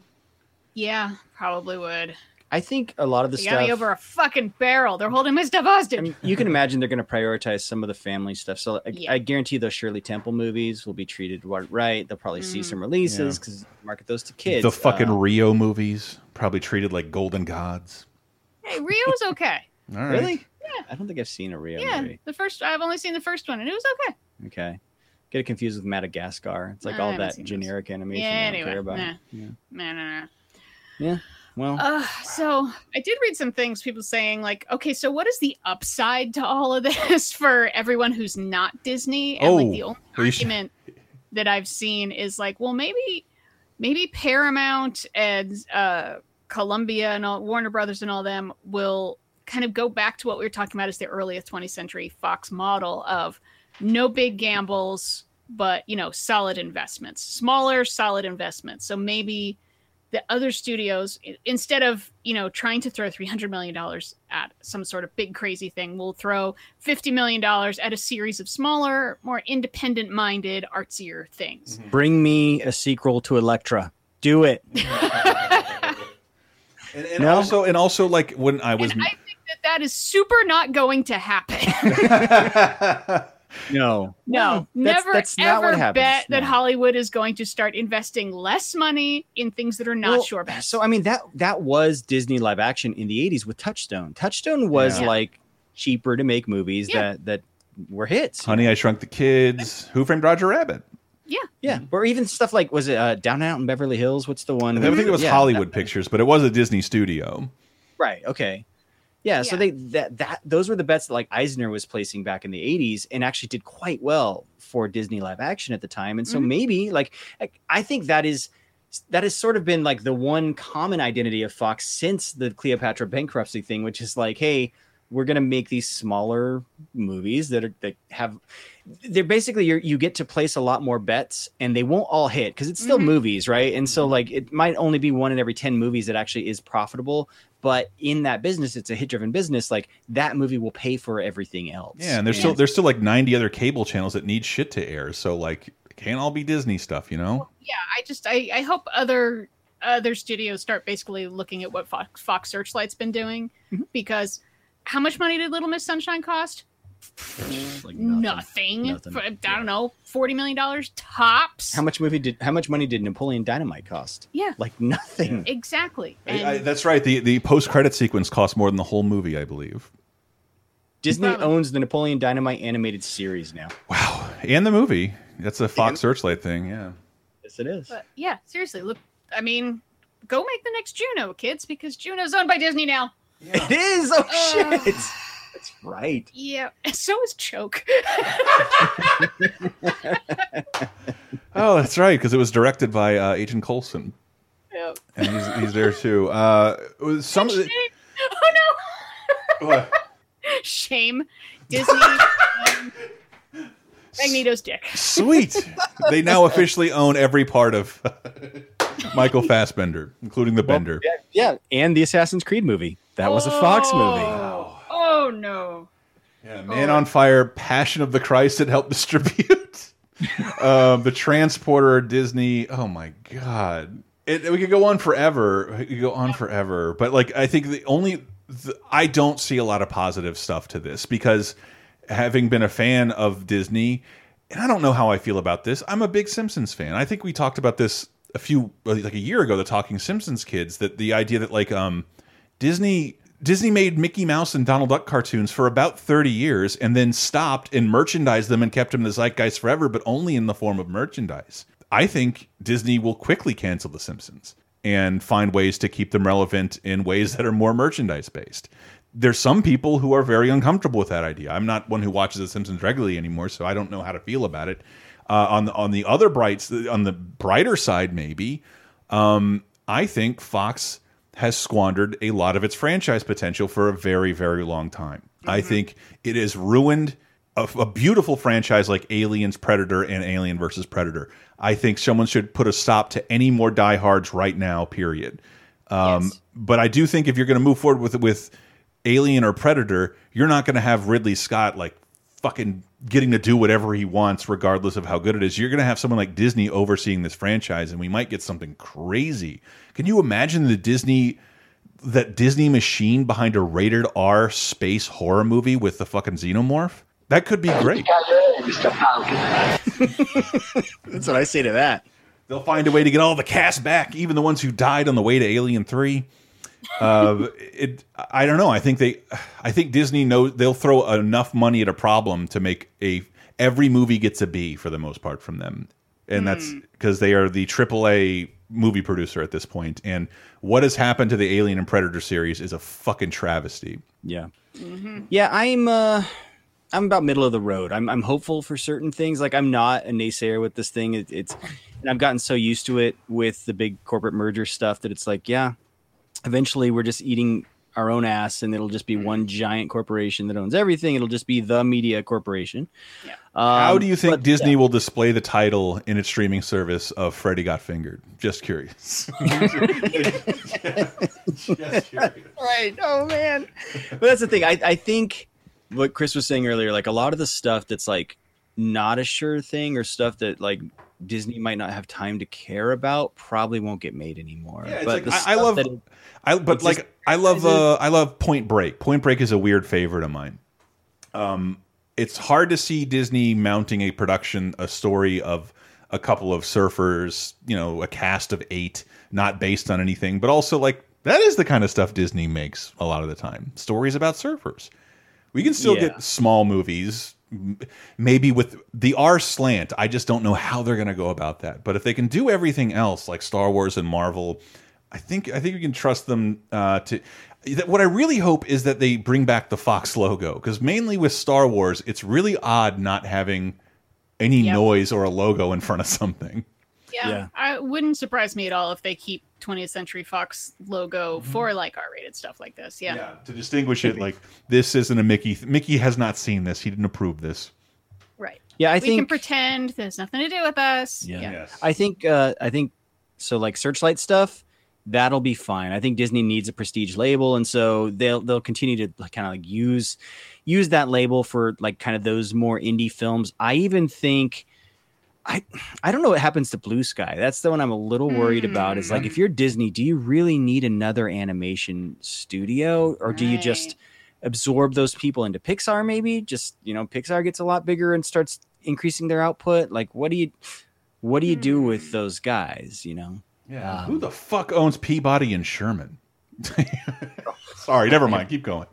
Yeah, probably would. I think a lot of the They stuff. got me over a fucking barrel. They're holding my stuff hostage. I mean, you can imagine they're going to prioritize some of the family stuff. So I, Yeah. I guarantee those Shirley Temple movies will be treated right. They'll probably see Mhm. some releases Yeah. because market those to kids. the fucking Uh, Rio movies, probably treated like golden gods. hey, Rio's okay. (laughs) All right. really? Yeah. I don't think I've seen a Rio yeah, movie. the first I've only seen the first one and it was okay. Okay. Get it confused with Madagascar. It's like I all that seen those. generic animation Yeah, I don't anyway, care about. nah. Yeah. No, no, no. yeah. Well, Uh, so I did read some things, people saying like, okay, so what is the upside to all of (laughs) this for everyone who's not Disney? And like the Oh, only well, you should- argument that I've seen is like, well, maybe, maybe Paramount and uh, Columbia and all Warner Brothers and all them will kind of go back to what we were talking about as the earliest 20th century Fox model of no big gambles, but you know, solid investments, smaller, solid investments. So maybe the other studios instead of you know trying to throw 300 million dollars at some sort of big crazy thing will throw 50 million dollars at a series of smaller more independent minded artsier things mm-hmm. bring me a sequel to Elektra. Do it. (laughs) And, and also, and also, like when I was, i think that that is super not going to happen (laughs) (laughs) No. no That's- never that's not what ever happens. bet that hollywood is going to start investing less money in things that are not Well, sure bets So I mean that that was Disney live action in the 80s with Touchstone. Touchstone was Yeah. like cheaper to make movies Yeah. that that were hits. Honey, I Shrunk the Kids, Who Framed Roger Rabbit. Yeah. Yeah, or even stuff like was it uh, Down and Out in Beverly Hills? What's the one? I think it was Yeah, Hollywood that- Pictures, but it was a Disney studio. Right. Okay. Yeah, so they that that those were the bets that like Eisner was placing back in the 80s and actually did quite well for Disney live action at the time. And so Mhm. maybe like I- I think that is that has sort of been like the one common identity of Fox since the Cleopatra bankruptcy thing, which is like, hey, we're gonna make these smaller movies that are that have they're basically you you get to place a lot more bets and they won't all hit because it's still Mhm. movies right and so like it might only be one in every 10 movies that actually is profitable but in that business it's a hit driven business like that movie will pay for everything else Yeah, and there's still there's still like 90 other cable channels that need shit to air. So like, it can't all be Disney stuff, you know? Yeah, I just I, I hope other other studios start basically looking at what Fox, Fox Searchlight's been doing Mm-hmm. because how much money did Little Miss Sunshine cost? Like Nothing. Nothing. For- I don't know, forty million dollars tops. how much movie did how much money did napoleon dynamite cost Yeah, like nothing exactly. And I- that's right. The the post credit sequence cost more than the whole movie, I believe. disney Probably. owns the napoleon dynamite animated series now Wow, and the movie. That's a Fox Searchlight thing. Yeah. yes it is but yeah, seriously, look. I mean, go make the next Juno, kids, because Juno's owned by Disney now. it is oh Uh. shit that's right Yeah, so is Choke. (laughs) Oh, that's right, because it was directed by uh, Agent Coulson, yeah. and he's, he's there too. Uh, it was some of the, Oh no. what? Shame. Disney. um, (laughs) Magneto's dick. Sweet. they now (laughs) officially own every part of Michael Fassbender, including the Bender. yeah, yeah and the assassin's creed movie that was a fox movie Oh. Oh no. Yeah, Man on Fire, Passion of the Christ it helped (laughs) distribute. um, the Transporter, Disney. Oh my God. It, we could go on forever. We could go on forever. But like, I think the only, the, I don't see a lot of positive stuff to this because having been a fan of Disney, and I don't know how I feel about this. I'm a big Simpsons fan. I think we talked about this a few, like a year ago, the Talking Simpsons kids, that the idea that like, um, Disney Disney made Mickey Mouse and Donald Duck cartoons for about 30 years and then stopped and merchandised them and kept them in the zeitgeist forever, but only in the form of merchandise. I think Disney will quickly cancel The Simpsons and find ways to keep them relevant in ways that are more merchandise based. There's some people who are very uncomfortable with that idea. I'm not one who watches The Simpsons regularly anymore, so I don't know how to feel about it. Uh, on the on the other brights, on the brighter side, maybe um, I think Fox has squandered a lot of its franchise potential for a very, very long time. I think it has ruined a, a beautiful franchise like Aliens, Predator, and Alien versus Predator. I think someone should put a stop to any more diehards right now. Period. Um, Yes. But I do think if you're going to move forward with with Alien or Predator, you're not going to have Ridley Scott like fucking getting to do whatever he wants, regardless of how good it is. You're going to have someone like Disney overseeing this franchise, and we might get something crazy. Can you imagine the Disney? That Disney machine behind a rated R space horror movie with the fucking xenomorph? That could be (laughs) great. (laughs) That's what I say to that. They'll find a way to get all the cast back, even the ones who died on the way to Alien Three. Uh, it, I don't know. I think they, I think Disney knows they'll throw enough money at a problem to make a every movie gets a B for the most part from them, and that's because they are the AAA movie producer at this point. And what has happened to the Alien and Predator series is a fucking travesty. Yeah. Yeah, I'm uh I'm about middle of the road. I'm I'm hopeful for certain things. Like I'm not a naysayer with this thing. It, it's and I've gotten so used to it with the big corporate merger stuff that it's like, yeah, eventually we're just eating our own ass and it'll just be one giant corporation that owns everything. It'll just be the media corporation. Yeah. How Um, do you think but, Disney yeah. will display the title in its streaming service of Freddy Got Fingered? Just curious. (laughs) (laughs) Just curious. right. Oh man. but that's the thing. I, I think what Chris was saying earlier, like a lot of the stuff that's like not a sure thing or stuff that like Disney might not have time to care about probably won't get made anymore. Yeah, but like, I, I love, it- I but like just- I love uh, I love Point Break. Point Break is a weird favorite of mine. Um, it's hard to see Disney mounting a production, a story of a couple of surfers, you know, a cast of eight, not based on anything, but also like that is the kind of stuff Disney makes a lot of the time. Stories about surfers. We can still Yeah. get small movies, maybe with the R slant. I just don't know how they're going to go about that. But if they can do everything else like Star Wars and Marvel, I think I think we can trust them uh, to. that- What I really hope is that they bring back the Fox logo because mainly with Star Wars, it's really odd not having any Yep. noise or a logo in front of something. Yeah, Yeah. I wouldn't surprise me at all if they keep 20th Century Fox logo Mm-hmm. for like R-rated stuff like this. Yeah, to distinguish it like this isn't a Mickey. Mickey has not seen this. He didn't approve this. right. Yeah, I we think can pretend there's nothing to do with us. Yeah. Yeah, I think uh, I think so like searchlight stuff that'll be fine. I think Disney needs a prestige label and so they'll they'll continue to kind of like use use that label for like kind of those more indie films. I even think I I don't know what happens to Blue Sky. That's the one I'm a little worried about. Is like if hmm. you're Disney, do you really need another animation studio or do you just absorb those people into Pixar maybe? Just, you know, Pixar gets a lot bigger and starts increasing their output. Like what do you what do you do with hmm. those guys, you know? Yeah. Um, Who the fuck owns Peabody and Sherman? (laughs) Sorry, never mind. Keep going.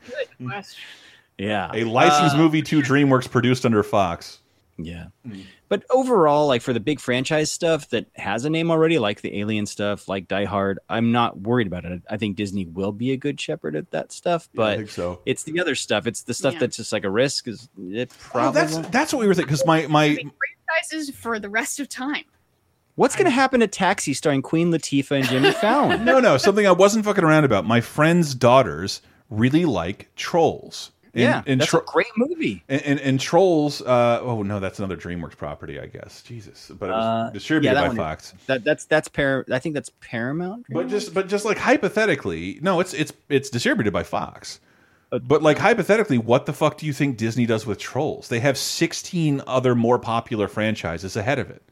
Yeah. A licensed Uh, movie to DreamWorks produced under Fox. Yeah. Hmm. But overall, like for the big franchise stuff that has a name already, like the Alien stuff, like Die Hard, I'm not worried about it. I think Disney will be a good shepherd at that stuff. Yeah, I But think so. it's the other stuff. It's the stuff Yeah. that's just like a risk. Is it oh, probably Oh, that's won't. that's what we were thinking. Because my my Franchises for the rest of time. What's going to happen to Taxi starring Queen Latifah and Jimmy (laughs) Fallon? no no something I wasn't fucking around about. My friends' daughters really like Trolls. And- yeah, and that's a great movie. And, and, and Trolls, uh, oh no, that's another DreamWorks property, I guess. Jesus, but it was Uh, distributed yeah, by one- Fox. That that's that's Par. I think that's Paramount. But just but just like hypothetically, no, it's it's it's distributed by Fox. Uh, But like hypothetically, what the fuck do you think Disney does with Trolls? They have 16 other more popular franchises ahead of it.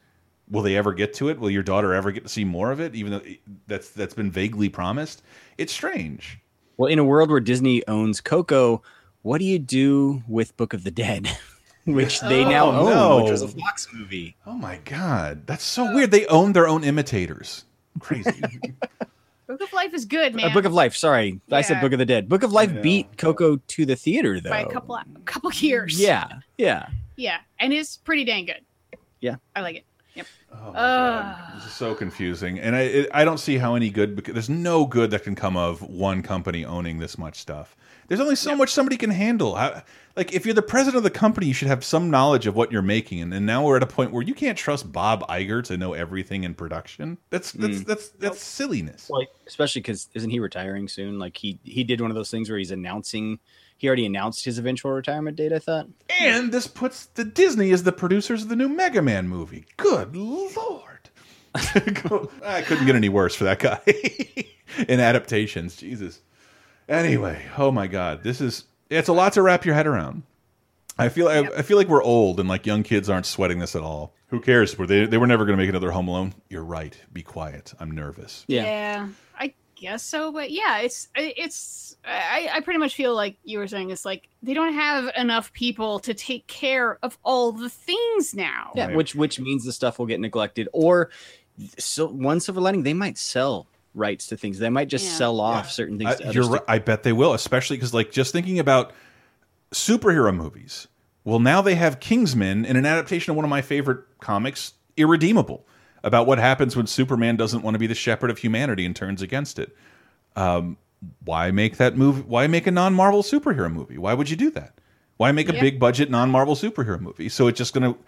Will they ever get to it? Will your daughter ever get to see more of it? Even though that's that's been vaguely promised. It's strange. Well, in a world where Disney owns Coco, what do you do with Book of the Dead, (laughs) which they now Oh, own, no. which was a Fox movie? Oh my god, that's so weird. They own their own imitators. Crazy. (laughs) Book of Life is good, man. Uh, Book of Life. Sorry, I said Book of the Dead. Book of Life beat Coco to the theater, though. by a couple couple years. Yeah, yeah, yeah, and it's pretty dang good. yeah. I like it. Yep. Oh Uh, This is so confusing, and I it, I don't see how any good. Because there's no good that can come of one company owning this much stuff. There's only so much somebody can handle. How, like if you're the president of the company, you should have some knowledge of what you're making. And, and now we're at a point where you can't trust Bob Iger to know everything in production. That's that's Mm. that's that's silliness. Like, especially because isn't he retiring soon? Like he he did one of those things where he's announcing. He already announced his eventual retirement date. I thought. And this puts the Disney as the producers of the new Mega Man movie. Good lord. (laughs) I couldn't get any worse for that guy (laughs) in adaptations. Jesus. Anyway, oh my god, this is it's a lot to wrap your head around. I feel I, I feel like we're old and like young kids aren't sweating this at all. Who cares? Were they they were never going to make another Home Alone? You're right. Be quiet. I'm nervous. yeah. I guess so, but yeah, it's it's I, I pretty much feel like you were saying it's like they don't have enough people to take care of all the things now. Yeah, which which means the stuff will get neglected, or so one silver lining they might sell rights to things. They might just Yeah. sell off certain things. I, to other you're right. I bet they will, especially because like just thinking about superhero movies. Well, now they have Kingsman in an adaptation of one of my favorite comics, Irredeemable, about what happens when Superman doesn't want to be the shepherd of humanity and turns against it. Um, why make that movie? Why make a non-Marvel superhero movie? Why would you do that? Why make a Yeah. big budget non-Marvel superhero movie? So it's just going to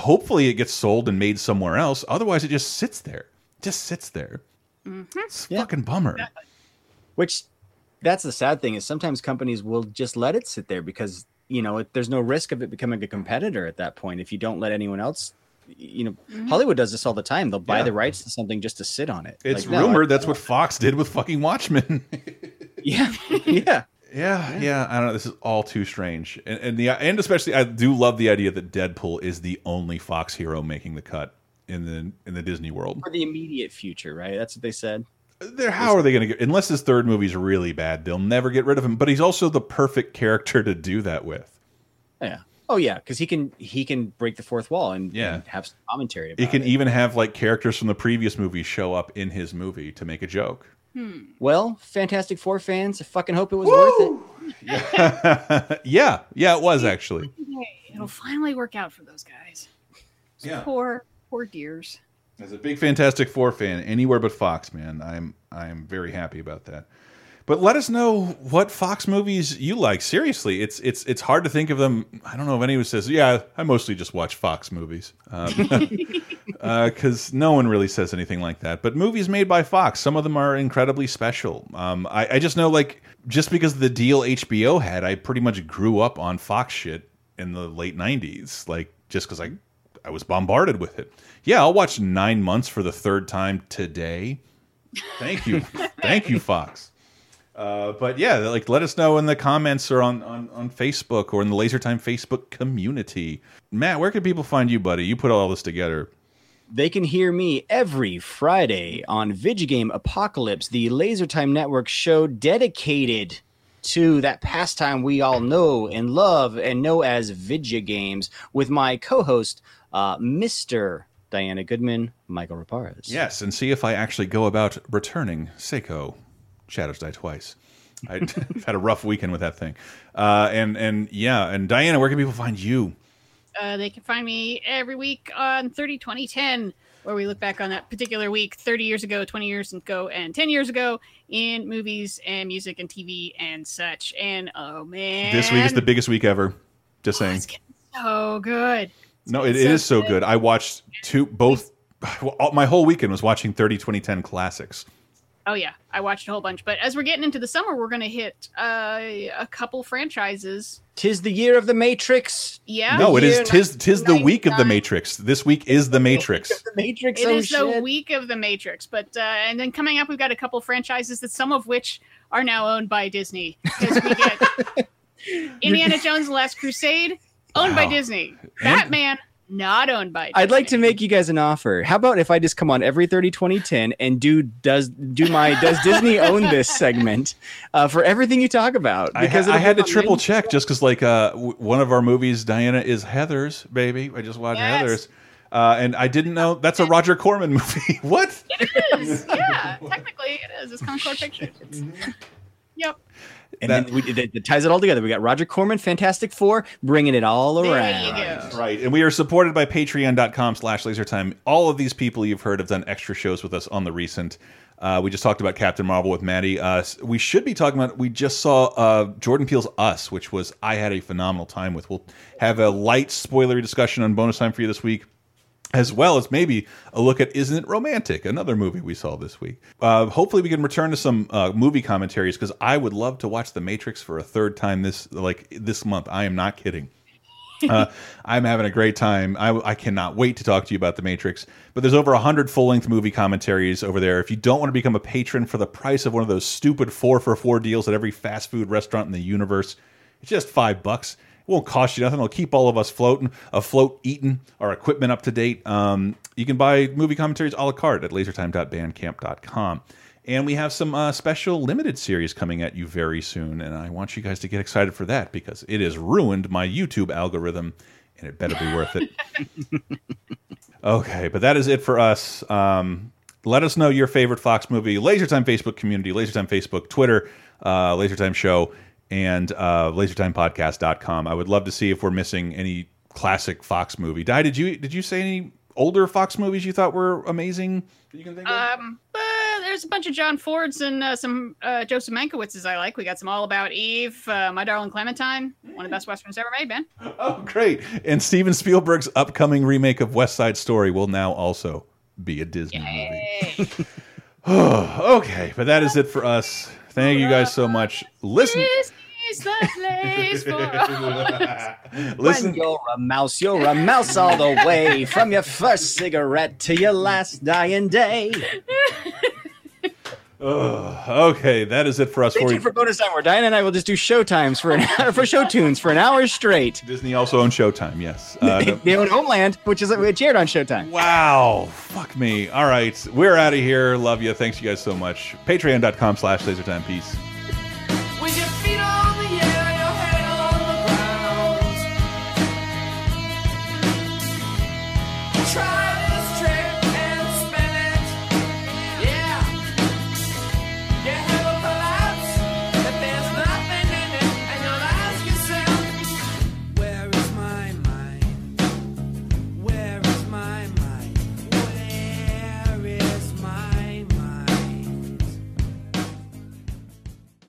hopefully it gets sold and made somewhere else. Otherwise, it just sits there. It just sits there. Mm-hmm. It's a fucking bummer. Which that's the sad thing is sometimes companies will just let it sit there because you know it, there's no risk of it becoming a competitor at that point if you don't let anyone else. You know, mm-hmm. Hollywood does this all the time. They'll buy Yeah. the rights to something just to sit on it. It's Like, no, rumored that's what Fox did with fucking Watchmen. (laughs) yeah, yeah. Yeah, yeah, I don't know. This is all too strange, and, and the and especially I do love the idea that Deadpool is the only Fox hero making the cut in the in the Disney world. for the immediate future, right? That's what they said. They're, how are they going to get? Unless his third movie's really bad, they'll never get rid of him. But he's also the perfect character to do that with. Yeah. Oh yeah, because he can he can break the fourth wall and, Yeah. and have some commentary. About It can even have like characters from the previous movie show up in his movie to make a joke. Hmm. Well, Fantastic Four fans, I fucking hope it was worth it. (laughs) yeah, yeah, it was actually. it'll finally work out for those guys. Yeah. Poor, poor deers. As a big Fantastic Four fan, anywhere but Fox, man, I'm I'm very happy about that. But let us know what Fox movies you like. Seriously, it's it's it's hard to think of them. I don't know if anyone says, "Yeah, I mostly just watch Fox movies," (laughs) because no one really says anything like that. But movies made by Fox, some of them are incredibly special. Um, I, I just know, like, just because of the deal HBO had, I pretty much grew up on Fox shit in the late '90s. Like, just because I I was bombarded with it. Yeah, I'll watch nine months for the third time today. Thank you, (laughs) thank you, Fox. Uh, but yeah, like let us know in the comments or on, on on Facebook or in the Laser Time Facebook community. Matt, where can people find you, buddy? You put all this together. They can hear me every Friday on Vidjagame Apocalypse, the Lasertime Network show dedicated to that pastime we all know and love and know as Vidjagames with my co-host, uh, Mr. Diana Goodman, Michael Raparez. Yes, and see if I actually go about returning Sekiro. Shadows Die Twice. (laughs) I've had a rough weekend with that thing. Uh, and and yeah, and Diana, where can people find you? Uh, they can find me every week on 30 2010, where we look back on that particular week 30 years ago, 20 years ago, and 10 years ago in movies and music and TV and such. And oh man, This week is the biggest week ever. Just saying. so good. No, it, it is so good. I watched two, both. All, my whole weekend was watching 30 2010 classics. Oh yeah, I watched a whole bunch. But as we're getting into the summer, we're gonna hit uh, a couple franchises. Tis the year of the Matrix. Yeah. No, it is. Tis tis the week of the Matrix. This week is the Matrix. The Matrix. It oh, is the week of the Matrix, but uh, and then coming up, we've got a couple franchises that some of which are now owned by Disney because we get (laughs) Indiana Jones: The Last Crusade owned by Disney, Batman not owned by. Disney. I'd like to make you guys an offer. How about if I just come on every 30 2010 and do does do my does (laughs) Disney own this segment uh, for everything you talk about? I, ha- I had to triple many- check just because, like, uh, w- one of our movies, Diana is Heather's baby. I just watched Yes. Heather's, uh, and I didn't know that's a Roger Corman (laughs) movie. (laughs) what? It is, yeah. Technically, it is. It's Concord Pictures. It's, yep. And then we, it, it ties it all together. We got Roger Corman, Fantastic Four, bringing it all around. Right, and we are supported by patreon.com slash lasertime. All of these people you've heard have done extra shows with us on the recent. Uh, we just talked about Captain Marvel with Maddie. Uh, we should be talking about, we just saw uh, Jordan Peele's Us, which was, I had a phenomenal time with. We'll have a light spoilery discussion on bonus time for you this week as well as maybe a look at Isn't It Romantic, another movie we saw this week. Uh, hopefully, we can return to some uh, movie commentaries because I would love to watch The Matrix for a third time this like this month. I am not kidding. (laughs) uh, I'm having a great time. I, I cannot wait to talk to you about The Matrix. But there's over 100 full length movie commentaries over there. If you don't want to become a patron for the price of one of those stupid four for four deals at every fast food restaurant in the universe, it's just five bucks. Won't cost you nothing. It'll keep all of us floating, afloat, eating, our equipment up to date. Um, you can buy movie commentaries a la carte at lasertime.bandcamp.com. And we have some uh, special limited series coming at you very soon. And I want you guys to get excited for that because it has ruined my YouTube algorithm and it better be worth it. (laughs) okay, but that is it for us. Um, let us know your favorite Fox movie. Lasertime Facebook community, Lasertime Facebook, Twitter, uh, Lasertime Show, and uh, LaserTimePodcast.com. I would love to see if we're missing any classic Fox movie. Di, did you did you say any older Fox movies you thought were amazing? you can think of? Um, uh, there's a bunch of John Fords and uh, some uh, Joseph Mankiewicz I like. We got some All About Eve, uh, My Darling Clementine, one of the best westerns ever made, man. (laughs) Oh, great! And Steven Spielberg's upcoming remake of West Side Story will now also be a Disney movie. (sighs) (sighs) okay, but that is it for us. Thank you guys so much. Listen, is the place for (laughs) us. listen. When you're a mouse, you're a mouse all the way from your first cigarette to your last dying day. Ugh, okay, that is it for us. Stay For tuned for bonus time where Diana and I will just do show times for an hour for show tunes for an hour straight. Disney also owns Showtime. Yes. (laughs) Uh, no- they own Homeland, which is which aired on Showtime. Wow. Fuck me. All right. We're out of here. Love you. Thanks you guys so much. Patreon.com slash lasertime. Peace.